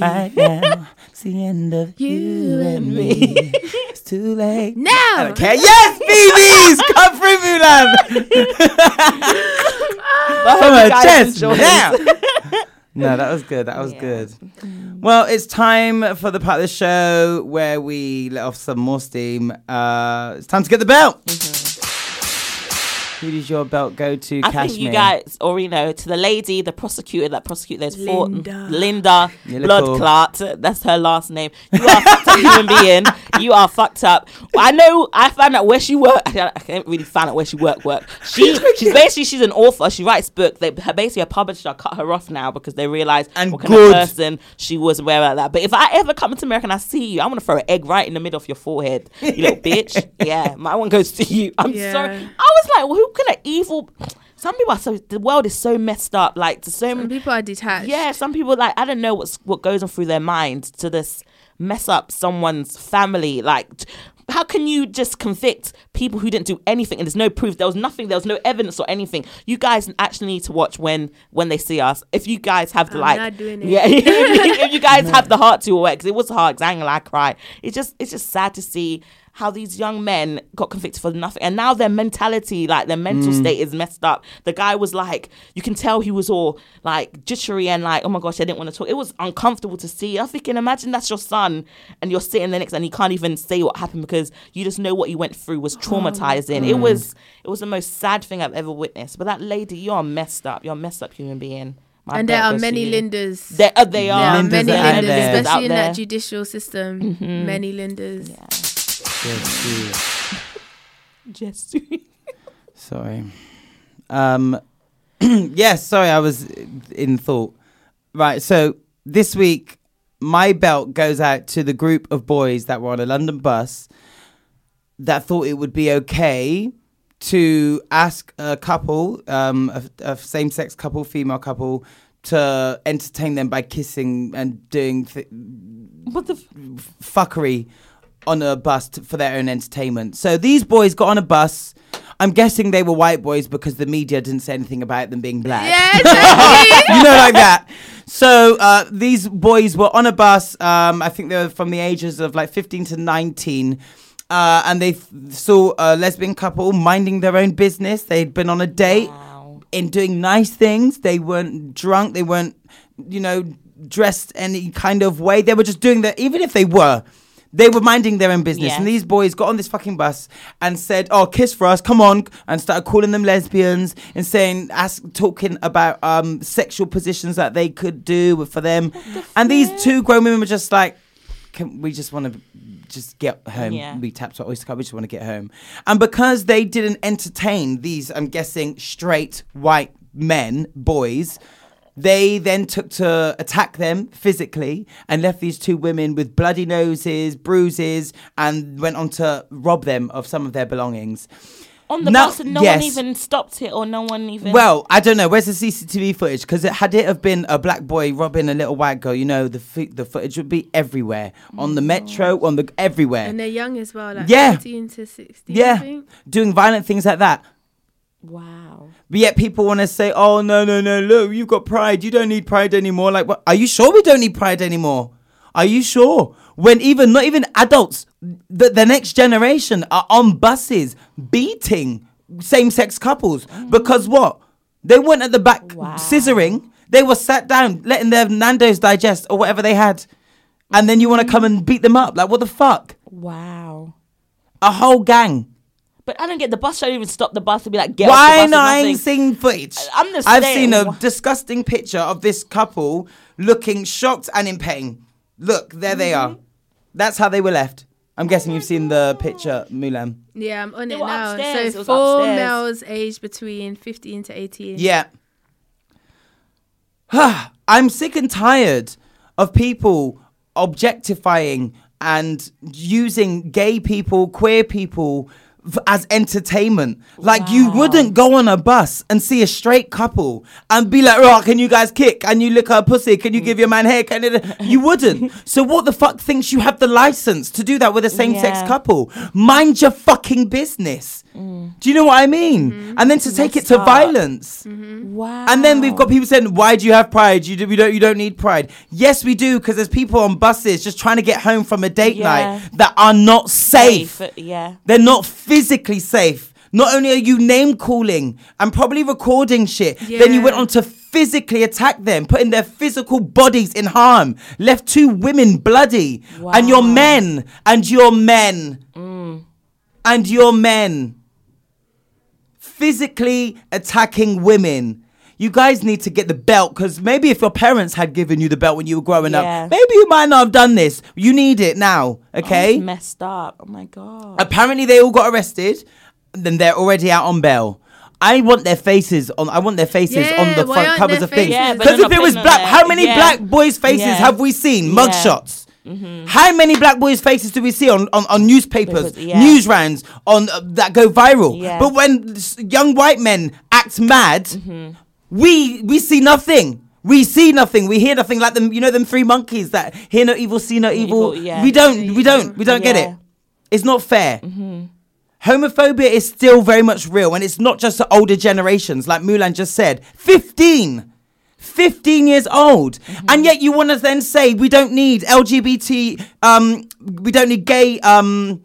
Right now. It's the end of you, and me. It's too late. Now, Okay, yes, BBs! Come through, Mulan! But I From her chest. Now. no, that was good. That was Yeah. good. Well, it's time for the part of the show where we let off some more steam. Uh, it's time to get the belt. Who does your belt go to, I Cashmere? think you guys, or you know, to the lady, the prosecutor that prosecute those four, Linda. Linda You look Blood cool. Clot. That's her last name. You are a fucked up human being. You are fucked up. I know. I found out where she worked. I can't really find out where she worked. Work. She, she's basically she's an author. She writes books. They her basically a publisher cut her off now because they realized And what kind good. of person she was and where like that. But if I ever come to America and I see you, I'm gonna throw an egg right in the middle of your forehead, you little bitch. Yeah, my one goes to you. I'm Yeah. sorry. I was like, well, who kind of evil? Some people are so the world is so messed up. Like to so some many people are detached. yeah, some people like I don't know what's what goes on through their mind to this mess up someone's family. Like, t- how can you just convict people who didn't do anything and there's no proof? There was nothing. There was no evidence or anything. You guys actually need to watch when when they see us. If you guys have the I'm like, not doing it. yeah, if, you- if you guys have the heart to work, because it was hard. Because I ain't gonna lie, I cry. It's just it's just sad to see how these young men got convicted for nothing and now their mentality like their mental Mm. state is messed up the guy was like you can tell he was all like jittery and like oh my gosh i didn't want to talk it was uncomfortable to see i thinking imagine that's your son and you're sitting there next and he can't even say what happened because you just know what he went through was traumatizing Mm. it was it was the most sad thing i've ever witnessed but that lady you're messed up you're a messed up human being My and there are many you. Lindas. There, uh, they There are. are Lindas many are Lindas, especially in there. that judicial system. Many Lindas. Yes, Just Sorry. Um, yes, sorry, I was in thought. Right, so this week, my belt goes out to the group of boys that were on a London bus that thought it would be okay to ask a couple, um, a, a same-sex couple, female couple, to entertain them by kissing and doing th- What the? F- fuckery on a bus t- for their own entertainment. So these boys got on a bus. I'm guessing they were white boys because the media didn't say anything about them being black. Yeah, exactly. you know, like that. So uh, these boys were on a bus. Um, I think they were from the ages of like 15 to 19. Uh, and they f- saw a lesbian couple minding their own business. They'd been on a date Wow. in doing nice things. They weren't drunk. They weren't, you know, dressed any kind of way. They were just doing that. Even if they were, they were minding their own business. Yeah. And these boys got on this fucking bus and said, "Oh, kiss for us, come on!" and started calling them lesbians and saying, ask, talking about um, sexual positions that they could do for them. and these two grown women were just like, "Can we just want to?" Just get home. Yeah. We tapped our oyster card. We just want to get home. And because they didn't entertain these, I'm guessing, straight white men, boys, they then took to attack them physically and left these two women with bloody noses, bruises, and went on to rob them of some of their belongings. On the Now- bus, and no yes. one even stopped it, or no one even. Well, I don't know. Where's the CCTV footage? Because it had it have been a black boy robbing a little white girl, you know, the fo- the footage would be everywhere on the mm. metro, on the everywhere. and they're young as well, like Yeah. 15 to 16. I yeah, think. doing violent things like that. Wow. But yet people want to say, "Oh no, no, no! Look, you've got pride. You don't need pride anymore." Like, what? Are you sure we don't need pride anymore? Are you sure? When even not even adults, the, the next generation are on buses beating same-sex couples mm. because what? They weren't at the back Wow. scissoring. They were sat down, letting their Nando's digest or whatever they had, and then you want to come and beat them up? Like, what the fuck? Wow. A whole gang. But I don't get the bus. I don't even stop the bus to be like, get off Why the bus. not? or I ain't seen footage. I'm just I've saying, seen a disgusting picture of this couple looking shocked and in pain. Look, there they Mm-hmm. are. That's how they were left. I'm guessing you've seen the picture, Mulan. Yeah, I'm on They it were now. upstairs, it So was four upstairs. males aged between 15 to 18. Yeah. I'm sick and tired of people objectifying and using gay people, queer people f- as entertainment. Like you wouldn't go on a bus and see a straight couple and be like, "Oh, can you guys kick? Can you lick her pussy? Can you give your man hair? Can you?" You wouldn't. so what the fuck thinks you have the license to do that with a same-sex Yeah. couple? Mind your fucking business. Mm. Do you know what I mean? Mm-hmm. And then to take it to Messed up. violence. Mm-hmm. Wow. And then we've got people saying, "Why do you have pride? You do, we don't. You don't need pride." Yes, we do, because there's people on buses just trying to get home from a date Yeah. night that are not safe. Safe, uh, Yeah. They're not physically safe. Not only are you name calling and probably recording shit, then you went on to physically attack them, putting their physical bodies in harm, left two women bloody, and your men, and your men, mm. and your men physically attacking women. You guys need to get the belt because maybe if your parents had given you the belt when you were growing Yeah. up, maybe you might not have done this. You need it now, oh, okay? It's messed up. Oh my god. Apparently, they all got arrested. Then they're already out on bail. I want their faces on. I want their faces Yeah, on the why front aren't covers their of things. faces? Yeah, but Because they're if not it was putting black, them how many Yeah. black boys' faces Yeah. have we seen? Yeah. Mugshots. How many black boys' faces do we see on, on, on newspapers, Because- yeah. news rounds on uh, that go viral? Yeah. But when young white men act mad, Mm-hmm. we we see nothing. We see nothing. We hear nothing. Like them, you know, them three monkeys that hear no evil, see no evil. Evil, yeah. We don't. We don't. We don't get it. It's not fair. Homophobia is still very much real, and it's not just the older generations, like Mulan just said. 15. 15 years old. And yet you want to then say we don't need LGBT, um, we don't need gay um,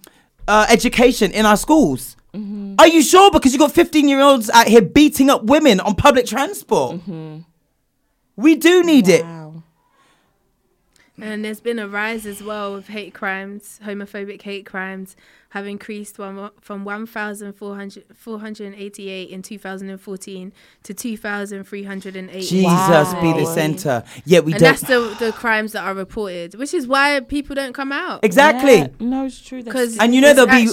uh, education in our schools. Are you sure? Because you've got 15 year olds out here beating up women on public transport. We do need it. Wow. And there's been a rise as well of hate crimes, homophobic hate crimes have increased one, from 1,400 488 in 2014 to 2,308. Jesus Wow. be the center. Yet we And don't. that's the, the crimes that are reported, which is why people don't come out. exactly. Yeah. No, it's true. That's 'Cause- And you know there'll be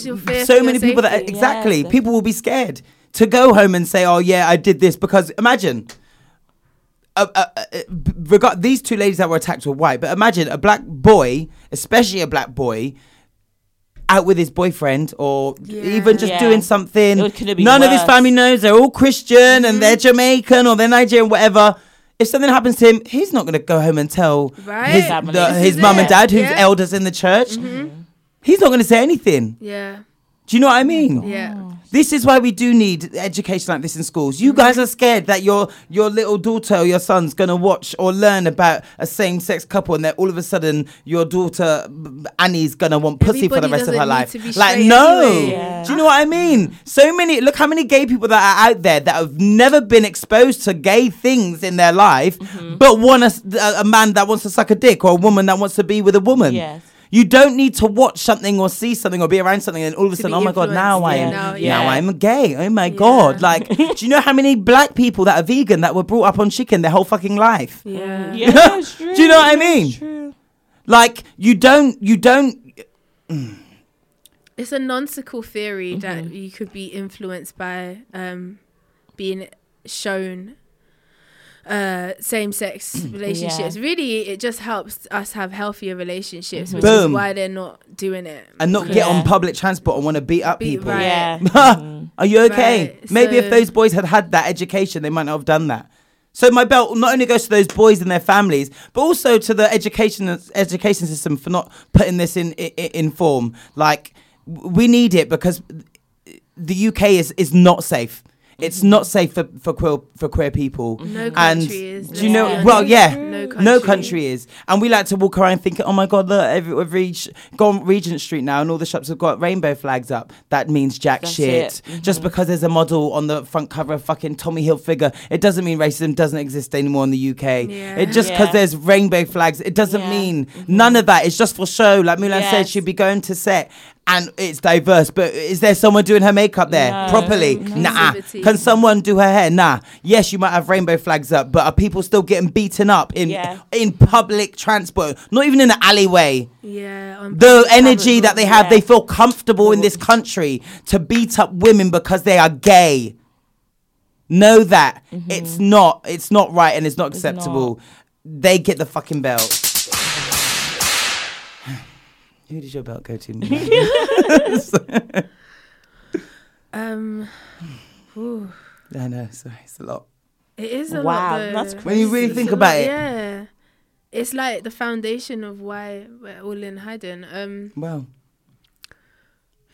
so many your people that exactly Yes. people will be scared to go home and say, "Oh yeah, I did this," because imagine. Uh, uh, uh, regard these two ladies that were attacked were white, but imagine a black boy, especially a black boy, out with his boyfriend or even just Yeah. doing something. It could've been None of his family knows they're all Christian and they're Jamaican or they're Nigerian, whatever. If something happens to him, he's not going to go home and tell Right. his, the- his mum and dad, who's Yeah. elders in the church. He's not going to say anything. Yeah. Do you know what I mean? Yeah. This is why we do need education like this in schools. You guys are scared that your your little daughter or your son's gonna watch or learn about a same sex couple, and then all of a sudden your daughter Annie's gonna want pussy for the rest of her life. to Like no, anyway. Yeah. do you know what I mean? So many. Look how many gay people that are out there that have never been exposed to gay things in their life, Mm-hmm. but want a- a man that wants to suck a dick or a woman that wants to be with a woman. Yes. You don't need to watch something or see something or be around something and all of a sudden, oh my god, now I am, influenced. Yeah, now now- I'm gay. Oh my god! Like, do you know how many black people that are vegan that were brought up on chicken their whole fucking life? Yeah. Yeah, it's true. Do you know what I mean? True. Like, you don't, you don't. It's a nonsensical theory Mm-hmm. that you could be influenced by um, being shown uh, same-sex relationships. Really, it just helps us have healthier relationships, which Boom. is why they're not doing it. And not get on public transport and want to beat up Beat- people. right. Yeah. Are you okay? Right, Maybe if those boys had had that education, they might not have done that. So my belt not only goes to those boys and their families, but also to the education education system for not putting this in in, in form. Like we need it because the UK is is not safe. It's not safe for, for queer for queer people. No and country is. do you know? let's Well, yeah, No country. no country is, and we like to walk around thinking, "Oh my God, look! Every, every sh- go on Regent Street now, and all the shops have got rainbow flags up. That means jack That's shit. it. Just mm-hmm. because there's a model on the front cover of fucking Tommy Hilfiger, figure. it doesn't mean racism doesn't exist anymore in the UK. Yeah. It just because Yeah. there's rainbow flags, it doesn't Yeah. mean mm-hmm. none of that. It's just for show. Like Mulan said, she'd be going to set. And it's diverse, but is there someone doing her makeup there No. properly? Nah. Can someone do her hair? Nah. Yes, you might have rainbow flags up, but are people still getting beaten up in Yeah. in public transport? Not even in the alleyway. Yeah. on The energy that they have, Yeah. they feel comfortable in this country to beat up women because they are gay. Know that mm-hmm. it's not it's not right and it's not acceptable. They get the fucking belt. Who does your belt go to? Um, ooh, I know, sorry, it's a lot. it is a Wow, lot. Though. that's When you really think a about lot, it. yeah, it's like the foundation of why we're all in hiding. Um, Well,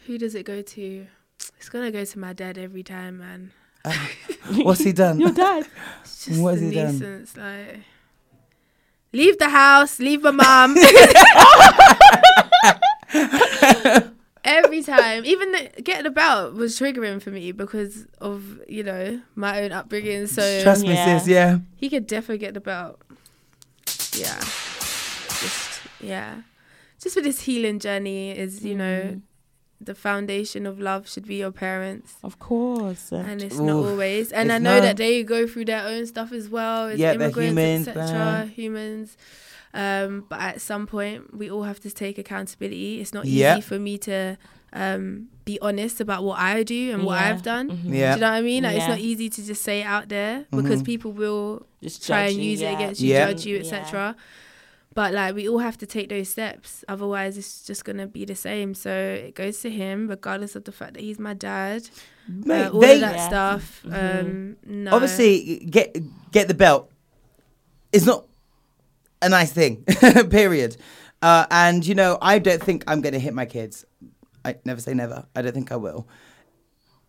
who does it go to? It's gonna go to my dad every time, man. what's he done? Your dad. It's just What has the he done? Like, leave the house, leave my mom. Every time, even the, getting about was triggering for me because of you know my own upbringing. So Trust me, Yeah. sis. Yeah. he could definitely get the belt. Yeah, just yeah, just for this healing journey is you know the foundation of love should be your parents. Of course. And it's not always. And It's I know not. that they go through their own stuff as well. As Yeah, they're immigrants, humans, etc. Humans. Um, but at some point, we all have to take accountability. It's not Yeah. easy for me to um, be honest about what I do and what Yeah. I've done. Yeah. Do you know what I mean? Like, It's not easy to just say it out there because Mhm. people will Just try judge and you, use it yeah. against you, Yeah. judge you, etc. But like we all have to take those steps, otherwise it's just gonna be the same. So it goes to him, regardless of the fact that he's my dad. Mate, uh, all they of that Yeah. stuff. Mhm. Um, no. obviously get get the belt. It's not a nice thing. period. Uh, and you know, I don't think I'm going to hit my kids. I never say never. I don't think I will.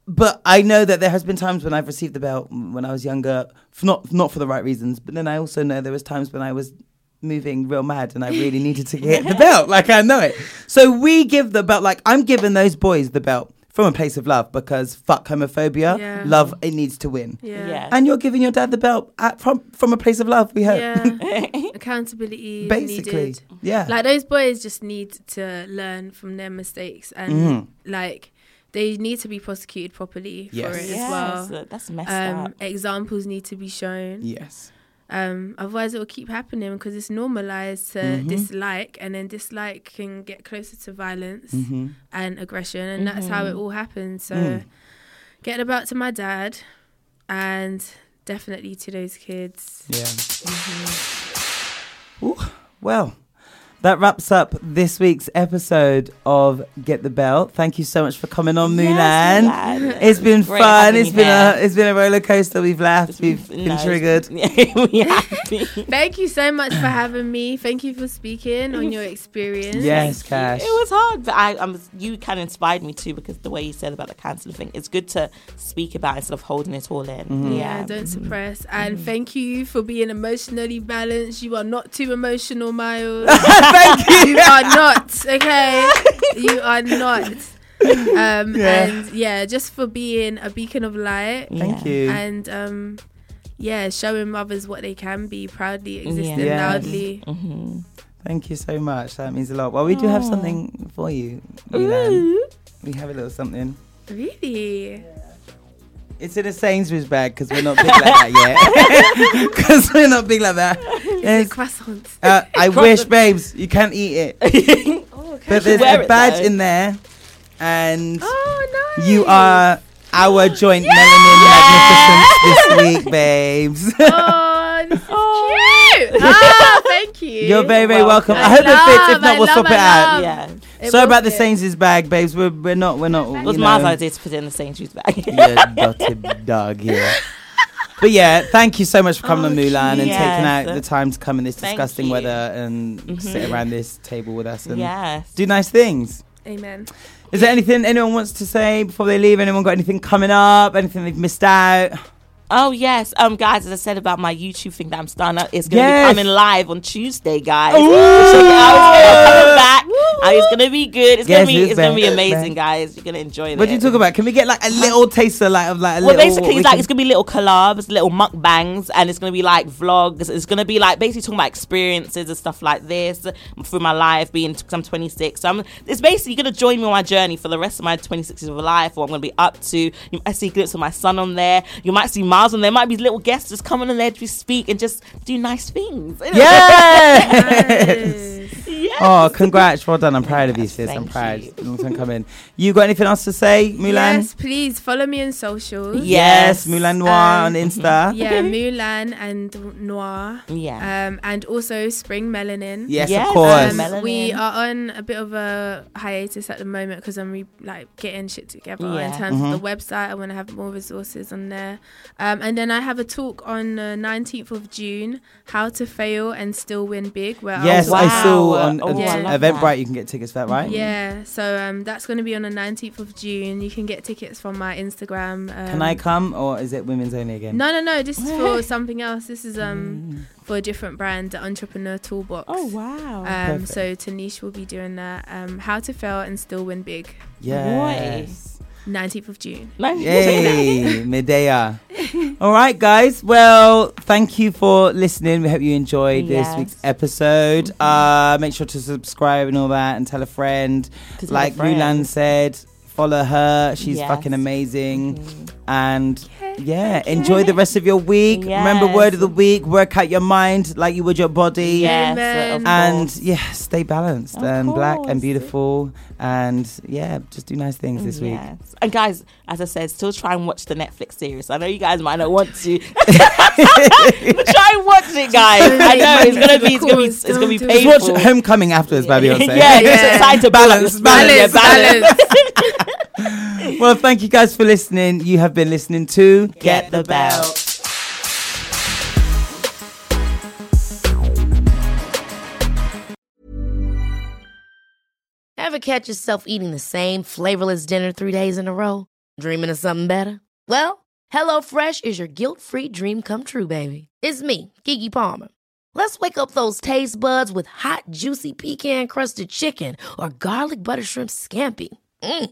But I know that there has been times when I've received the belt when I was younger, not not for the right reasons. But then I also know there was times when I was moving real mad and I really needed to get the belt. Like I know it. So we give the belt. Like I'm giving those boys the belt from a place of love because fuck homophobia. Yeah. Love it needs to win. yeah. Yeah. And you're giving your dad the belt at, from from a place of love. We hope. Yeah. Accountability is Basically, needed. yeah. Like those boys just need to learn from their mistakes and Mhm. like they need to be prosecuted properly Yes. for it Yes, as well. uh, that's messed Um, up. examples need to be shown. yes. Um, otherwise, it will keep happening because it's normalized to Mhm. dislike, and then dislike can get closer to violence hmm and aggression, and that's how it all happens. So, Mm. get about to my dad, and definitely to those kids. Yeah. Mm-hmm. Ooh, well, That wraps up this week's episode of Get the Bell. Thank you so much for coming on, Mulan. Mulan. It's been Great fun. having It's you been here. a it's been a roller coaster. We've laughed. We've been No, triggered. we have been. Thank you so much for having me. Thank you for speaking on your experience. Yes, Cash. It was hard, but I, I'm, you kind of inspired me too because the way you said about the cancer thing, it's good to speak about instead of holding it all in. Mm-hmm. Yeah, don't suppress. And thank you for being emotionally balanced. You are not too emotional, Miles. Thank you. you are not, okay? you are not. Um, Yeah. And yeah, just for being a beacon of light. Thank Yeah. you. And um, yeah, showing mothers what they can be, proudly existing Yes. loudly. Thank you so much. That means a lot. Well, we do have something for you, Mulan. We have a little something. Really? It's in a Sainsbury's bag because we're not big like that yet. Because we're not big like that. Croissants? uh, I wish, babes, you can't eat it. Oh, okay. But there's a badge in there, and Oh, nice. you are our joint melanin magnificence this week, babes. Oh, this is cute. Ah, thank you. You're very, very welcome. I, I hope it fits. If love, not, I we'll love, swap it I out. Yeah. It Sorry will about the fit. Sainsbury's bag, babes. We're, we're not, we're not. It was you Mars idea to put it in the St. Jude's bag. yeah, dotted dog, yeah. But yeah, thank you so much for coming Oh, on Mulan and cute. taking out the time to come in this Thank disgusting you. weather and mm-hmm. sit around this table with us and yes. do nice things. Amen. Is there anything anyone wants to say before they leave? Anyone got anything coming up? Anything they've missed out? Oh yes, um, guys. As I said about my YouTube thing that I'm starting up, it's gonna Yes. be coming live on Tuesday, guys. Ooh. Check it out. It's coming back. And it's gonna be good. It's Yes, gonna be. it's It's gonna be amazing, guys. You're gonna enjoy it. What do you talk about? Can we get like a little taster, like of like a Well, little? basically, it's like can- it's gonna be little collabs, little mukbangs, and it's gonna be like vlogs. It's gonna be like basically talking about experiences and stuff like this through my life. Being because I'm 26, so I'm. It's basically gonna join me on my journey for the rest of my 26 years of life. What I'm gonna be up to. You might see glimpses of my son on there. You might see On there. Might be little guests just coming on there to speak and just do nice things. Yes. Yes. Oh, congrats! Well done. I'm proud of you, sis. I'm proud. you. Long time coming. You got anything else to say, Mulan? Yes, please follow me on socials. Yes. Mulan Noir on Um, Insta. Yeah, Mulan and Noir. Yeah. Um, and also Spring Melanin. Yes, Yes. of course. Um, we are on a bit of a hiatus at the moment because I'm re- like getting shit together in terms Mm-hmm. of the website. I want to have more resources on there. Um, and then I have a talk on the 19th of June, how to fail and still win big. Where I'll yes, talk I saw on Oh, I love Eventbrite. You can get tickets for that, right? Yeah, so um, that's going to be on the 19th of June. You can get tickets from my Instagram. Um, Can I come, or is it women's only again? No, no, no. This is for something else. This is um for a different brand, the Entrepreneur Toolbox. oh wow. Um, Perfect. so Tanish will be doing that. Um, how to fail and still win big. Yes. 19th of June. Yay, Medea. All right, guys. Well, thank you for listening. We hope you enjoyed this week's episode. Uh, make sure to subscribe and all that, and tell a friend. Like friends. Mulan said, follow her. She's Yes. fucking amazing. Mm-hmm. And yeah, enjoy the rest of your week. Remember, word of the week: work out your mind like you would your body. Yes, Amen. And yeah, stay balanced Of and black and beautiful. And yeah, just do nice things this week. And guys, as I said, still try and watch the Netflix series. I know you guys might not want to, but try and watch it, guys. I know it's gonna be, it's gonna be, it's gonna be Don't Just painful. watch Homecoming afterwards by Beyonce. yeah, just Yeah. excited to Balance, balance, Balance, balance. Well, thank you guys for listening. You have been listening to Get the Belt. Ever catch yourself eating the same flavorless dinner three days in a row? Dreaming of something better? Well, HelloFresh is your guilt free dream come true, baby. It's me, Keke Palmer. Let's wake up those taste buds with hot, juicy pecan crusted chicken or garlic butter shrimp scampi. Mm.